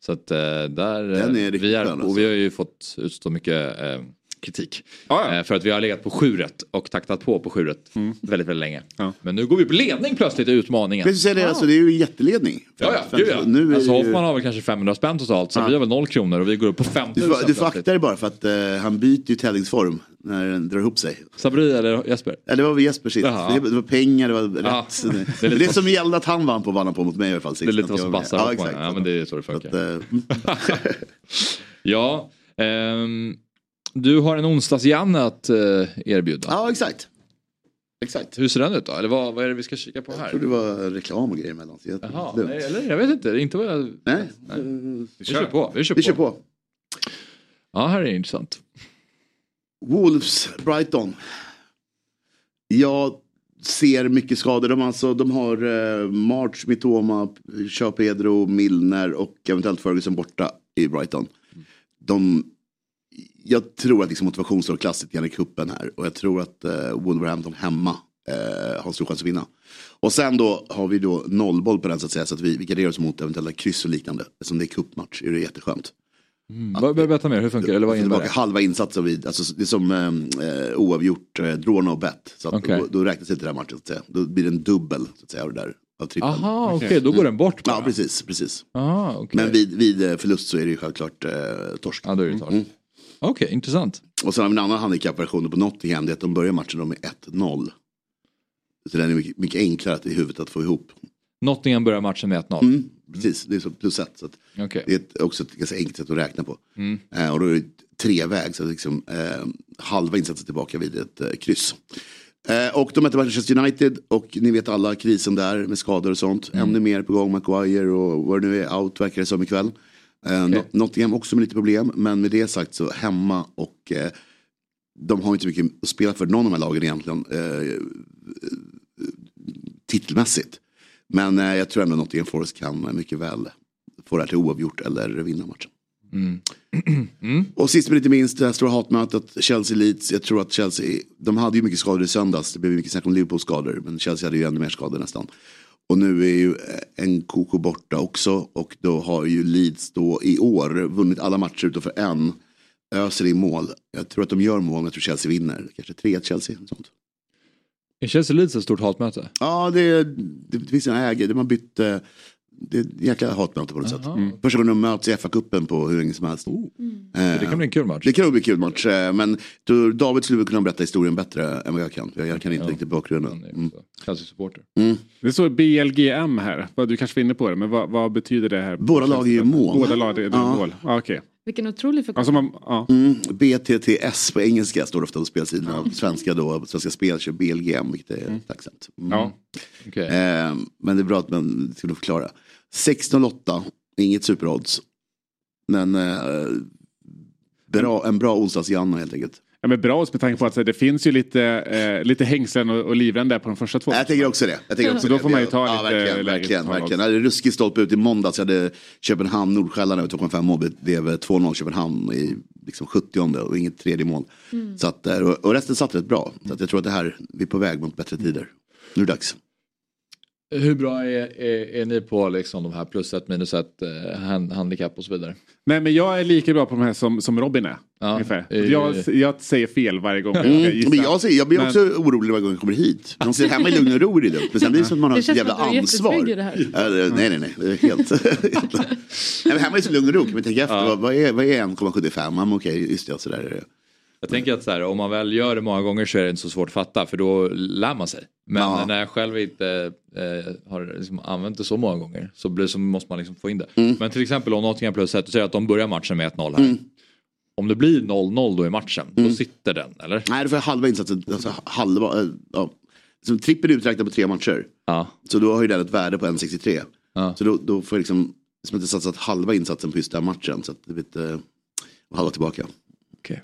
Så att eh, där, Den är eh, riktigt vi är, alltså. och vi har ju fått utstå mycket eh, kritik. Eh, för att vi har legat på 7 rätt och taktat på på 7 rätt väldigt, väldigt länge. Men nu går vi på ledning plötsligt i utmaningen. Säga det, alltså, det är ju jätteledning. Ja, ja, gud, ja. Nu är alltså det ju- Hoffman har väl kanske 500 spänn totalt så Ja. vi har väl 0 kronor och vi går upp på 5000 Du får, du får plötsligt. akta dig bara för att eh, han byter ju tävlingsform när den drar ihop sig. Sabri eller Jesper? Ja, det var väl Jesper sist. Jaha. Det, var pengar, det var rätt. Ja. Det, är det, som gällde att han vann på vann på mot mig i alla fall. Det är lite vad som passar Ja, Hoffman. exakt. Ja, men det är så det funkar. Att, eh, Ja, ehm, du har en onsdags-Janne att eh, erbjuda. Ja, exakt. Exakt. Hur ser den ut då? Eller vad, vad är det vi ska kika på här? Jag trodde det var reklam och grejer emellan. så jag- Jaha, nej, eller jag vet inte. Inte vad jag... Nej. Vi kör på. Vi kör Vi på. kör på. Ja, här är det intressant. Wolves, Brighton. Jag ser mycket skador. De, alltså, de har eh, March, Mitoma, Joao Pedro, Milner och eventuellt Ferguson borta i Brighton. De, jag tror att liksom motivation står klass lite grann i cupen här och jag tror att eh, Wolverhampton hemma eh, har stor chans att vinna. Och sen då har vi då nollboll på den så att säga så att vi, vi garderar oss mot eventuella kryss och liknande. Eftersom det är cupmatch är det jätteskönt. Mm. Vad- Berätta mer, hur funkar det? Eller vad innebär det? halva insatsen vid, alltså det är som eh, oavgjort, eh, draw no bet. Så att Okej. då, då räknas inte den här matchen så att säga. Då blir det en dubbel så att säga av det där. Av. Aha, okej, då går den bort bara. Ja, precis. precis. Aha. Men vid, vid eh, förlust så är det ju självklart eh, torsk. Ja, då är det torsk. Mm. Okej, intressant. Och sen har vi en annan handikappversion på Nottingham, det är att de börjar matchen med 1-0. Så den är mycket, mycket enklare att i huvudet att få ihop. Nottingham börjar matchen med 1-0. Mm, precis, det är så plus ett. Så att Okej. Det är ett, också ett ganska enkelt sätt att räkna på. Mm. Eh, och då är det treväg, så liksom, eh, halva insatsen tillbaka vid ett eh, kryss. Eh, och de möter Manchester United och ni vet alla krisen där med skador och sånt. Mm. Ännu mer på gång, Maguire och vad det nu är, out verkar det som ikväll. Eh, Not- Nottingham också med lite problem, men med det sagt så hemma och eh, de har inte mycket att spela för, någon av de här lagen egentligen, eh, titelmässigt. Men eh, jag tror ändå Nottingham Forest kan mycket väl få det här till oavgjort eller vinna matchen. Mm. Och sist men inte minst det här stora hatmötet Chelsea-Leeds. Jag tror att Chelsea, de hade ju mycket skador i söndags. Det blev mycket snack om Liverpools skador. Men Chelsea hade ju ännu mer skador nästan. Och nu är ju en Koko borta också. Och då har ju Leeds då i år vunnit alla matcher utanför en. Öser i mål. Jag tror att de gör mål men jag tror Chelsea vinner. Kanske 3-1 Chelsea. Sånt. Är Chelsea Leeds ett stort hatmöte? Ja, det, det, det finns en ägare. De har bytt. eh, Det är ett jäkla hatmöte på något sätt. Mm. Första gången de möts i FA-cupen på hur länge som helst. Så Eh, det kan bli en kul match. Det kan nog bli en kul match. eh, Men då, David skulle kunna berätta historien bättre än vad jag kan. Jag, jag kan inte riktigt bakgrunden. Mm. Chelsea-supporter. Det står BLGM här. Du kanske var inne på det, men vad, vad betyder det här? Båda lag är ju mål. Båda lag är Ja. mål. Ja, okej. Vilken otrolig förkortning. Alltså ja. Mm, BTTS på engelska står ofta på spelsidorna. Svenska då, Svenska Spel kör BLGM, vilket är tacksamt. Mm. Ja. Eh, men det är bra att man skulle förklara. 16.08, inget superodds. Men eh, bra, en bra onsdags-Janna helt enkelt. Ja, men bra med tanke på att så, det finns ju lite, eh, lite hängslen och, och livrem där på de första två. Jag tänker också det. Jag tänker också så då det. får man ju ta ja, lite verkligen, läge verkligen, verkligen. Jag hade ruskig stolpe ut i måndags. Jag hade Köpenhamn, Nordsjälland över 2,5 mål. Det blev 2-0 Köpenhamn i liksom 70 och inget tredje mål. Mm. Så att, eh, och och resten satt rätt bra. Så att jag tror att det här, vi är på väg mot bättre tider. Nu är det dags. Hur bra är, är, är ni på liksom de här plus ett minus ett eh, hand, handikapp och så vidare? Nej men jag är lika bra på de här som, som Robin är. ungefär. eh, Jag, jag säger fel varje gång jag Mm. gissa. Men jag, säger, jag blir Men- också orolig varje gång jag kommer hit. Man ser hemma i lugn och ro är det. Men sen blir det som att man har ett jävla ansvar. i det här. Ja, det- nej, nej, nej. Det är helt... helt- nej, men hemma är det så lugn och ro. Kan man tänka efter. Vad, vad är, vad är 1,75? Ja, men okej, just det. och Så där är det. Jag tänker att så här, om man väl gör det många gånger så är det inte så svårt att fatta för då lär man sig. Men Ja. när jag själv inte eh, har liksom använt det så många gånger så, blir, så måste man liksom få in det. Mm. Men till exempel om Nottingham plus ett, säger att de börjar matchen med 1-0 här. Mm. Om det blir 0-0 då i matchen, då sitter den eller? Nej, då får halva insatsen. Alltså, halva, eh, ja. Som trippel uträknat på tre matcher. Ja. Så då har ju den ett värde på 1,63. Så då, då får jag liksom, som inte satsat halva insatsen på just den matchen. Så att det blir och halva tillbaka. Okej.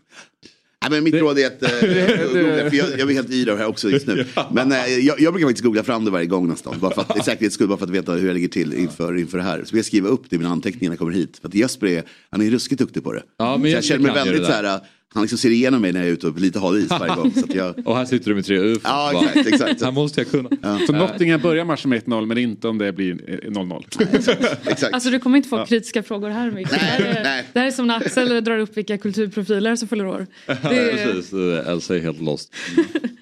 Nej, men mitt råd är att eh, googla, för jag, jag blir helt yr av det här också just nu. Men eh, jag, jag brukar faktiskt googla fram det varje gång nästan. Bara för att, säkerhets skull, bara för att veta hur jag ligger till inför, inför det här. Så vill jag skriva upp det i mina anteckningar när jag kommer hit. För att Jesper är, han är ruskigt duktig på det. Ja, men så jag Jesper känner mig väldigt det så här, han liksom ser igenom mig när jag är ute på lite hal is varje gång. Så att jag, Och här sitter du med tre UF. Ja, exakt, exakt. Här måste jag kunna. Så Nottingham börjar matchen med 1-0 men inte om det blir eh, 0-0. exakt. Alltså du kommer inte få Ja. kritiska frågor här Micke. Det, här är- nej. det här är som när Axel drar upp vilka kulturprofiler som fyller år. Ja, Det är, precis, Eh, Elsa är helt lost.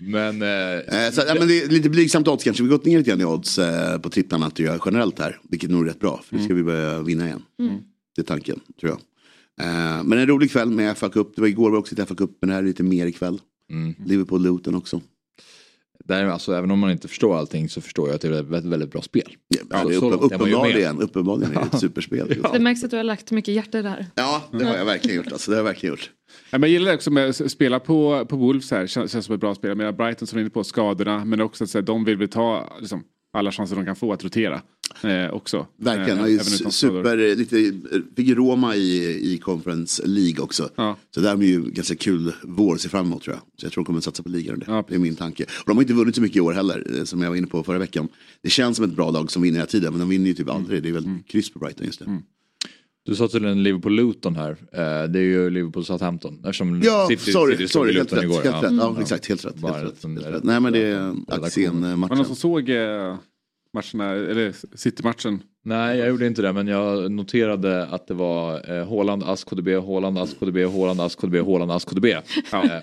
Men, eh, Eh, så, ja, men det är lite blygsamt odds kanske. Vi har gått ner lite grann i odds eh, på tripplarna att göra generellt här. Vilket nog är rätt bra. För nu ska vi börja vinna igen. Mm. Det är tanken, tror jag. Eh, men en rolig kväll med FA Cup. Det var igår var också ett FA Cup. Men det här är lite mer ikväll. Mm. Liverpool-Luton också. där, alltså, även om man inte förstår allting så förstår jag att det är ett väldigt, väldigt bra spel. Ja, det är så upp, långt är man ju med. uppenbarligen, uppenbarligen är det ett superspel. det märks att du har lagt mycket hjärta här. Ja, det har jag verkligen gjort. Alltså, det har jag verkligen gjort. Ja, men jag gillar det också med att spela på, på Wolves här. Känns, känns som ett bra spel. Men Brighton som är inne på skadorna. Men också att så här, de vill väl ta liksom, alla chanser de kan få att rotera. Eh, också. Verkligen, Eh, ju även utan skador. super, lite, fick ju Roma i, i Conference League också. Så det här blir ju ganska kul vår att se fram emot tror jag. Så jag tror de kommer att satsa på ligan det. det är min tanke. Och de har inte vunnit så mycket i år heller, eh, som jag var inne på förra veckan. Det känns som ett bra lag som vinner hela tiden, men de vinner ju typ aldrig. Det är väl kryss på Brighton just nu. Du sa tydligen Liverpool-Luton här. Eh, det är ju Liverpool-Southampton. Eftersom Ja, City, sorry, City sorry, helt Luton rätt, igår. helt rätt. Ja, exakt, helt rätt, Bara helt rätt, helt en- rätt. Nej, men det är redaktion. aktien-matchen. Var det någon som såg eh, matcherna, eller City-matchen? Nej, jag gjorde inte det, men jag noterade att det var eh, Haaland, Ask, KDB, Haaland, Ask, KDB, Haaland, Ask, KDB, Haaland, Ask, KDB. Eh,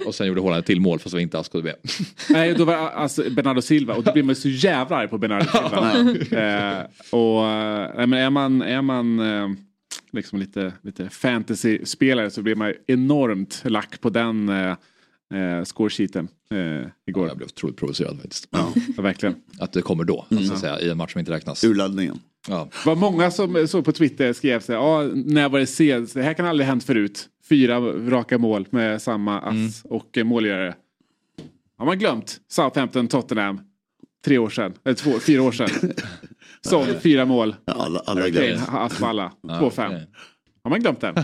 och sen gjorde Haaland ett till mål, fast det var inte Ask, KDB. Nej, då var det alltså Bernardo Silva och då blir man så jävla arg på Bernardo Silva. eh, och eh, nej, men är man, är man eh, liksom lite, lite fantasy-spelare så blir man enormt lack på den eh, eh, scoresheeten eh, igår. jag blev otroligt provocerad faktiskt. Ja, verkligen. Att det kommer då, Mm. så att säga, i en match som inte räknas. Urladdningen. Ja. Det var många som såg på Twitter skrev så ja, när var det senast? Det här kan aldrig hänt förut. Fyra raka mål med samma ass Mm. och eh, målgörare. Har man glömt Southampton, Tottenham, tre år sedan, eller två, fyra år sedan. Som fyra mål. Alla, alla glömt. ass på alla. Ja, 2-5. okej. Har man glömt den?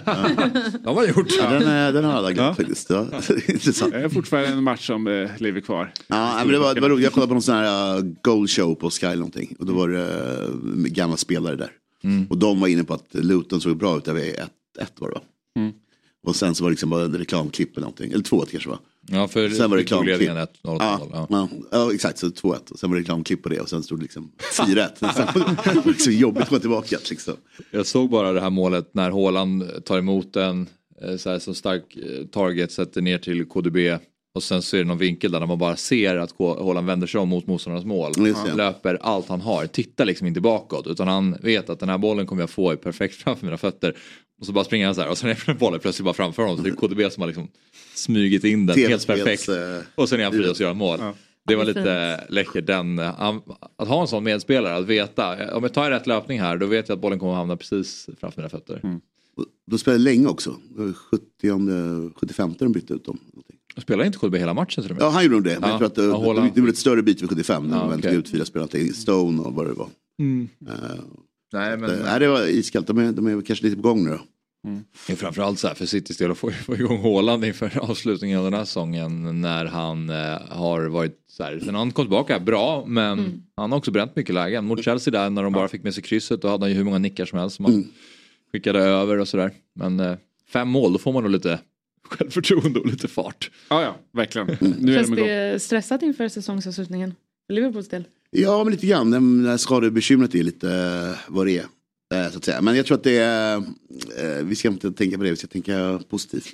De har gjort. Ja, den, är- den har alla glömt Ja. faktiskt. Ja, intressant. Det är fortfarande en match som eh, lever kvar. Ja, men det var, det var roligt. Jag kollade på någon sån här uh, goal show på Sky någonting. Och då var det uh, gamla spelare där. Och de var inne på att Luton såg bra ut där vid 1-1 var det va? Mm. Och sen så var det liksom bara en reklamklipp eller någonting. Eller 2-1 kanske va? Ja, för sen var det reklamklipp. ledningen 1-0. Ja, ja. Ja, exakt. Så 2-1. Och sen var det reklamklipp på det. Och sen stod det liksom 4-1. Sen var det liksom jobbigt att komma tillbaka. Liksom. Jag såg bara det här målet när Haaland tar emot den, eh, så här, så stark eh, target, sätter ner till KDB och sen så är det någon vinkel där man bara ser att Haaland vänder sig om mot motståndarnas mål. Han löper allt han har, tittar liksom inte bakåt utan han vet att den här bollen kommer jag få perfekt framför mina fötter. Och så bara springer han så här och sen är bollen plötsligt bara framför honom så det är KDB som har liksom smygit in den helt TV-spels, perfekt. eh, Och sen är han fri och så gör han mål. Det var Det är lite läckert den, eh, att ha en sån medspelare, att veta. Om jag tar rätt löpning här då vet jag att bollen kommer att hamna precis framför mina fötter. De spelade länge också. Det var 70, 75 de bytte ut dem. Spelar inte KDB hela matchen till? Ja, han gjorde nog det. Men Ja. jag tror att det, Ja, det, blev ett större byte vid 75 när Ja, de okej. ut fyra spelare till Stone och vad det var. Mm. Eh, Nej, men, det, nej, det var iskallt. De är, de är kanske lite på gång nu då. Det är framförallt så här för Citys del att få, få igång Haaland inför avslutningen av den här säsongen när han eh, har varit så här, sen har han kom tillbaka bra men Mm. han har också bränt mycket lägen. Mot Chelsea där när de bara fick med sig krysset då hade han ju hur många nickar som helst som han Mm. skickade över och sådär. Men eh, fem mål då får man nog lite självförtroende och lite fart. Ja, ja, verkligen. Mm. Nu är Känns de igång. det stressat inför säsongsavslutningen? Liverpools del? Ja, men lite grann. Det det här skadebekymret är lite eh, vad det är. eh, Så att säga. Men jag tror att det är, eh, vi ska inte tänka på det, vi ska tänka positivt.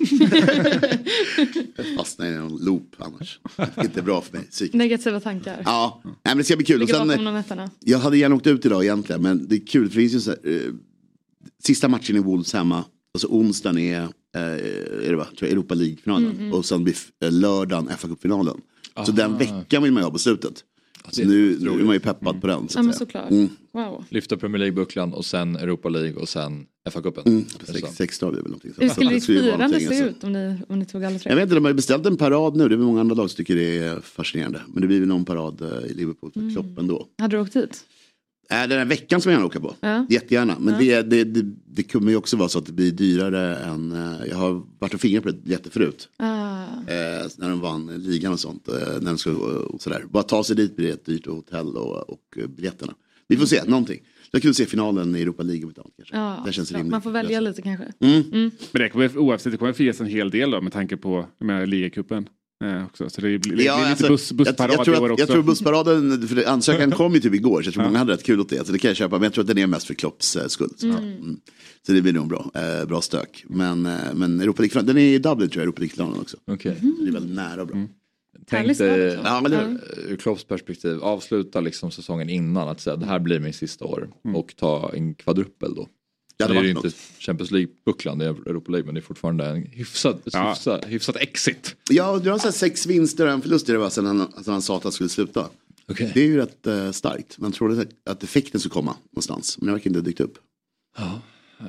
jag fastnar i en loop annars. Det är inte bra för mig. psykiskt. Negativa tankar? Ja, Nej, men det ska bli kul. Och sen, jag hade gärna åkt ut idag egentligen, men det är kul för det finns ju så här, eh, sista matchen i Wolves hemma, alltså onsdagen är, eh, är det va? Tror jag, Europa League-finalen Mm, mm. och sen blir lördagen fa Cup-finalen. Så den veckan vill man ju ha på slutet. Så nu, nu är man ju peppad på den. Så Ja att men säga. såklart. Mm. Wow. Lyfta Premier League-bucklan och sen Europa League och sen FA-cupen. Mm, sex, sex dagar är väl någonting. Hur skulle Det ditt firande se alltså. ut om ni, om ni tog alla tre? Jag vet inte, de har ju beställt en parad nu. Det är många andra lag som tycker det är fascinerande. Men det blir väl någon parad eh, i Liverpool för Mm. Klopp ändå. Hade du åkt dit? Äh, den här veckan som jag gärna åker på. Ja. Jättegärna. Men Ja. det, det, det, det kommer ju också vara så att det blir dyrare än... eh, Jag har varit och fingrat på det jätte förut. Ah. Eh, när de vann ligan och sånt. Eh, när de ska, och sådär. Bara ta sig dit blir det dyrt och hotell och, och eh, biljetterna. Vi får se, någonting. Det är kul att se finalen i Europa League om ett tag, kanske. Ja, det känns klart. rimligt. Man får välja lite kanske. Mm. Mm. Men det kommer, oavsett, det kommer firas en hel del då med tanke på ligacupen. Eh, också. Så det blir, Ja, blir alltså, lite buss, bussparad jag, jag, tror i år att, också. jag tror bussparaden, för ansökan kom ju typ igår så jag tror många hade rätt kul åt det. Så det kan jag köpa, men jag tror att den är mest för Klopps eh, skull. Så, Mm. mm. så det blir nog bra, eh, bra stök. Men, eh, men Europa League, den är i Dublin tror jag, Europa League-finalen också. Okej. Så det är väldigt nära och bra. Tänk Härlig dig. Ja, men det- ur Klopps perspektiv, avsluta liksom säsongen innan att säga det här blir min sista år och ta en kvadruppel då. Det det är var ju något. inte Champions League-bucklan, det är Europa League men det är fortfarande en hyfsad, Ja. hyfsad, hyfsad exit. Ja, du har här sex vinster och en förlust det va, sen han, sen han sa att han skulle sluta. Okej. Det är ju rätt eh, starkt. Man trodde att effekten skulle komma någonstans, men det verkar inte ha dykt upp. Ja,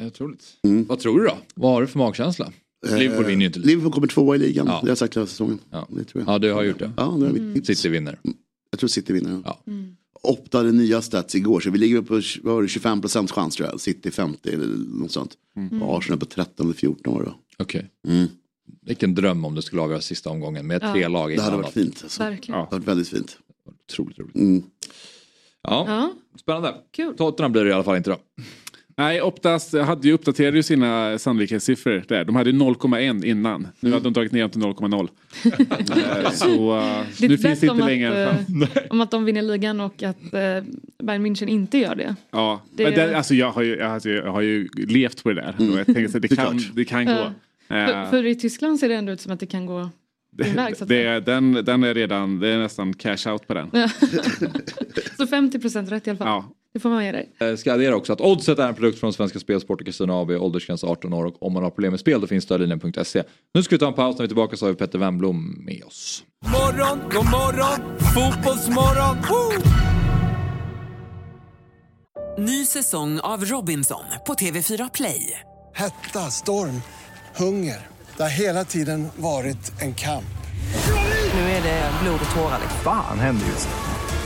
jag tror det. Mm. Vad tror du då? Vad har du för magkänsla? Liverpool vinner ju inte. Eh, Liverpool kommer tvåa i ligan, Ja. det har jag sagt hela säsongen. Ja. Det tror jag. Ja, du har gjort det. Ja, det har. Mm. City vinner. Jag tror City vinner. Ja. Optade nya stats igår, så vi ligger på vad var det, 25 procents chans tror jag. City 50 eller något sånt. Och Arsenal på 13 eller 14 var det? Okej. Mm. Vilken dröm om det skulle avgöras sista omgången med Ja. tre lag i Det hade varit fint. Alltså. Det Verkligen. hade varit väldigt fint. Otroligt roligt. Mm. Ja, Ja, spännande. kul. Tottenham blir det i alla fall inte då. Nej, Optas hade ju uppdaterade ju sina sannolikhetssiffror där. De hade ju 0,1 innan. Nu hade de dragit ner dem till 0,0. Eh, Så Ditt nu finns det inte att, längre. en chans. eh, om att de vinner ligan och att eh, Bayern München inte gör det. Ja, Det- men det, alltså jag har, ju, jag, alltså jag har ju levt på det där. Och jag tänker att det, kan, det kan gå. För, för i Tyskland ser det ändå ut som att det kan gå väg. Så, att det, är- den, den är redan, det är nästan cash out på den. Så 50 procent rätt i alla fall. Ja. Det får man dig. Eh, Ska addera också att Oddset är en produkt från Svenska Spelsport och Casino AB, åldersgräns 18 år och om man har problem med spel då finns stödlinjen.se. Nu ska vi ta en paus, när vi är tillbaka så har vi Petter Wennblom med oss. Morgon, god morgon, fotbollsmorgon, woo! Ny säsong av Robinson på TV4 Play. Hetta, storm, hunger. Det har hela tiden varit en kamp. Nu är det blod och tårar. liksom. Fan händer just nu.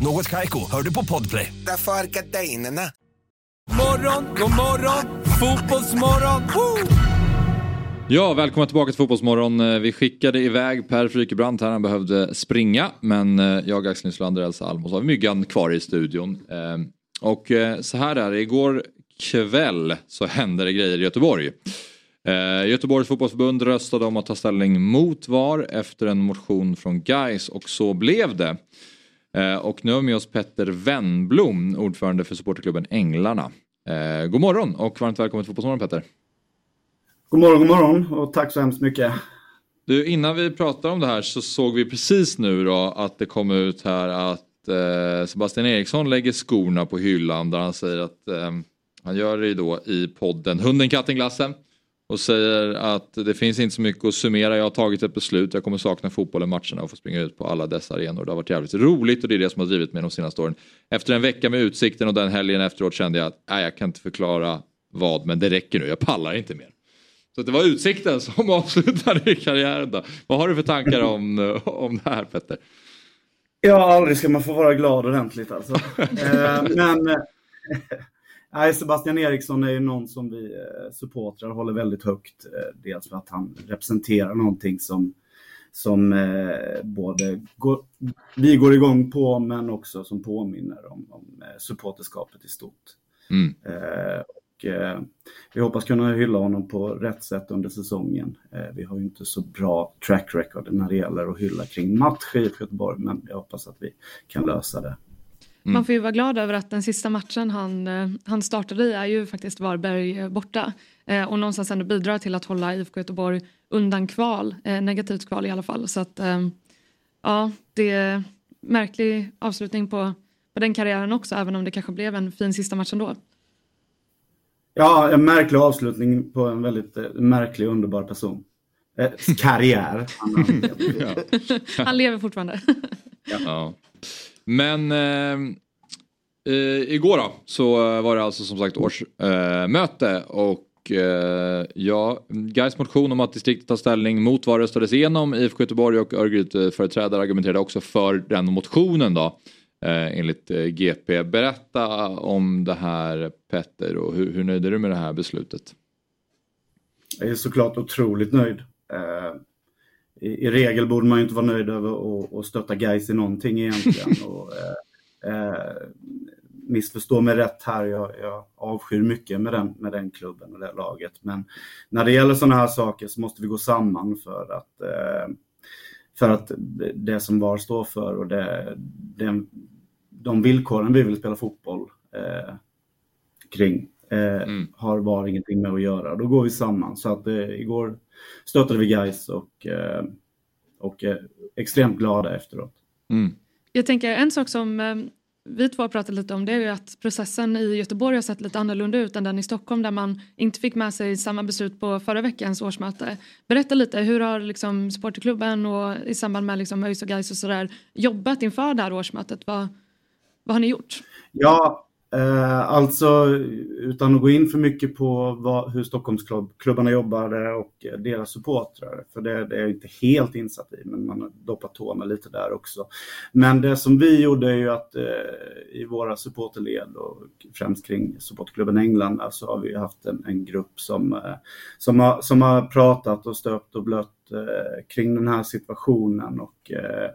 Något Kaiko, hör du på Podplay. Därför är gardinerna. Morgon, god morgon, fotbollsmorgon, woo! Ja, välkomna tillbaka till Fotbollsmorgon. Eh, Vi skickade iväg Per Frykebrant här, han behövde springa. Men eh, jag, Axel Nyslander och Elsa Alm, har vi Myggan kvar i studion. Eh, Och så här är det, igår kväll så hände det grejer i Göteborg. Göteborgs fotbollsförbund röstade om att ta ställning mot VAR efter en motion från Geis och så blev det. Eh, och nu har vi med oss Petter Wennblom, ordförande för supporterklubben Änglarna. Eh, god morgon och varmt välkommen till Fotbollsmorgon Petter. God morgon, god morgon och tack så hemskt mycket. Du, innan vi pratar om det här så såg vi precis nu då att det kom ut här att eh, Sebastian Eriksson lägger skorna på hyllan där han säger att eh, han gör det då i podden Hunden, katten, glassen och säger att det finns inte så mycket att summera. Jag har tagit ett beslut. Jag kommer sakna fotbollen, matcherna och få springa ut på alla dessa arenor. Det har varit jävligt roligt och det är det som har drivit mig de senaste åren. Efter en vecka med utsikten och den helgen efteråt kände jag att nej, jag kan inte förklara vad, men det räcker nu. Jag pallar inte mer. Så det var utsikten som avslutade karriären. Då. Vad har du för tankar om, om det här Petter? Ja, aldrig ska man få vara glad ordentligt alltså. eh, men Nej, Sebastian Eriksson är ju någon som vi eh, supportrar håller väldigt högt. Eh, dels för att han representerar någonting som, som eh, både går, vi går igång på men också som påminner om, om supporterskapet i stort. Mm. och, vi hoppas kunna hylla honom på rätt sätt under säsongen. vi har ju inte så bra track record när det gäller att hylla kring match i Göteborg men jag hoppas att vi kan lösa det. Mm. Man får ju vara glad över att den sista matchen han, eh, han startade i är ju faktiskt Varberg eh, borta. Eh, och någonstans ändå bidrar till att hålla IFK Göteborg undan kval, eh, negativt kval i alla fall. Så att eh, ja, det är märklig avslutning på, på den karriären också, även om det kanske blev en fin sista match ändå. Ja, en märklig avslutning på en väldigt eh, märklig, underbar person. karriär. Han lever fortfarande. ja. Men eh, eh, igår då så var det alltså som sagt årsmöte eh, och eh, ja, Gais motion om att distriktet tar ställning mot vad röstades igenom. IFK Göteborg och Örgryte-företrädare eh, argumenterade också för den motionen då. Eh, enligt GP. Berätta om det här Petter och hur, hur nöjd är du med det här beslutet? Jag är såklart otroligt nöjd. I, i, regel borde man ju inte vara nöjd över att, att stötta guys i någonting egentligen. och, eh, eh, missförstå mig rätt här, jag, jag avskyr mycket med den, med den klubben och det laget. Men när det gäller sådana här saker så måste vi gå samman för att, eh, för att det som VAR står för och det, det, de villkoren vi vill spela fotboll eh, kring eh, mm. har VAR ingenting med att göra. Då går vi samman. Så att eh, igår stöttade vi guys och, eh, och är extremt glada efteråt. Mm. Jag tänker en sak som eh, vi två har pratat lite om det är ju att processen i Göteborg har sett lite annorlunda ut än den i Stockholm där man inte fick med sig samma beslut på förra veckans årsmöte. Berätta lite, hur har liksom supporterklubben och i samband med liksom ÖIS och Gais och sådär jobbat inför det här årsmötet? Vad, vad har ni gjort? Ja, Eh, Eh, alltså, utan att gå in för mycket på vad, hur Stockholmsklubbarna jobbade och deras supportrar, för det, det, är jag inte helt insatt i, men man har doppat tårna lite där också. Men det som vi gjorde är ju att eh, i våra supporterled och främst kring supportklubben England så alltså har vi haft en, en grupp som, eh, som, har, som har pratat och stöpt och blött eh, kring den här situationen och eh,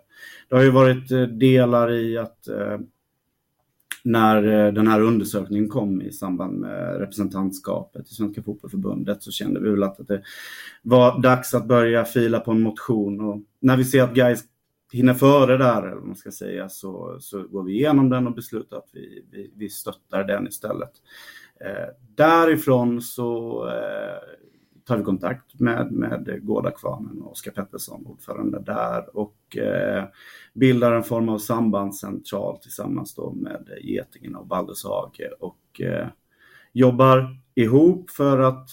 det har ju varit eh, delar i att eh, när eh, den här undersökningen kom i samband med representantskapet i Svenska Fotbollförbundet så kände vi väl att det var dags att börja fila på en motion och när vi ser att guys hinner före där, eller vad man ska säga, så, så går vi igenom den och beslutar att vi, vi, vi stöttar den istället. Eh, därifrån så eh, tar vi kontakt med, med Gårdakvarnen och Oskar Pettersson, ordförande där, och eh, bildar en form av sambandscentral tillsammans då med Getingen och Baldershage och eh, jobbar ihop för att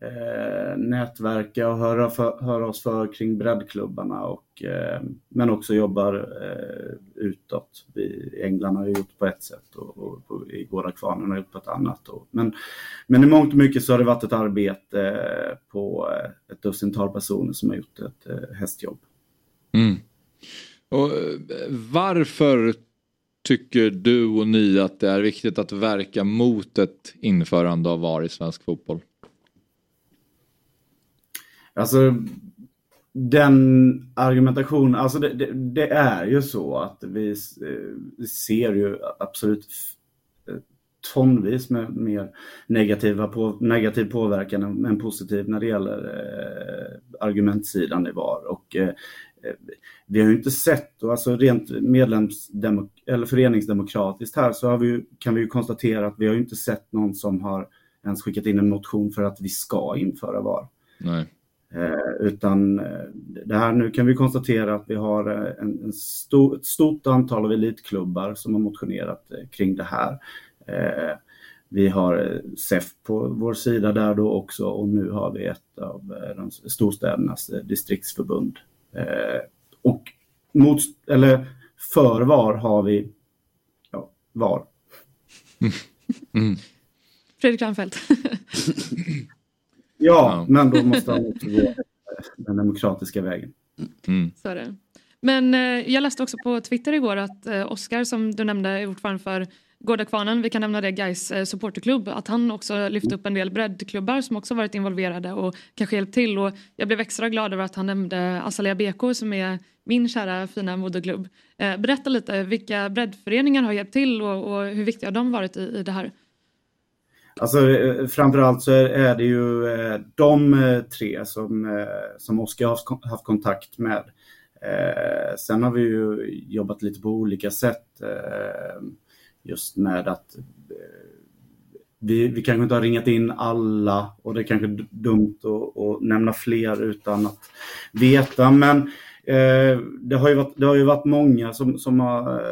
eh, nätverka och höra, för, höra oss för kring breddklubbarna och, eh, men också jobbar eh, utåt. Vi, England har gjort på ett sätt och, och, och i Gårdakvarnen har gjort på ett annat. Och, men, men i mångt och mycket så har det varit ett arbete eh, på eh, ett dussintal personer som har gjort ett eh, hästjobb. Mm. Och eh, varför tycker du och ni att det är viktigt att verka mot ett införande av VAR i svensk fotboll? Alltså den argumentationen, alltså det, det, det, är ju så att vi, eh, vi ser ju absolut eh, tonvis med mer negativa på, negativ påverkan än, positiv när det gäller eh, argumentsidan i VAR. Och, eh, eh vi har ju inte sett, och alltså rent medlemsdemok eller föreningsdemokratiskt här, så har vi ju, kan vi ju konstatera att vi har ju inte sett någon som har ens skickat in en motion för att vi ska införa VAR. Nej. Eh, utan eh, det här, nu kan vi konstatera att vi har eh, en, en stor, ett stort antal av elitklubbar som har motionerat kring det här. Eh, vi har SEF på vår sida där då också och nu har vi ett av de storstädernas distriktsförbund. Eh, och mot, eller för VAR har vi ja, VAR. Mm. Fredrik Reinfeldt. Ja, men då måste han också gå den demokratiska vägen. Mm. Så är det. Men eh, jag läste också på Twitter igår att eh, Oskar som du nämnde är ordförande för Gårdakvarnen, vi kan nämna det, Gais eh, supporterklubb, att han också lyfte upp en del breddklubbar som också varit involverade och kanske hjälpt till. Och jag blev extra glad över att han nämnde Azalea BK som är min kära fina moderklubb. Eh, berätta lite, vilka breddföreningar har hjälpt till och, och hur viktiga har de varit i, i det här? Alltså eh, framförallt så är, är det ju eh, de eh, tre som, som Oskar har haft, kontakt med. Sen har vi ju jobbat lite på olika sätt just med att vi, vi kanske inte har ringat in alla och det är kanske dumt att, att nämna fler utan att veta. Men det, har ju varit, det har ju varit många som, som har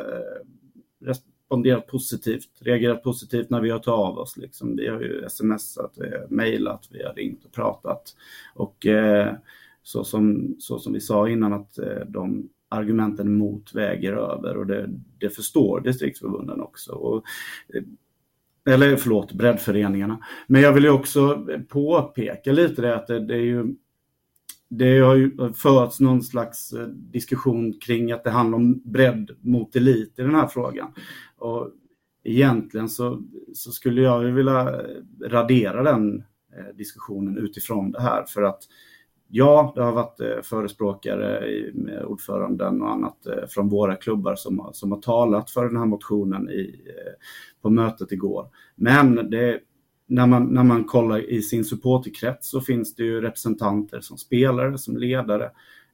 responderat positivt, reagerat positivt när vi har tagit av oss. Liksom. Vi har ju smsat, vi har mejlat, vi har ringt och pratat. Och eh, så, som, så som vi sa innan att eh, de argumenten mot väger över och det, det förstår distriktsförbunden också. Och, eh, eller förlåt, breddföreningarna. Men jag vill ju också påpeka lite det att det, det är ju det har ju förts någon slags eh, diskussion kring att det handlar om bredd mot elit i den här frågan. Och egentligen så, så skulle jag ju vilja radera den eh, diskussionen utifrån det här för att ja, det har varit eh, förespråkare med ordföranden och annat eh, från våra klubbar som, har- som har talat för den här motionen i, på mötet igår. Men det, när, man, när man kollar i sin supporterkrets så finns det ju representanter som spelare, som ledare,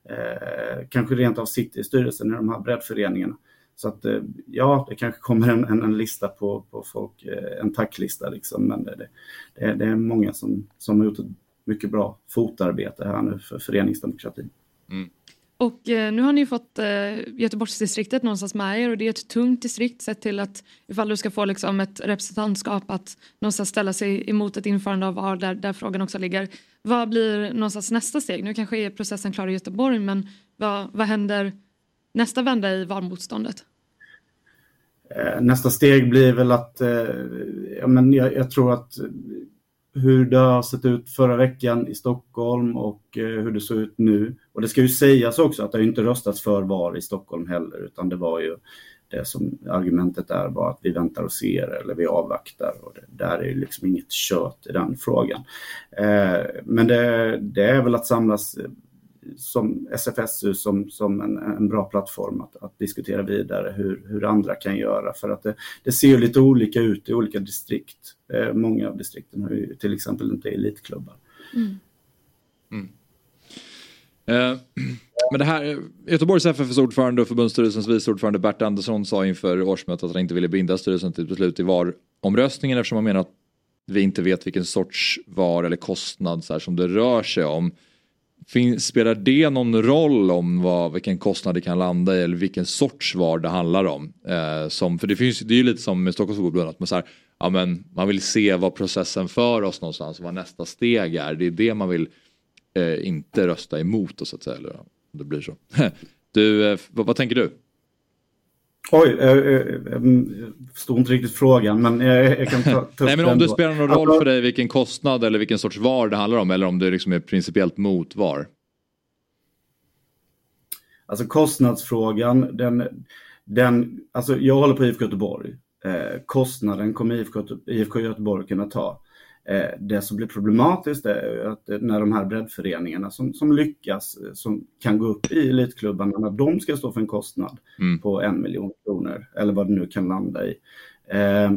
eh, kanske rent av sitter i styrelsen i de här breddföreningarna. Så att eh, ja, det kanske kommer en, en, en lista på, på folk, eh, en tacklista liksom, men det, det, är, det är många som, som har gjort ett mycket bra fotarbete här nu för föreningsdemokratin. Och eh, nu har ni fått eh, Göteborgsdistriktet någonstans med er och det är ett tungt distrikt sett till att ifall du ska få liksom, ett representantskap att någonstans ställa sig emot ett införande av VAR där, där frågan också ligger. Vad blir någonstans nästa steg? Nu kanske är processen klar i Göteborg men vad, vad händer nästa vända i valmotståndet? Eh, nästa steg blir väl att, eh, ja, men jag, jag tror att hur det har sett ut förra veckan i Stockholm och eh, hur det ser ut nu. Och det ska ju sägas också att det har inte röstats för VAR i Stockholm heller utan det var ju det som argumentet är, var att vi väntar och ser eller vi avvaktar. Och det, där är ju liksom inget kött i den frågan. Eh, men det, det är väl att samlas som SFSU som, som en, en bra plattform att, att diskutera vidare hur, hur andra kan göra. För att det, det ser ju lite olika ut i olika distrikt. Eh, många av distrikten har ju till exempel inte elitklubbar. Eh, men det här, Göteborgs FFs ordförande och förbundsstyrelsens vice ordförande Bert Andersson sa inför årsmötet att han inte ville binda styrelsen till ett beslut i VAR-omröstningen eftersom han menar att vi inte vet vilken sorts VAR eller kostnad så här, som det rör sig om. Finns, spelar det någon roll om vad, vilken kostnad det kan landa i eller vilken sorts VAR det handlar om? Eh, som, för det, finns, det är ju lite som med Stockholms fotboll att man, så här, ja, men man vill se vad processen för oss någonstans vad nästa steg är. Det är det man vill eh, inte rösta emot och så att säga. Eller om det blir så. Du, eh, vad, vad tänker du? Oj, eh, jag förstod inte riktigt frågan men jag, jag kan ta, ta Nej men om det spelar någon roll för dig vilken kostnad eller vilken sorts VAR det handlar om eller om det liksom är principiellt mot VAR. Alltså kostnadsfrågan, den, den, alltså jag håller på IFK Göteborg. Eh, kostnaden kommer IFK, IFK Göteborg kunna ta. Eh, det som blir problematiskt är att när de här breddföreningarna som, som lyckas, eh, som kan gå upp i elitklubbarna, när de ska stå för en kostnad Mm. på en miljon kronor eller vad det nu kan landa i. Eh,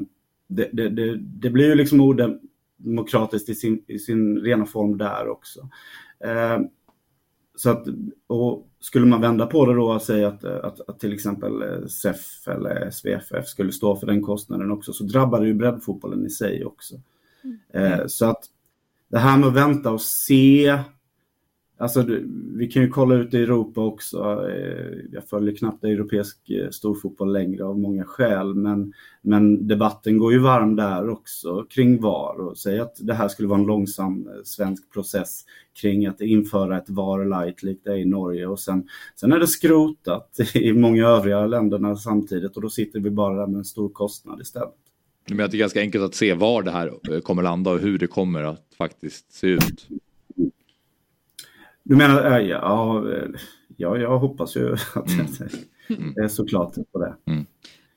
det, det, det, det blir ju liksom odemokratiskt i sin, i sin rena form där också. Så att, och skulle man vända på det då och säga att, att, att till exempel SEF eller SVFF skulle stå för den kostnaden också så drabbar det ju breddfotbollen i sig också. Eh, så att det här med att vänta och se Alltså, vi kan ju kolla ut i Europa också. Eh, jag följer knappt europeisk eh, storfotboll längre av många skäl, men, men debatten går ju varm där också kring VAR och säger att det här skulle vara en långsam eh, svensk process kring att införa ett VAR light likt det är i Norge och sen, sen är det skrotat i många övriga länderna samtidigt och då sitter vi bara där med en stor kostnad istället. Men att det är ganska enkelt att se var det här kommer landa och hur det kommer att faktiskt se ut. Du menar, ja, ja jag hoppas ju att mm. det är såklart på det. Mm.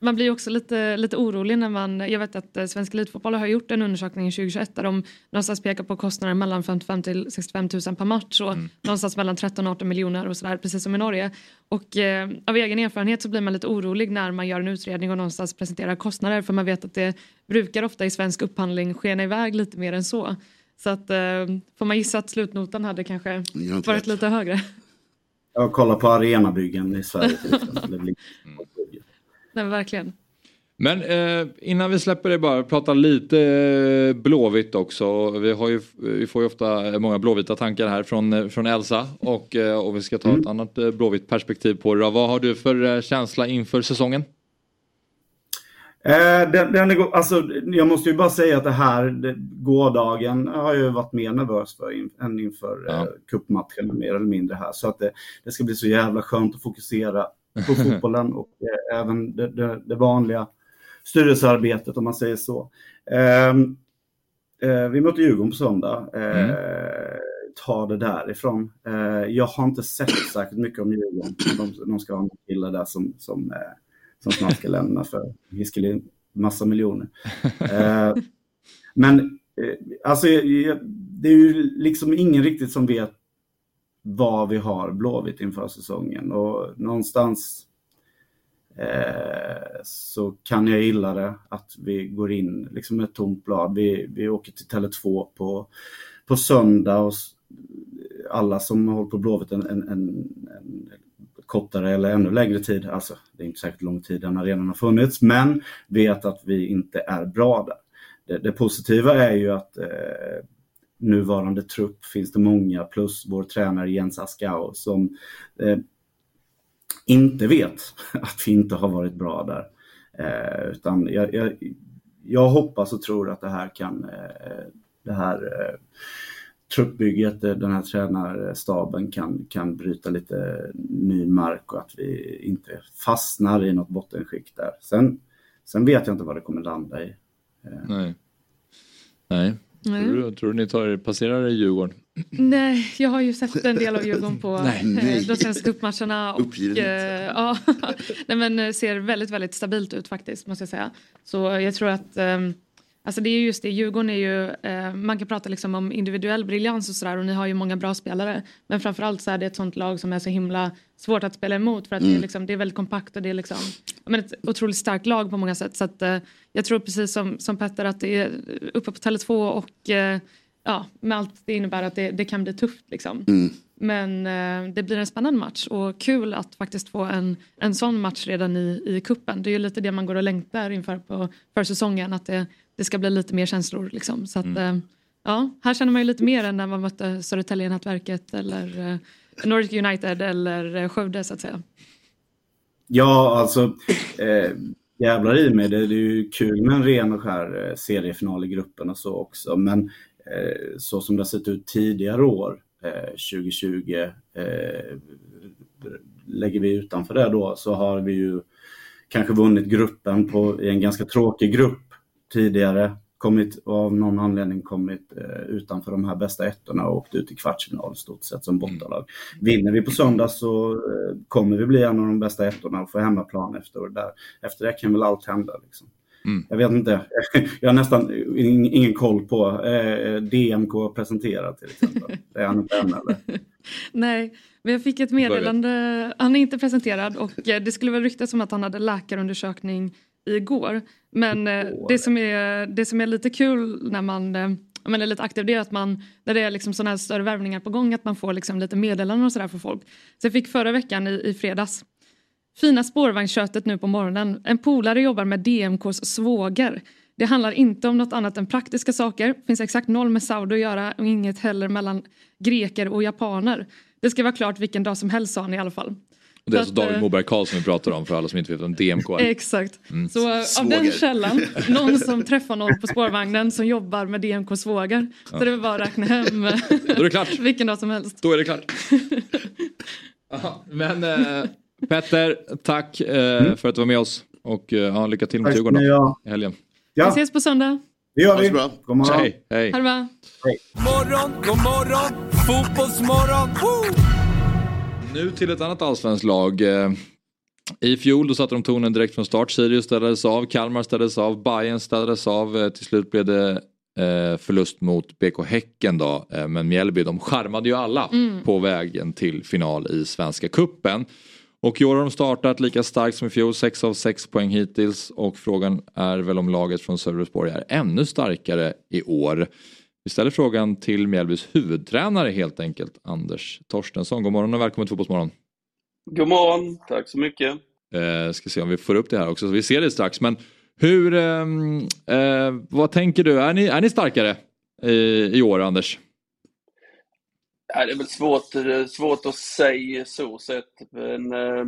Man blir också lite, lite orolig när man, jag vet att eh, Svensk Elitfotboll har gjort en undersökning 2021 där de någonstans pekar på kostnader mellan 55 till 65 000 per match och mm. någonstans mellan 13 och 18 miljoner och sådär, precis som i Norge. Och eh, av egen erfarenhet så blir man lite orolig när man gör en utredning och någonstans presenterar kostnader för man vet att det brukar ofta i svensk upphandling skena iväg lite mer än så. Så att, eh, får man gissa att slutnotan hade kanske varit rätt. lite högre. Jag kollar på arenabyggen i Sverige till exempel. Nej, verkligen. Men eh, innan vi släpper det bara, prata lite eh, Blåvitt också. Vi, har ju, vi får ju ofta många blåvita tankar här från, eh, från Elsa och, eh, och vi ska ta mm. ett annat eh, blåvitt perspektiv på det. Vad har du för eh, känsla inför säsongen? Eh, den, den är, alltså, jag måste ju bara säga att det här, det, gårdagen har jag ju varit mer nervös för in, än inför ja. eh, cupmatchen mer eller mindre här. Så att det, det, ska bli så jävla skönt att fokusera på fotbollen och eh, även det, det, det, vanliga styrelsearbetet om man säger så. Ehm, eh, vi möter Djurgården på söndag. Eh, mm. Ta det därifrån. Jag har inte sett särskilt mycket om Djurgården. De, de ska ha en kille där som, som som snart ska lämna för hiskelig massa miljoner. Men alltså, det är ju liksom ingen riktigt som vet vad vi har Blåvitt inför säsongen och någonstans eh, så kan jag gilla det att vi går in liksom med ett tomt blad. Vi, vi åker till Tele2 på, på söndag och alla som har hållit på Blåvitt en, en, en, en kortare eller ännu längre tid, alltså det är inte säkert lång tid den arenan har funnits, men vet att vi inte är bra där. Det, det positiva är ju att eh, nuvarande trupp finns det många, plus vår tränare Jens Askau som eh, inte vet att vi inte har varit bra där. Eh, utan jag, jag, jag, hoppas och tror att det här kan, eh, det här eh, truppbygget, eh, den här tränarstaben kan, kan bryta lite ny mark och att vi inte fastnar i något bottenskikt där. Sen, sen vet jag inte vad det kommer landa i. Eh. Nej. Nej. Nej. Tror, du, tror du ni tar, passerar i Djurgården? Nej, jag har ju sett en del av Djurgården på nej, eh, de senaste cupmatcherna. Och, eh, ja, nej, men ser väldigt, väldigt stabilt ut faktiskt måste jag säga. Så jag tror att eh, Alltså det är just det, Djurgården är ju, eh, man kan prata liksom om individuell briljans och sådär och ni har ju många bra spelare. Men framförallt så är det ett sånt lag som är så himla svårt att spela emot för att mm. det, är liksom, det är väldigt kompakt och det är liksom, men ett otroligt starkt lag på många sätt. Så att, eh, jag tror precis som, som Petter att det är uppe på Tele2 och eh, ja, med allt det innebär att det, det kan bli tufft liksom. Mm. Men eh, det blir en spännande match och kul att faktiskt få en, en sån match redan i, i kuppen. Det är ju lite det man går och längtar inför på försäsongen. Att det, det ska bli lite mer känslor. Liksom. Så att, mm. eh, ja, här känner man ju lite mer än när man mötte Södertälje-nätverket eller eh, Nordic United eller eh, Skövde så att säga. Ja, alltså eh, jävlar i mig. Det, det är ju kul med en ren och skär eh, seriefinal i gruppen och så också. Men eh, så som det har sett ut tidigare år, 2020, eh, lägger vi utanför det då, så har vi ju kanske vunnit gruppen på, i en ganska tråkig grupp tidigare kommit av någon anledning kommit eh, utanför de här bästa ettorna och åkt ut i kvartsfinal stort sett som bortalag. Vinner vi på söndag så eh, kommer vi bli en av de bästa ettorna och få hemmaplan efter och där. Efter det kan väl allt hända. Liksom. Mm. Jag vet inte, jag har nästan ingen koll på eh, DMK presenterat till exempel. Det är han inte än eller? Nej, men jag fick ett meddelande, han är inte presenterad och eh, det skulle väl ryktas om att han hade läkarundersökning igår. Men eh, det, som är, det som är lite kul när man eh, men är lite aktiv det är att man, när det är liksom sådana här större värvningar på gång, att man får liksom lite meddelanden och sådär för folk. Så jag fick förra veckan i, i fredags Fina spårvagnsköttet nu på morgonen. En polare jobbar med DMKs svåger. Det handlar inte om något annat än praktiska saker. Finns exakt noll med Saudi att göra och inget heller mellan greker och japaner. Det ska vara klart vilken dag som helst sa han i alla fall. Och det är Så alltså David eh, Moberg Karlsson vi pratar om för alla som inte vet vem DMK är. Exakt. Mm. Så av den källan, någon som träffar någon på spårvagnen som jobbar med DMK svåger. Så Ja. det är väl bara att räkna hem Då är det klart. vilken dag som helst. Då är det klart. Aha, Men eh, Petter, tack eh, för att du var med oss. Och eh, ja, lycka till ska Djurgården ha. i helgen. Vi ses på söndag. Det gör Ha vi. så bra. God morgon. Hej, hej. Ha det bra. Morgon, god morgon, fotbollsmorgon. Woo! Nu till ett annat allsvenskt lag. Eh, I fjol då satte de tonen direkt från start. Sirius ställdes av, Kalmar ställdes av, Bayern ställdes av. Eh, Till slut blev det förlust mot BK Häcken då. Men Mjällby de charmade ju alla Mm. på vägen till final i Svenska Kuppen. Och i år har de startat lika starkt som i fjol, 6 av 6 poäng hittills. Och frågan är väl om laget från Sölvesborg är ännu starkare i år. Vi ställer frågan till Mjällbys huvudtränare helt enkelt, Anders Torstensson. God morgon och välkommen till Fotbollsmorgon. God morgon, tack så mycket. Eh, ska se om vi får upp det här också, så vi ser det strax. Men hur, ehm, eh, vad tänker du, är ni, är ni starkare i, i år Anders? Ja, det är väl svårt, eh, svårt att säga så sett, men eh,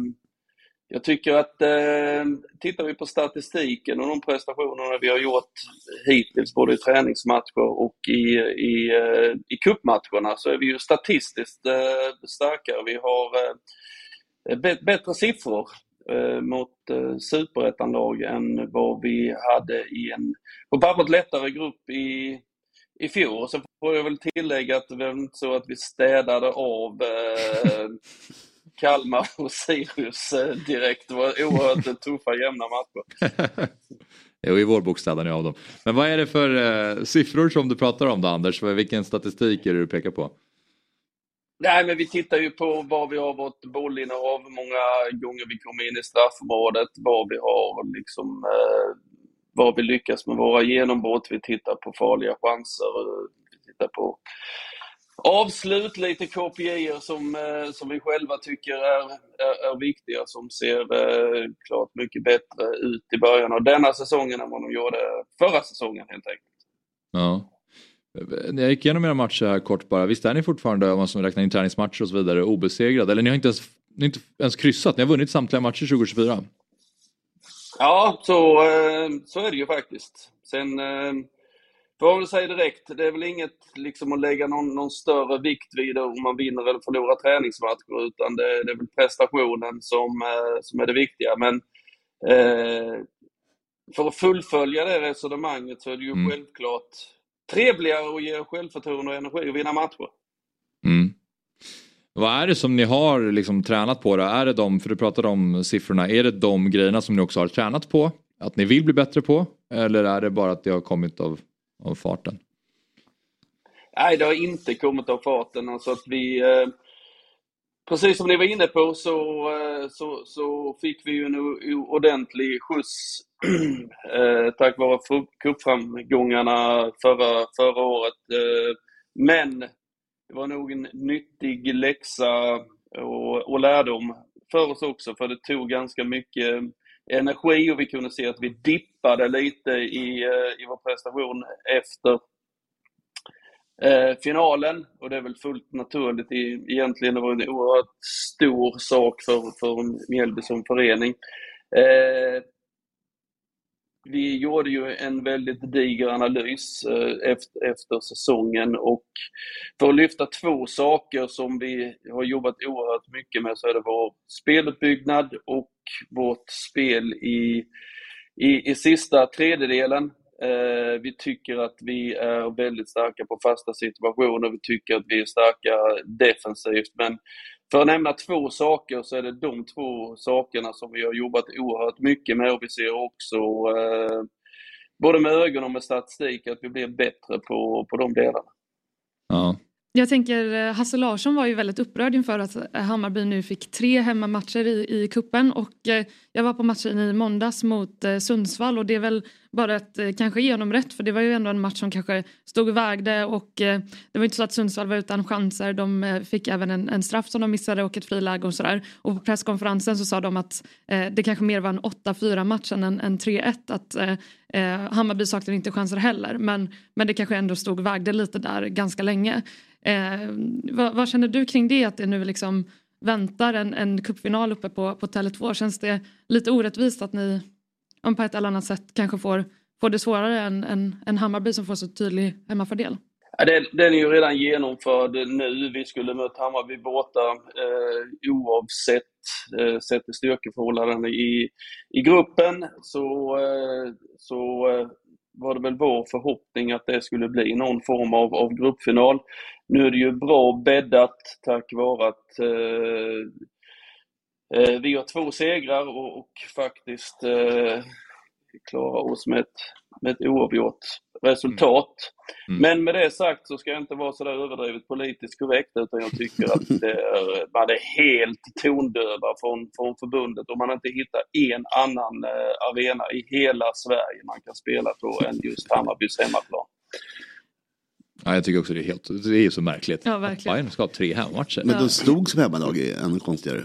jag tycker att eh, tittar vi på statistiken och de prestationerna vi har gjort hittills, både i träningsmatcher och i, i, eh, i cupmatcherna, så är vi ju statistiskt eh, starkare. Vi har eh, bättre siffror eh, mot eh, superettanlag än vad vi hade i en på pappret lättare grupp i, i fjol. Så får jag väl tillägga att det var inte så att vi städade av eh, Kalmar och Sirius eh, direkt. Det var oerhört tuffa, jämna matcher. Jo, i vår bok städar ni av dem. Men vad är det för eh, siffror som du pratar om då Anders? Vilken statistik är det du pekar på? Nej, men vi tittar ju på var vi har vårt bollinnehav, hur många gånger vi kommer in i straffområdet, var vi har liksom, eh, var vi lyckas med våra genombrott. Vi tittar på farliga chanser, vi tittar på avslut, lite KPI som, eh, som vi själva tycker är, är, är viktiga, som ser eh, klart mycket bättre ut i början av denna säsongen än vad de gjorde förra säsongen helt enkelt. Ja. Eh, jag gick igenom era matcher här kort bara. Visst är ni fortfarande, om man som räknar in träningsmatcher och så vidare, obesegrade? Eller ni har inte ens, ni har inte ens kryssat, ni har vunnit samtliga matcher 2024. Ja, så, eh, så är det ju faktiskt. Sen eh, får jag väl säga direkt, det är väl inget liksom att lägga någon, någon större vikt vid om man vinner eller förlorar träningsmatcher, utan det, det är väl prestationen som, eh, som är det viktiga. Men eh, för att fullfölja det resonemanget så är det ju Mm. självklart trevligare att ge självförtroende och energi och vinna matcher. Vad är det som ni har liksom tränat på då? Är det de, för du pratade om siffrorna, är det de grejerna som ni också har tränat på? Att ni vill bli bättre på? Eller är det bara att det har kommit av, av farten? Nej, det har inte kommit av farten. Alltså att vi, eh, precis som ni var inne på så, eh, så, så fick vi ju en ordentlig skjuts eh, tack vare cupframgångarna förra, förra året. Eh, men det var nog en nyttig läxa och, och lärdom för oss också, för det tog ganska mycket energi och vi kunde se att vi dippade lite i, eh, i vår prestation efter eh, finalen och det är väl fullt naturligt i, egentligen. Det var en oerhört stor sak för, för Mjällby som förening. Eh, vi gjorde ju en väldigt diger analys eh, efter, efter säsongen och för att lyfta två saker som vi har jobbat oerhört mycket med så är det vår speluppbyggnad och vårt spel i, i, i sista tredjedelen. Eh, vi tycker att vi är väldigt starka på fasta situationer. Vi tycker att vi är starka defensivt. Men för att nämna två saker så är det de två sakerna som vi har jobbat oerhört mycket med och vi ser också eh, både med ögon och med statistik att vi blir bättre på, på de delarna. Ja. Jag tänker eh, Hasse Larsson var ju väldigt upprörd inför att eh, Hammarby nu fick tre hemmamatcher i, i kuppen och eh, jag var på matchen i måndags mot Sundsvall och det är väl bara att eh, kanske ge honom rätt för det var ju ändå en match som kanske stod och vägde och eh, det var inte så att Sundsvall var utan chanser. De eh, fick även en, en straff som de missade och ett friläge och sådär. Och på presskonferensen så sa de att det kanske mer var en 8-4 match än en, en 3-1 att Hammarby saknade inte chanser heller men, men det kanske ändå stod och vägde lite där ganska länge. Eh, vad, vad, känner du kring det att det nu liksom väntar en, en cupfinal uppe på, på Tele2? Känns det lite orättvist att ni om på ett eller annat sätt kanske får, får det svårare än, än, än Hammarby som får så tydlig hemmafördel? Ja, den, den är ju redan genomförd nu. Vi skulle möta Hammarby borta eh, oavsett eh, sett till styrkeförhållanden i, i gruppen. Så, eh, så eh, var det väl vår förhoppning att det skulle bli någon form av, av gruppfinal. Nu är det ju bra bäddat tack vare att eh, vi har två segrar och, och faktiskt eh, klarar oss med ett, med ett oavgjort resultat. Mm. Men med det sagt så ska jag inte vara så där överdrivet politiskt korrekt utan jag tycker att det är, man är helt tondöva från, från förbundet och man inte hittar en annan eh, arena i hela Sverige man kan spela på än just Hammarbys hemmaplan. Ja, jag tycker också det är helt, det är så märkligt. Ja, verkligen. Bayern ska ha tre hemmamatcher. Men de stod som hemmalag ännu konstigare.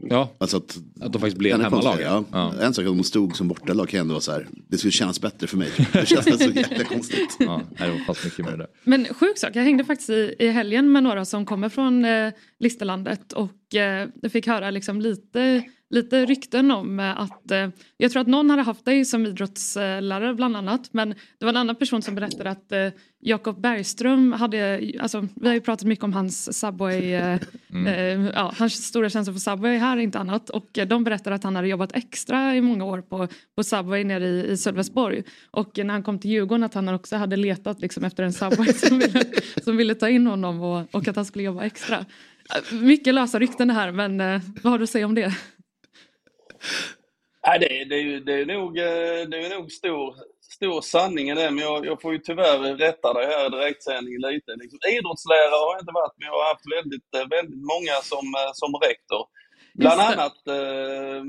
Ja, alltså att, att de faktiskt blev hemmalag. Ja. Ja. En sak att de stod som bortalag kan ändå vara så här, det skulle kännas bättre för mig. Det känns så jäkla konstigt. Ja, det var fast mycket med det där. Men sjuk sak, jag hängde faktiskt i, i helgen med några som kommer från eh, Listerlandet och eh, fick höra liksom lite lite rykten om eh, att eh, jag tror att någon hade haft dig som idrottslärare bland annat men det var en annan person som berättade att eh, Jakob Bergström hade, alltså vi har ju pratat mycket om hans Subway, mm. ja, hans stora känsla för Subway här inte annat och de berättade att han hade jobbat extra i många år på, på Subway nere i, i Sölvesborg och när han kom till Djurgården att han också hade letat liksom efter en Subway som ville, som ville ta in honom och, och att han skulle jobba extra. Mycket lösa rykten det här men vad har du att säga om det? Nej, det, det, det är nog, eh, det är nog stor, stor sanning i det, men jag, jag får ju tyvärr rätta dig här i direktsändning lite. Liksom, idrottslärare har jag inte varit, men jag har haft väldigt, eh, väldigt många som, eh, som rektor. Bland annat, eh,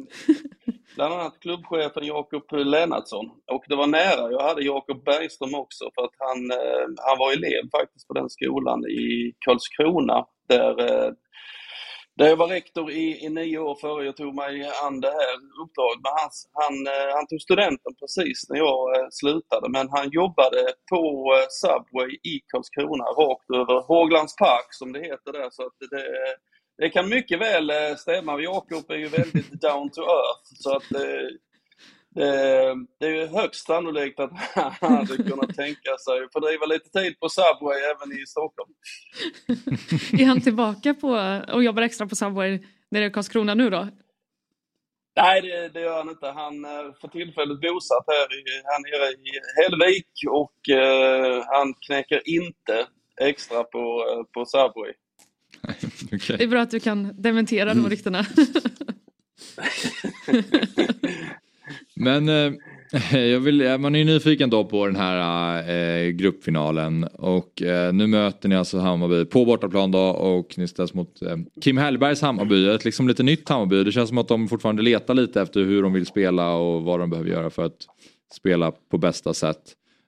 bland annat klubbchefen Jakob Lennartsson. Och det var nära, jag hade Jakob Bergström också för att han, eh, han var elev faktiskt på den skolan i Karlskrona där eh, där jag var rektor i, i nio år före jag tog mig an det här uppdraget. Men han, han, eh, han tog studenten precis när jag eh, slutade, men han jobbade på eh, Subway i Karlskrona, rakt över Håglands park som det heter där. Så att det, det kan mycket väl stämma. Jakob är ju väldigt down to earth. Så att det är ju högst sannolikt att han hade kunnat tänka sig att fördriva lite tid på Subway även i Stockholm. är han tillbaka på och jobbar extra på Subway nere i Karlskrona nu då? Nej, det, det, gör han inte. Han är för tillfället bosatt här, i, här nere i Hällevik och eh, han knäcker inte extra på, eh, på Subway. okay. Det är bra att du kan dementera de ryktena. Men eh, jag vill, eh, man är ju nyfiken då på den här eh, gruppfinalen och eh, nu möter ni alltså Hammarby på bortaplan då och ni ställs mot eh, Kim Hellbergs Hammarby, ett liksom lite nytt Hammarby. Det känns som att de fortfarande letar lite efter hur de vill spela och vad de behöver göra för att spela på bästa sätt.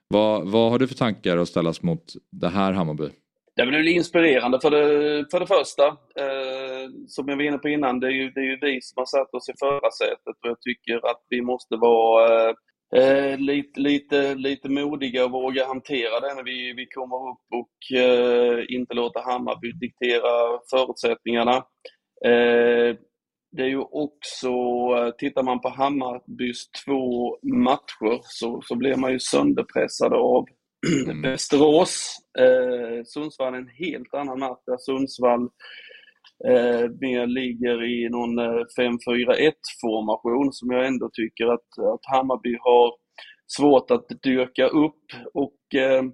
Vad, vad har du för tankar att ställas mot det här Hammarby? Det är väl inspirerande för det, för det första. Eh, som jag var inne på innan, det är, ju, det är ju vi som har satt oss i förarsätet och jag tycker att vi måste vara eh, eh lite, lite, lite modiga och våga hantera det när vi, vi kommer upp och eh, inte låta Hammarby diktera förutsättningarna. Eh, det är ju också, eh, tittar man på Hammarbys två matcher så, så blir man ju sönderpressad av Mm. Västerås. Eh, Sundsvall är en helt annan match där Sundsvall eh, mer ligger i någon eh, 5-4-1 formation som jag ändå tycker att, att Hammarby har svårt att dyrka upp. Och eh,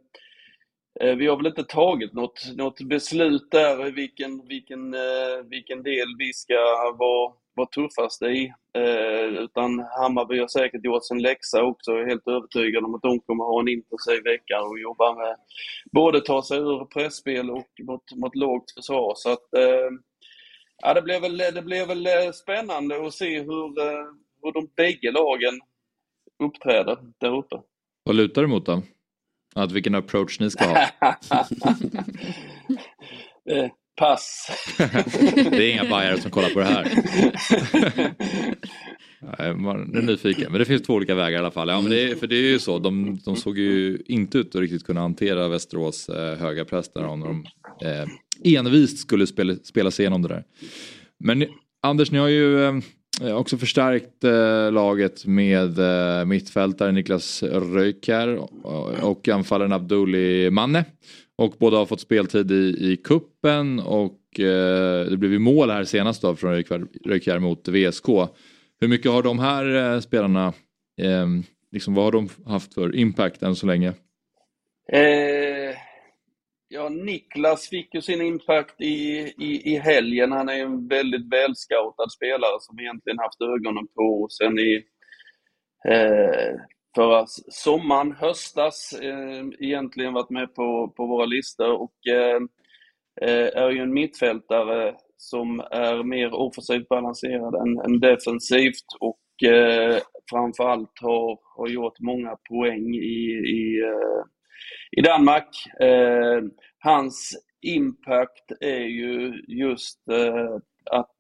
eh, vi har väl inte tagit något, något beslut där vilken, vilken, eh, vilken del vi ska vara, var tuffast i. Eh, utan Hammarby har säkert gjort sin läxa också. Jag är helt övertygad om att de kommer ha en intensiv vecka och jobba med både ta sig ur pressspel och mot, mot lågt försvar. Så att, eh, ja, det blir väl, det blir väl eh, spännande att se hur, hur de bägge lagen uppträder där uppe. Vad lutar du mot då? Att vilken approach ni ska ha? Pass. det är inga bajare som kollar på det här. Man är nyfiken, men det finns två olika vägar i alla fall. Ja, men det är, för det är ju så, de, de såg ju inte ut att riktigt kunna hantera Västerås eh, höga press där om de eh, envist skulle spela, spela sig igenom det där. Men Anders, ni har ju eh, också förstärkt eh, laget med eh, mittfältare Niklas Röykär och, och anfallaren Abduli Manne. Och båda har fått speltid i, i kuppen och eh, det blev ju mål här senast då från Röykär mot VSK. Hur mycket har de här eh, spelarna, eh, liksom, vad har de haft för impact än så länge? Eh, ja, Niklas fick ju sin impact i, i, i helgen. Han är en väldigt välscoutad spelare som egentligen haft ögonen på sen i eh, förra sommaren, höstas, eh, egentligen varit med på, på våra listor och eh, eh, är ju en mittfältare som är mer offensivt balanserad än, än defensivt och eh, framförallt har, har gjort många poäng i, i, eh, i Danmark. Eh, hans impact är ju just eh, att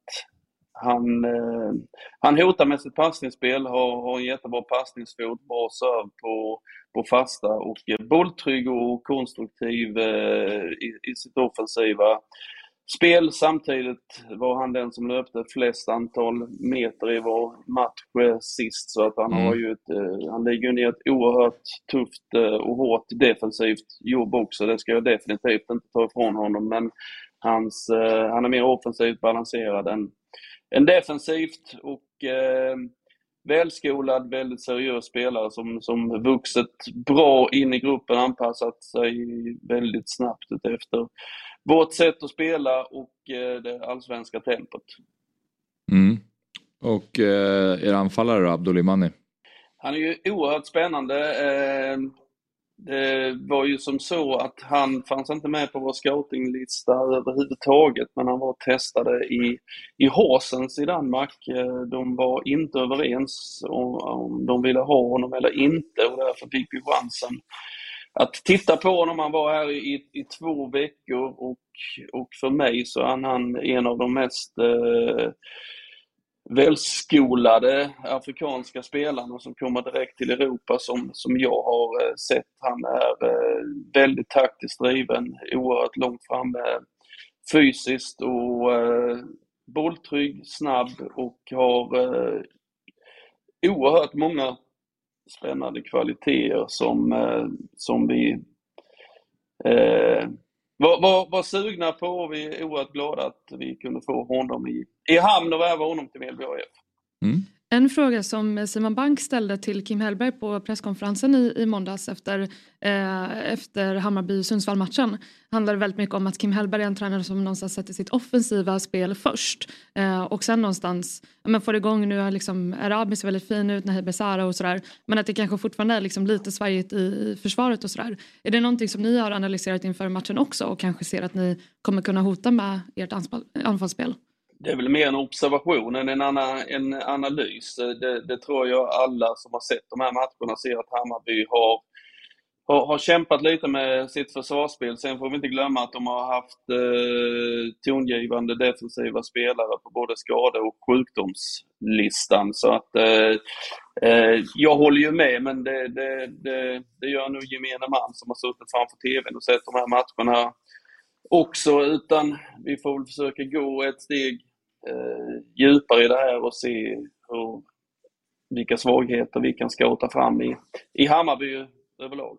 han, eh, han hotar med sitt passningsspel, har, har en jättebra passningsfot, bra serv på, på fasta och eh, bolltrygg och konstruktiv eh, i, i sitt offensiva spel. Samtidigt var han den som löpte flest antal meter i vår match eh, sist så att han Mm. har ju ett, eh, han lägger ner ett oerhört tufft eh, och hårt defensivt jobb också. Det ska jag definitivt inte ta ifrån honom men hans, han är mer offensivt balanserad än, än defensivt och eh, välskolad, väldigt seriös spelare som, som vuxit bra in i gruppen, anpassat sig väldigt snabbt efter vårt sätt att spela och eh, det allsvenska tempot. Mm. Och eh, er anfallare då, Abdulimani? Han är ju oerhört spännande. Eh, det var ju som så att han fanns inte med på vår scoutinglista överhuvudtaget, men han var testade i, i Horsens i Danmark. Eh, de var inte överens om, om de ville ha honom eller inte och därför fick vi chansen att titta på honom. Han var här i, i två veckor och, och för mig så är han, han en av de mest eh, välskolade afrikanska spelarna som kommer direkt till Europa som, som jag har eh, sett. Han är eh, väldigt taktiskt driven, oerhört långt framme eh, fysiskt och eh, bolltrygg, snabb och har eh, oerhört många spännande kvaliteter som, eh, som vi eh, var, var, var sugna på och vi är oerhört glada att vi kunde få honom i, i hamn och värva honom till Mjällby AIF. Mm. En fråga som Simon Bank ställde till Kim Hellberg på presskonferensen i, i måndags efter, eh, efter Hammarby-Sundsvall-matchen handlade väldigt mycket om att Kim Hellberg är en tränare som någonstans sätter sitt offensiva spel först eh, och sen någonstans ja, men får igång, nu är liksom, Arabi ser väldigt fin ut, Nahir Besara och sådär men att det kanske fortfarande är liksom lite svajigt i, i försvaret och sådär. Är det någonting som ni har analyserat inför matchen också och kanske ser att ni kommer kunna hota med ert anfallsspel? Det är väl mer en observation än en, annan, en analys. Det, det tror jag alla som har sett de här matcherna ser att Hammarby har, har, har kämpat lite med sitt försvarsspel. Sen får vi inte glömma att de har haft eh, tongivande defensiva spelare på både skade och sjukdomslistan. Så att eh, eh, jag håller ju med, men det, det, det, det gör nog gemene man som har suttit framför TVn och sett de här matcherna också, utan vi får väl försöka gå ett steg djupare i det här och se hur, vilka svagheter vi kan scouta fram i, i Hammarby överlag.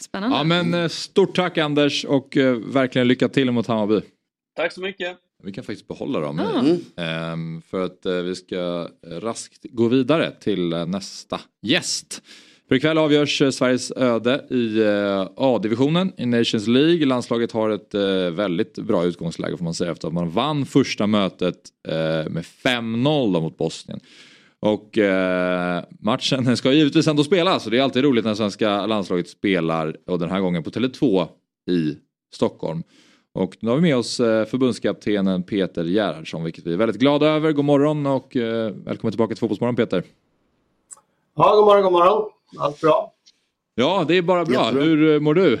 Spännande. Ja men eh, stort tack Anders och eh, verkligen lycka till mot Hammarby. Tack så mycket! Vi kan faktiskt behålla dem Ah. nu. Ehm, för att eh, vi ska raskt gå vidare till eh, nästa gäst. För ikväll avgörs eh, Sveriges öde i eh, A-divisionen i Nations League. Landslaget har ett eh, väldigt bra utgångsläge får man säga efter att man vann första mötet med 5-0 mot Bosnien. Och eh, matchen ska givetvis ändå spelas och det är alltid roligt när svenska landslaget spelar och den här gången på Tele2 i Stockholm. Och nu har vi med oss förbundskaptenen Peter Gerhardsson vilket vi är väldigt glada över. God morgon och eh, välkommen tillbaka till Fotbollsmorgon Peter. Ja, god morgon, god morgon. Allt bra? Ja, det är bara bra. Hur eh, mår du?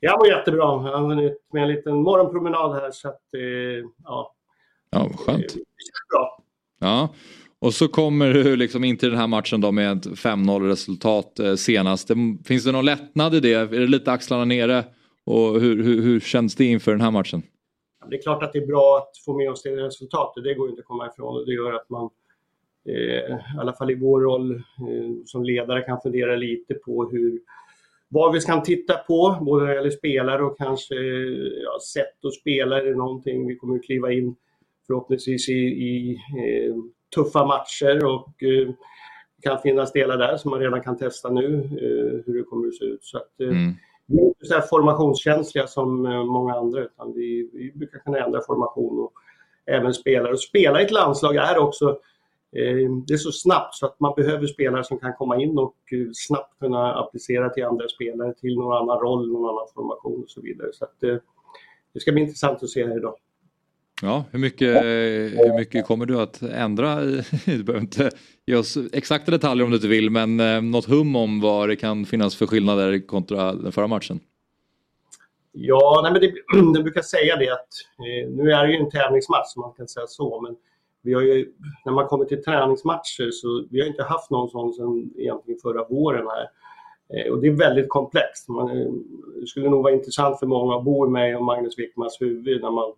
Jag mår jättebra. Jag har hunnit med en liten morgonpromenad här så att eh, ja. Ja, vad skönt. Det bra. Ja, och så kommer du liksom in till den här matchen då med ett 5-0 resultat eh, senast. Finns det någon lättnad i det? Är det lite axlarna nere? Och hur, hur, hur känns det inför den här matchen? Det är klart att det är bra att få med oss det resultatet. Det går ju inte att komma ifrån. Det gör att man, eh, i alla fall i vår roll eh, som ledare, kan fundera lite på hur, vad vi ska titta på, både när det gäller spelare och kanske eh, ja, sätt att spela. Är det någonting vi kommer att kliva in förhoppningsvis i, i eh, tuffa matcher och eh, det kan finnas delar där som man redan kan testa nu, eh, hur det kommer att se ut. Så att, eh, vi är inte så här formationskänsliga som många andra utan vi, vi brukar kunna ändra formation och även spelare. Och spela i ett landslag är också det är så snabbt så att man behöver spelare som kan komma in och eh, snabbt kunna applicera till andra spelare, till någon annan roll, någon annan formation och så vidare. Så att, eh, det ska bli intressant att se här idag. Ja, hur mycket, hur mycket kommer du att ändra? Du behöver inte ge oss exakta detaljer om du inte vill men eh, något hum om vad det kan finnas för skillnader kontra den förra matchen? Ja, nej men det, jag brukar säga det att eh, nu är det ju en tävlingsmatch, man kan säga så, men vi har ju, när man kommer till träningsmatcher så vi har inte haft någon sån sedan egentligen förra våren här. Eh, och det är väldigt komplext. Man, eh, det skulle nog vara intressant för många att bo i mig och Magnus Wickmans huvud när man,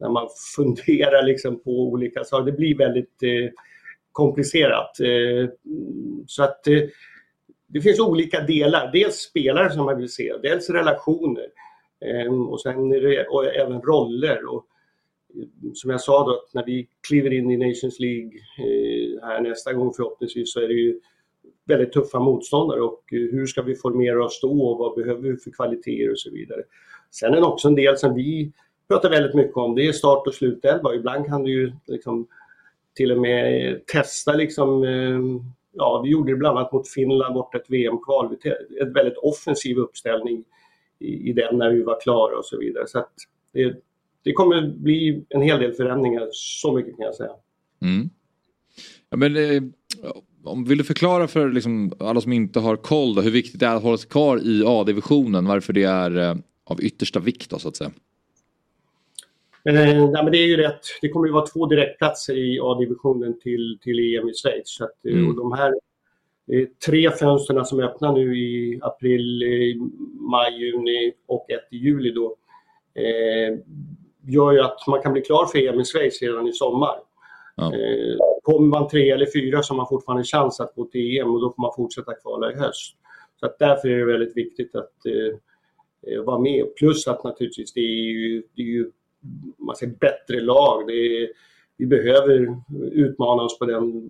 när man funderar liksom på olika saker. Det blir väldigt eh, komplicerat. Eh, så att eh, det finns olika delar. Dels spelare som man vill se, dels relationer. Ehm, och sen och även roller. Och, som jag sa då, att när vi kliver in i Nations League eh, här nästa gång förhoppningsvis så är det ju väldigt tuffa motståndare och eh, hur ska vi formera oss då och vad behöver vi för kvaliteter och så vidare. Sen är det också en del som vi pratar väldigt mycket om, det är start och slutelva. Ibland kan du ju liksom till och med testa liksom, eh, ja vi gjorde det bland annat mot Finland borta ett VM-kval, Vi ett väldigt offensiv uppställning i, i den när vi var klara och så vidare. Så att det, det kommer bli en hel del förändringar, så mycket kan jag säga. Mm. Ja, men, eh, om, vill du förklara för liksom, alla som inte har koll då, hur viktigt det är att hålla sig kvar i A-divisionen? Varför det är eh, av yttersta vikt då, så att säga? Eh, nej, men det är ju rätt. Det kommer ju vara två direktplatser i A-divisionen till, till EM i Schweiz. Så att, eh, Mm. och de här eh, tre fönsterna som öppnar nu i april, eh, maj, juni och ett i juli då eh, gör ju att man kan bli klar för EM i Schweiz redan i sommar. Eh, kommer man tre eller fyra så har man fortfarande chans att gå till EM och då får man fortsätta kvala i höst. Så att därför är det väldigt viktigt att eh, eh, vara med. Plus att naturligtvis det är ju, det är ju man säger, bättre lag. Det är, vi behöver utmana oss på den,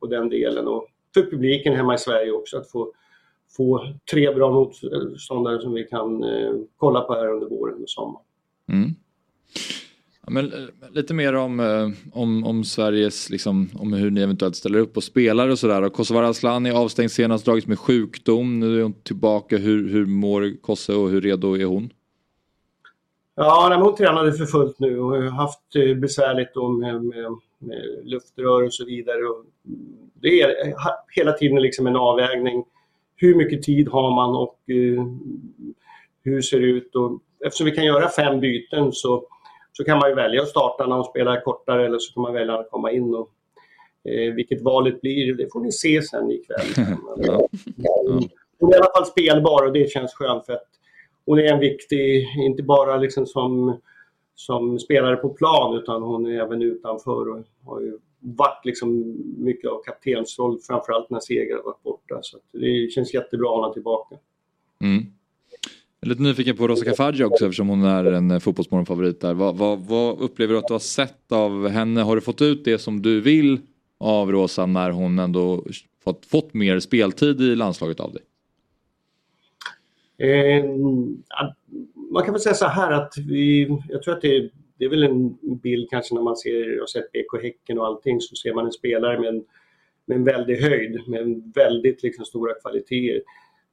på den delen. Och för publiken hemma i Sverige också att få, få tre bra motståndare som vi kan eh, kolla på här under våren och sommaren. Mm. Ja, men, eh, lite mer om, eh, om, om Sveriges, liksom, om hur ni eventuellt ställer upp och spelar och sådär. Kosovar Kosovare Asllani avstängd senast, dragits med sjukdom. Nu är hon tillbaka. Hur, hur mår Kosse och hur redo är hon? Ja, nej, hon tränade för fullt nu och har haft eh, besvärligt då med, med, med luftrör och så vidare. Och det är hela tiden liksom en avvägning. Hur mycket tid har man och hur ser det ut? Och eftersom vi kan göra fem byten så, så kan man ju välja att starta när hon spelar kortare eller så kan man välja att komma in. Och, eh, vilket valet blir, det får ni se sen ikväll. Hon är i alla fall spelbar och det känns skönt för att hon är en viktig, inte bara liksom som, som spelare på plan utan hon är även utanför och har ju varit liksom mycket av kaptensroll framförallt när Seger har varit borta. Så det känns jättebra att ha henne tillbaka. Mm. Jag är lite nyfiken på Rosa Kafaji också eftersom hon är en eh, fotbollsmorgonfavorit där. Vad, vad, vad upplever du att du har sett av henne? Har du fått ut det som du vill av Rosa när hon ändå fått, fått mer speltid i landslaget av dig? Eh, man kan väl säga så här att vi, jag tror att det, det är väl en bild kanske när man ser och sett BK Häcken och allting så ser man en spelare med en, med en väldig höjd, med en väldigt liksom, stora kvaliteter.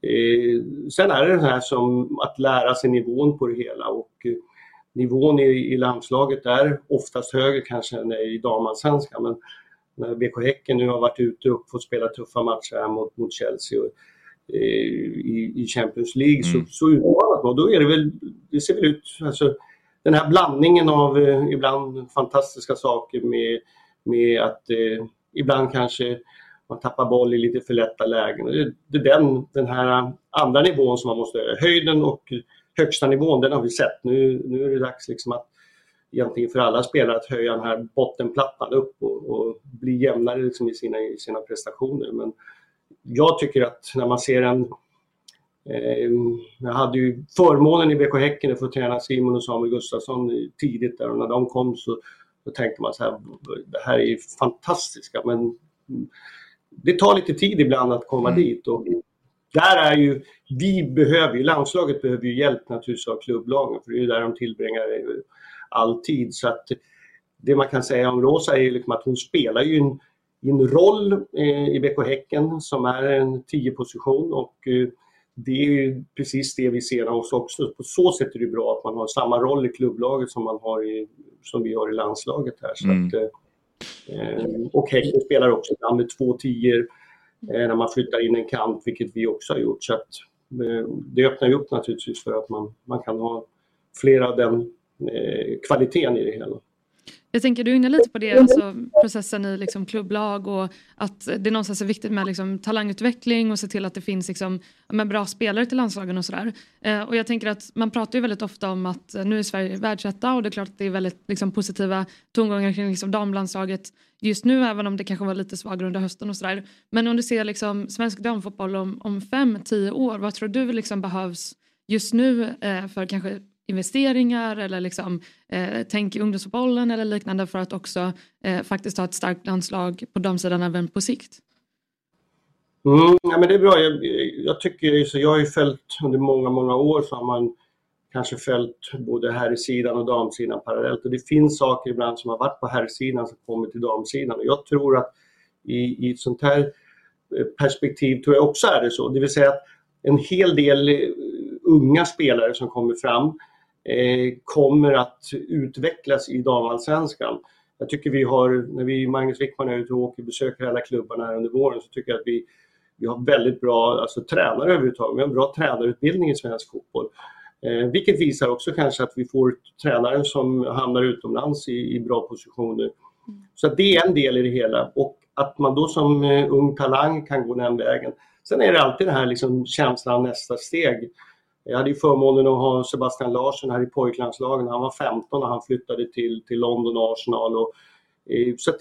Eh, sen är det det här som att lära sig nivån på det hela och eh, nivån i, i landslaget är oftast högre kanske än i damallsvenskan men när BK Häcken nu har varit ute och fått spela tuffa matcher här mot, mot Chelsea och, eh, i, i Champions League Mm. så, så utmanas man. Då är det väl, det ser väl ut, alltså den här blandningen av ibland fantastiska saker med, med att ibland kanske man tappar boll i lite för lätta lägen. Det, är den, den här andra nivån som man måste Höjden och högsta nivån, den har vi sett. Nu, nu är det dags liksom att egentligen för alla spelare att höja den här bottenplattan upp och, och bli jämnare liksom i, sina, i sina prestationer. Men jag tycker att när man ser en Eh, jag hade ju förmånen i BK Häcken att få träna Simon och Samuel Gustafsson tidigt där och när de kom så, så tänkte man så här, det här är ju fantastiska men det tar lite tid ibland att komma dit och där är ju, vi behöver ju, landslaget behöver ju hjälp naturligtvis av klubblagen för det är ju där de tillbringar all tid så att det man kan säga om Rosa är ju liksom att hon spelar ju en, en roll eh, i BK Häcken som är en 10-position och eh, det är ju precis det vi ser hos också. På så sätt är det bra att man har samma roll i klubblaget som, man har i, som vi har i landslaget här. Så Mm. att, eh, Eh, och Häcken spelar också ibland med två tior eh, när man flyttar in en kant, vilket vi också har gjort. Så att, eh, det öppnar ju upp naturligtvis för att man, man kan ha flera av den kvaliteten i det hela. Jag tänker du är inne lite på det, alltså processen i liksom klubblag och att det någonstans är viktigt med liksom talangutveckling och se till att det finns liksom, med bra spelare till landslagen och sådär. Eh, och jag tänker att man pratar ju väldigt ofta om att eh, nu är Sverige världsetta och det är klart att det är väldigt liksom, positiva tongångar kring liksom, damlandslaget just nu även om det kanske var lite svagare under hösten och sådär. Men om du ser liksom, svensk damfotboll om, om fem, tio år, vad tror du liksom behövs just nu eh, för kanske investeringar eller liksom, eh, tänk i ungdomsfotbollen eller liknande för att också eh, faktiskt ha ett starkt landslag på damsidan även på sikt? Mm, ja, men det är bra. Jag, jag tycker så. Jag har ju följt under många, många år så har man kanske följt både herrsidan och damsidan parallellt. Och det finns saker ibland som har varit på herrsidan som kommer till damsidan. Och jag tror att i, i ett sånt här eh, perspektiv tror jag också är det så. Det vill säga att en hel del eh, unga spelare som kommer fram kommer att utvecklas i damallsvenskan. Jag tycker vi har, när vi, Magnus Wickman är ute och åker och besöker alla klubbarna här under våren så tycker jag att vi, vi har väldigt bra alltså, tränare överhuvudtaget. Vi har en bra tränarutbildning i svensk fotboll. Eh, vilket visar också kanske att vi får tränare som hamnar utomlands i, i bra positioner. Så att det är en del i det hela och att man då som eh, ung talang kan gå den vägen. Sen är det alltid den här liksom, känslan av nästa steg. Jag hade ju förmånen att ha Sebastian Larsson här i pojklandslagen. Han var 15 när han flyttade till, till London och Arsenal. Och, eh, så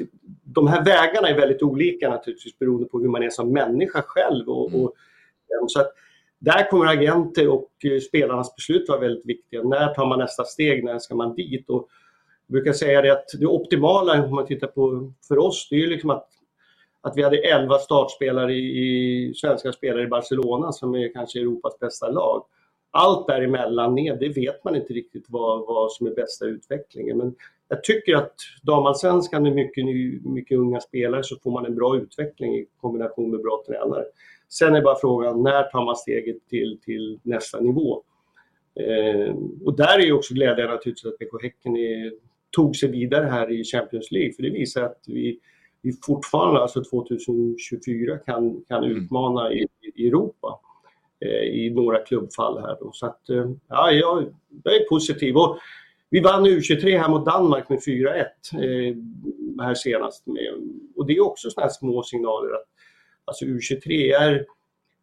de här vägarna är väldigt olika naturligtvis beroende på hur man är som människa själv. Och, och, så att där kommer agenter och eh, spelarnas beslut vara väldigt viktiga. När tar man nästa steg? När ska man dit? Och jag brukar säga det att det optimala om man tittar på för oss, det är ju liksom att, att vi hade 11 startspelare i, i svenska spelare i Barcelona som är kanske Europas bästa lag. Allt däremellan ner, det vet man inte riktigt vad, vad som är bästa utvecklingen. Men jag tycker att damallsvenskan med mycket, ny, mycket unga spelare så får man en bra utveckling i kombination med bra tränare. Sen är bara frågan, när tar man steget till, till nästa nivå? Eh, och där är ju också glädjande naturligtvis att BK Häcken är, tog sig vidare här i Champions League. För det visar att vi, vi fortfarande, alltså 2024, kan, kan utmana i, i Europa Eh, i några klubbfall här. Då. Så att, eh, ja, jag, jag är positiv. Och vi vann U23 här mot Danmark med 4-1 eh, här senast. Med, och det är också sådana här små signaler att alltså U23 är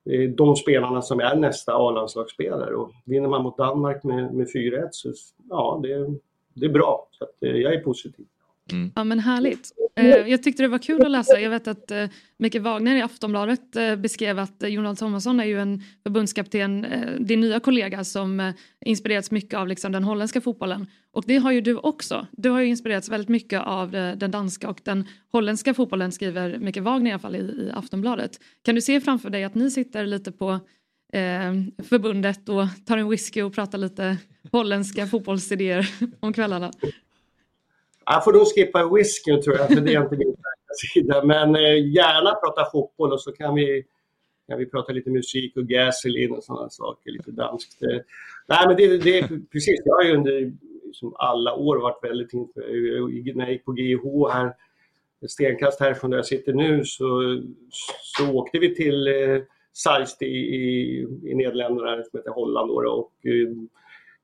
eh, de spelarna som är nästa A-landslagsspelare. Och vinner man mot Danmark med, med 4-1 så ja, det, det är bra. Så att, eh, jag är positiv. Ja men härligt. Eh, jag tyckte det var kul att läsa. Jag vet att eh, Mikael Wagner i Aftonbladet eh, beskrev att eh, Jonald Thomasson är ju en förbundskapten, eh, din nya kollega som eh, inspirerats mycket av liksom, den holländska fotbollen. Och det har ju du också. Du har ju inspirerats väldigt mycket av eh, den danska och den holländska fotbollen skriver Mikael Wagner i alla fall i, i Aftonbladet. Kan du se framför dig att ni sitter lite på eh, förbundet och tar en whisky och pratar lite holländska fotbollsidéer om kvällarna? Jag får nog skippa whisky tror jag, för det är inte min sida. Men eh, gärna prata fotboll och så kan vi, kan vi prata lite musik och gasoline och sådana saker, lite danskt. Eh, nej, men det, det är precis, jag har ju under liksom, alla år varit väldigt intresserad. Eh, när jag gick på GIH här, ett stenkast härifrån där jag sitter nu, så, så åkte vi till eh, Zeist i, i, i Nederländerna, som heter Holland då, och eh,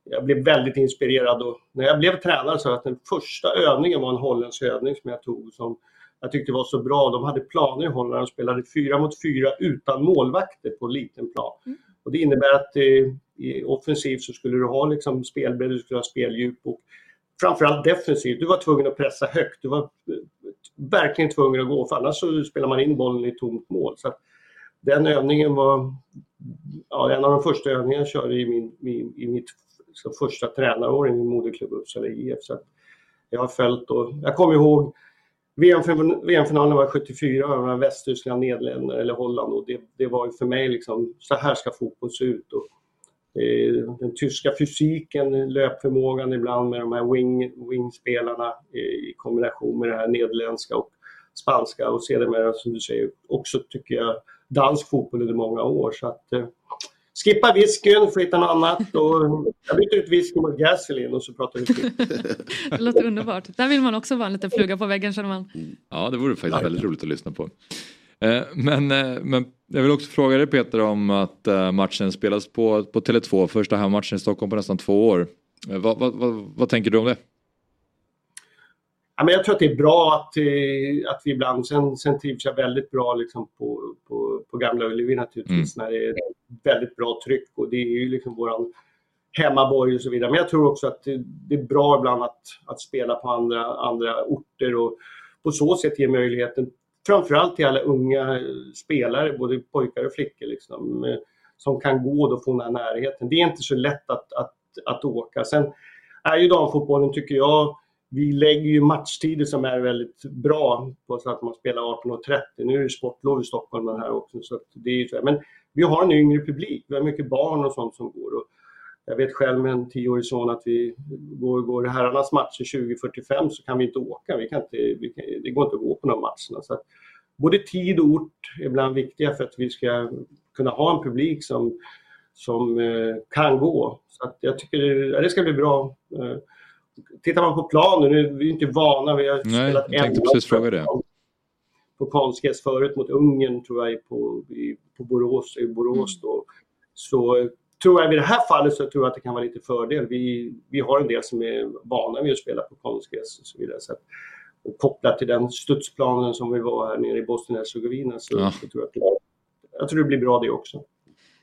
jag blev väldigt inspirerad och när jag blev tränare så att den första övningen var en holländsk övning som jag tog som jag tyckte var så bra. De hade planer i Holland och spelade fyra mot fyra utan målvakter på en liten plan. Mm. Och det innebär att eh, i offensiv så skulle du ha liksom spelbredd, du skulle ha speldjup och framförallt defensivt. Du var tvungen att pressa högt. Du var eh, verkligen tvungen att gå för annars så spelar man in bollen i tomt mål. Så den övningen var ja, en av de första övningarna jag körde i, min, min, i mitt liksom första tränaråren i moderklubb Uppsala IF. Så jag har följt och jag kommer ihåg VM-finalen var 74, mellan Västtyskland, Nederländerna eller Holland och det, det var ju för mig liksom, så här ska fotboll se ut. Och, eh, den tyska fysiken, löpförmågan ibland med de här wing, wingspelarna eh, i kombination med det här nederländska och spanska och sedermera som du säger också tycker jag dansk fotboll under många år. Så att, eh, skippa whiskyn, få hitta något annat. Och jag byter ut whisky mot gasoline och så pratar vi. Det låter underbart. Där vill man också vara en liten fluga på väggen känner man. Ja, det vore faktiskt väldigt roligt att lyssna på. Eh, Men, eh, men jag vill också fråga dig Peter om att eh, matchen spelas på, på Tele2, första hemmatchen i Stockholm på nästan två år. Vad, vad, vad, vad tänker du om det? Ja, men jag tror att det är bra att, eh, att vi ibland, sen, sen trivs jag väldigt bra liksom på, på, på Gamla Ullevi naturligtvis när det är väldigt bra tryck och det är ju liksom våran hemmaborg och så vidare. Men jag tror också att det, det är bra ibland att, att spela på andra, andra orter och på så sätt ge möjligheten framförallt till alla unga spelare, både pojkar och flickor, liksom, eh, som kan gå och få den här närheten. Det är inte så lätt att, att, att åka. Sen är ju damfotbollen, tycker jag, vi lägger ju matchtider som är väldigt bra på så att man spelar 18.30. Nu är det sportlov i Stockholm den här också. Så att det är ju så. Men vi har en yngre publik. Vi har mycket barn och sånt som går. Och jag vet själv med en tioårig son att vi går, går herrarnas matcher 20.45 så kan vi inte åka. Vi kan inte, vi kan, det går inte att gå på de matcherna. Så att både tid och ort är ibland viktiga för att vi ska kunna ha en publik som, som eh, kan gå. Så att jag tycker det, det ska bli bra. Eh, Tittar man på planen, nu är vi inte vana, vi har Nej, spelat jag tänkte en precis fråga det. på konstgräs förut mot Ungern tror jag på, i, på Borås, i Borås då. Så tror jag i det här fallet så tror jag att det kan vara lite fördel. Vi, vi har en del som är vana vid att spela på konstgräs och så vidare. Så att, och kopplat till den studsplanen som vi var här nere i Bosnien-Hercegovina så, Ja. så tror jag att det, jag tror det blir bra det också.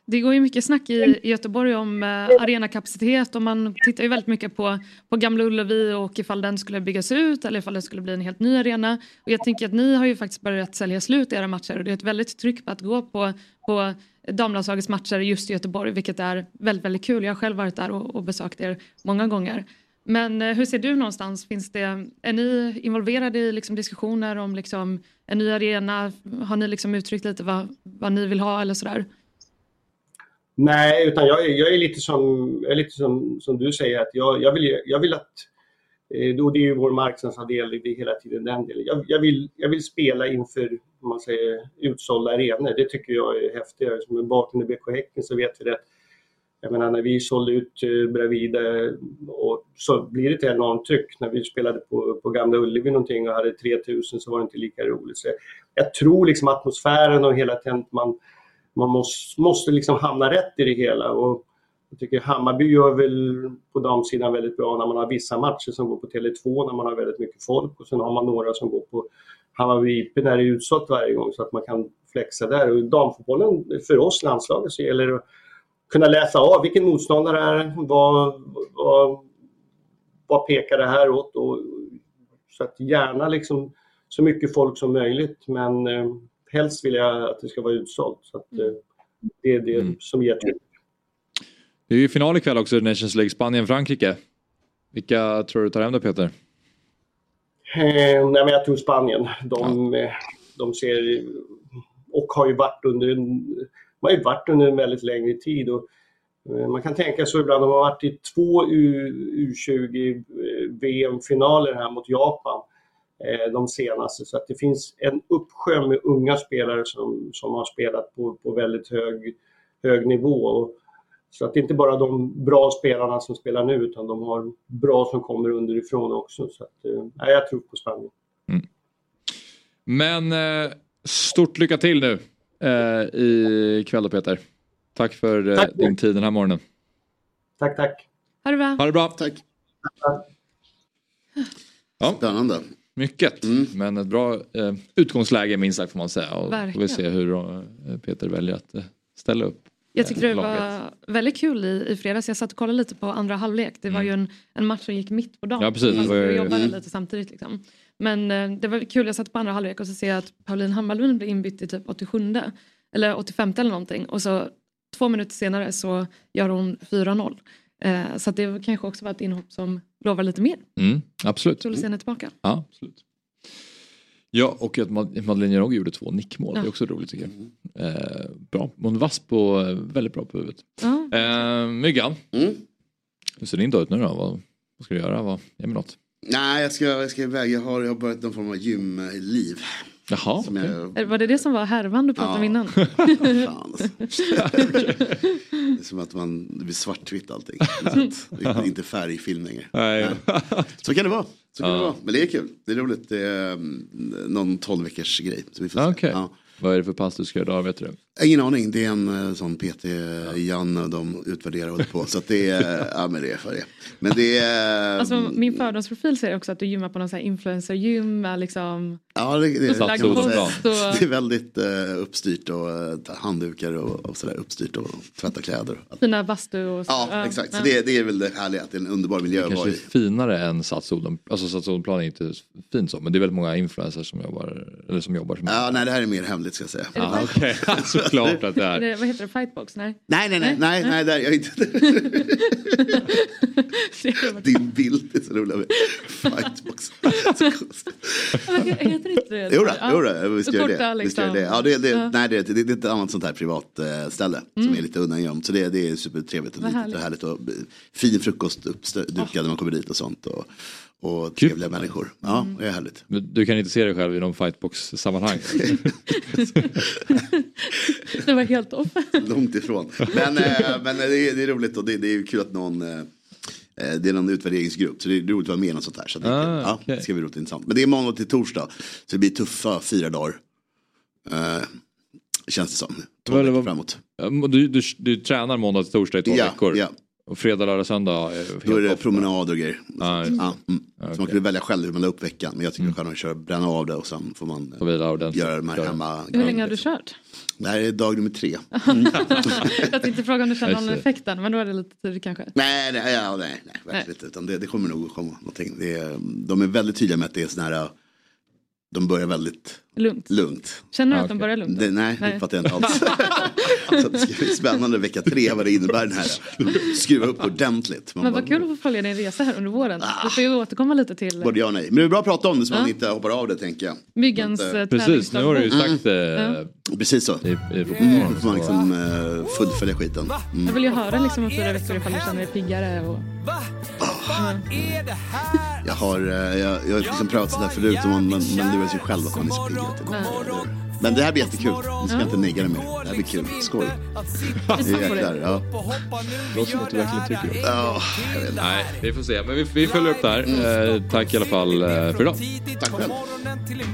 Det går ju mycket snack i Göteborg om eh, arenakapacitet och man tittar ju väldigt mycket på, på Gamla Ullevi och ifall den skulle byggas ut eller ifall det skulle bli en helt ny arena. Och jag tänker att ni har ju faktiskt börjat sälja slut era matcher och det är ett väldigt tryck på att gå på, på damlandslagets matcher just i Göteborg vilket är väldigt, väldigt kul. Jag har själv varit där och, och besökt er många gånger. Men eh, hur ser du någonstans? Finns det, är ni involverade i liksom diskussioner om liksom en ny arena? Har ni liksom uttryckt lite vad, vad ni vill ha eller sådär? Nej, utan jag är, jag är lite, som, jag är lite som, som du säger, att jag, jag, vill, jag vill att eh, då det är ju vår marknadsandel, det är hela tiden den delen. Jag, jag, vill, jag vill spela inför om man säger, utsålda arenor. Det tycker jag är häftigare. Som en bakgrund i BK Häcken så vet vi det. Jag menar när vi sålde ut eh, Bravida och så blir det ett enormt tryck. När vi spelade på, på Gamla Ullevi någonting och hade 3000 så var det inte lika roligt. Så jag tror liksom atmosfären och hela tiden man, man måste, måste liksom hamna rätt i det hela. Och jag tycker Hammarby gör väl på damsidan väldigt bra när man har vissa matcher som går på Tele2 när man har väldigt mycket folk och sen har man några som går på Hammarby IP när det är utsålt varje gång så att man kan flexa där. Och damfotbollen, för oss landslaget så gäller det att kunna läsa av vilken motståndare är det, vad, vad, vad pekar det här åt och Så att gärna liksom så mycket folk som möjligt men eh, helst vill jag att det ska vara utsålt. Så att, eh, det är det Mm. som ger tryck. Det är ju final ikväll också, Nations League, Spanien-Frankrike. Vilka tror du tar hem det Peter? Eh, nej, men jag tror Spanien. De, eh, de ser och har ju varit under en, de har ju varit under en väldigt längre tid. Och, eh, man kan tänka så ibland, de har varit i två U, U20 eh, VM-finaler här mot Japan de senaste. Så att det finns en uppsjö med unga spelare som, som har spelat på, på väldigt hög, hög nivå. Och, så att det är inte bara de bra spelarna som spelar nu utan de har bra som kommer underifrån också. Så att, eh, nej, jag tror på Spanien. Men eh, stort lycka till nu eh, i kväll då Peter. Tack för eh, Tack. din tid den här morgonen. Tack, tack. Ha det bra. Ha det bra. Tack. Ja. Spännande. Mycket, men ett bra eh, utgångsläge minst sagt får man säga. Och får vi Verkligen. se hur eh, Peter väljer att eh, ställa upp. Jag tyckte det eh, laget. var väldigt kul i, i fredags. Jag satt och kollade lite på andra halvlek. Det var ju en, en match som gick mitt på dagen. Mm. Ja, precis. Man ju- jobbade Mm. lite samtidigt. Liksom. Men eh, det var kul. Jag satt på andra halvlek och så ser jag att Pauline Hammarlund blir inbytt i typ 87 eller 85 eller någonting. Och så två minuter senare så gör hon 4-0. Eh, så att det kanske också var ett inhopp som lovar lite mer. Mm, absolut. Kul att se henne tillbaka. Ja, absolut. Ja, och att Mad- Madeleine Jörg gjorde två nickmål. Det är Ja. också roligt tycker jag. Eh, bra. Hon vass på, eh, väldigt bra på huvudet. Ja. Eh, Myggan. Hur ser din dag ut nu då? Vad, vad ska du göra? Vad, ge mig något. Nej, jag ska, jag ska iväg. Jag har, jag har börjat någon form av gymliv. Jaha, Som jag, Eh, Var det det som var härvan du pratade om Ja. innan? Fan, alltså. det är som att man, det blir svartvitt allting. Så att, inte, inte färgfilm längre. Nej. Så kan det vara. Så kan Ja. det vara. Men det är kul. Det är roligt. Det är um, någon 12 veckors grej. Så vi får se. Okej. Ja. Vad är det för pass du ska göra idag? Vet du det? Ingen aning, det är en eh, sån PT, Janne och de utvärderar och på. Så att det är, ja men det är för det. Men det är, Alltså, min fördomsprofil säger också att du gymmar på någon sån här influencer-gym med liksom ja, det, det, post säga. och- det är väldigt uh, uppstyrt och uh, handdukar och, och sådär uppstyrt och tvätta kläder. fina bastu och så. Ja, exakt. Så det, det är väl det härliga, att det är en underbar miljö att Kanske är finare än Sats Oden. Alltså Sats Odenplan är inte fint så. Men det är väldigt många influencers som jobbar. Eller som jobbar som Ja, nej det här är mer hemligt ska jag säga. Ja, okej. Såklart att det Är det, vad heter det? Fightbox? Nej? Nej, nej, nej, nej, nej, där, jag är inte... Din bild är så rolig. Fightbox. Så. Heter inte det? Jo, då, Ja. jo då, vi ska göra det. Vi ska göra det. Ja, det, det, Ja. Nej, det, det, det är ett annat sånt här privat eh, ställe Mm. som är lite undangömt. Så det, det är supertrevligt och litet härligt. och härligt. Och eh, fin frukost uppdukad när man kommer dit och sånt. Och, och trevliga människor. Ja, Mm. det är härligt. Men Du kan inte se dig själv i någon fightbox-sammanhang. Det var helt off. Långt ifrån. Men, eh, men det, är, det är roligt och det, det är kul att någon eh, eh, det är någon utvärderingsgrupp så det är roligt att vara med i något sånt här. Så det, Ah, kul. ja, det ska bli roligt intressant. Men det är måndag till torsdag. Så det blir tuffa fyra dagar. Eh, känns det som. Två veckor framåt. Du, du, du tränar måndag till torsdag i två Ja, veckor. ja. Och fredag, lördag, söndag är helt Då är det off. promenader och grejer. Ja, Ja, mm. Så okej. man kunde välja själv hur man la upp veckan. Men jag tycker är skönare att köra, bränna av det och sen får man Får vila ordentligt. göra de här hemma. Hur länge har du kört? Det här är dag nummer tre. Jag tänkte fråga om du känner någon effekt än, men då är det lite tid kanske. Nej, nej, ja, nej, nej verkligen inte. Utan det, det kommer nog att komma någonting. Det är, de är väldigt tydliga med att det är sån här, de börjar väldigt Lugnt. lugnt. Känner du att de börjar lugnt? Det, nej, det uppfattar jag inte alls. så det ska bli spännande vecka tre vad det innebär den här. Skruva upp ordentligt. Man Men bara, vad kul att få följa din resa här under våren. Du får ju återkomma lite till Både ja och nej. Men det är bra att prata om det så man Ja. inte hoppar av det tänker jag. Myggens Inte- eh, Precis, nu har du ju sagt det. Ja. Precis så. I, i mm, får man liksom uh, fullfölja skiten. Mm. Jag vill ju höra liksom om fyra veckor ifall du känner dig piggare. Och... Jag har, eh, jag, jag har liksom pratat sådär förut men, men, man, man lurar sig själv att man är så pigg. Men det här blir jättekul. Ni ska inte negga det mer. Det här blir kul. Skoj. Det jäklar, ja. Låter som att du verkligen tycker det. Ja, jag vet inte. Nej, vi får se. Men vi, vi följer upp det här. Eh, tack i alla fall eh, för idag. Tack själv.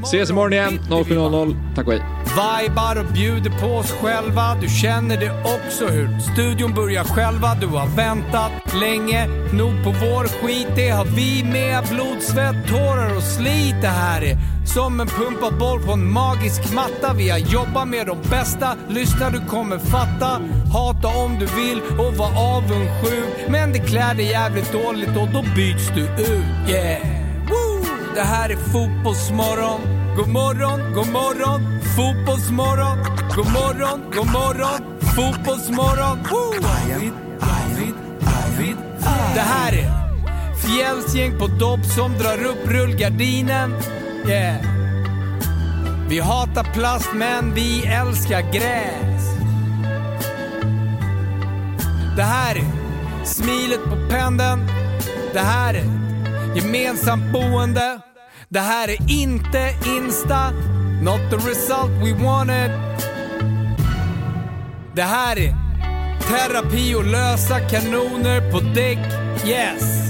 Ses imorgon igen 07.00. Tack och hej. Vibar och bjuder på oss själva. Du känner det också hur studion börjar själva. Du har väntat länge nog på vår skit. Det har vi med. Blod, svett, tårar och slit. Det här är som en pumpad boll på en magisk matta. Vi har jobbat med de bästa. Lyssna, du kommer fatta. Hata om du vill och var avundsjuk. Men det klär dig jävligt dåligt och då byts du ut. Yeah! Woo! det här är fotbollsmorgon. God morgon, god morgon, fotbollsmorgon. God morgon, god morgon, fotbollsmorgon. Woo! David, David, David. Det här är Fjällsgäng på dobb som drar upp rullgardinen. Yeah. Vi hatar plast men vi älskar gräs. Det här är smilet på pendeln. Det här är gemensamt boende. Det här är inte Insta, not the result we wanted. Det här är terapi och lösa kanoner på däck, yes.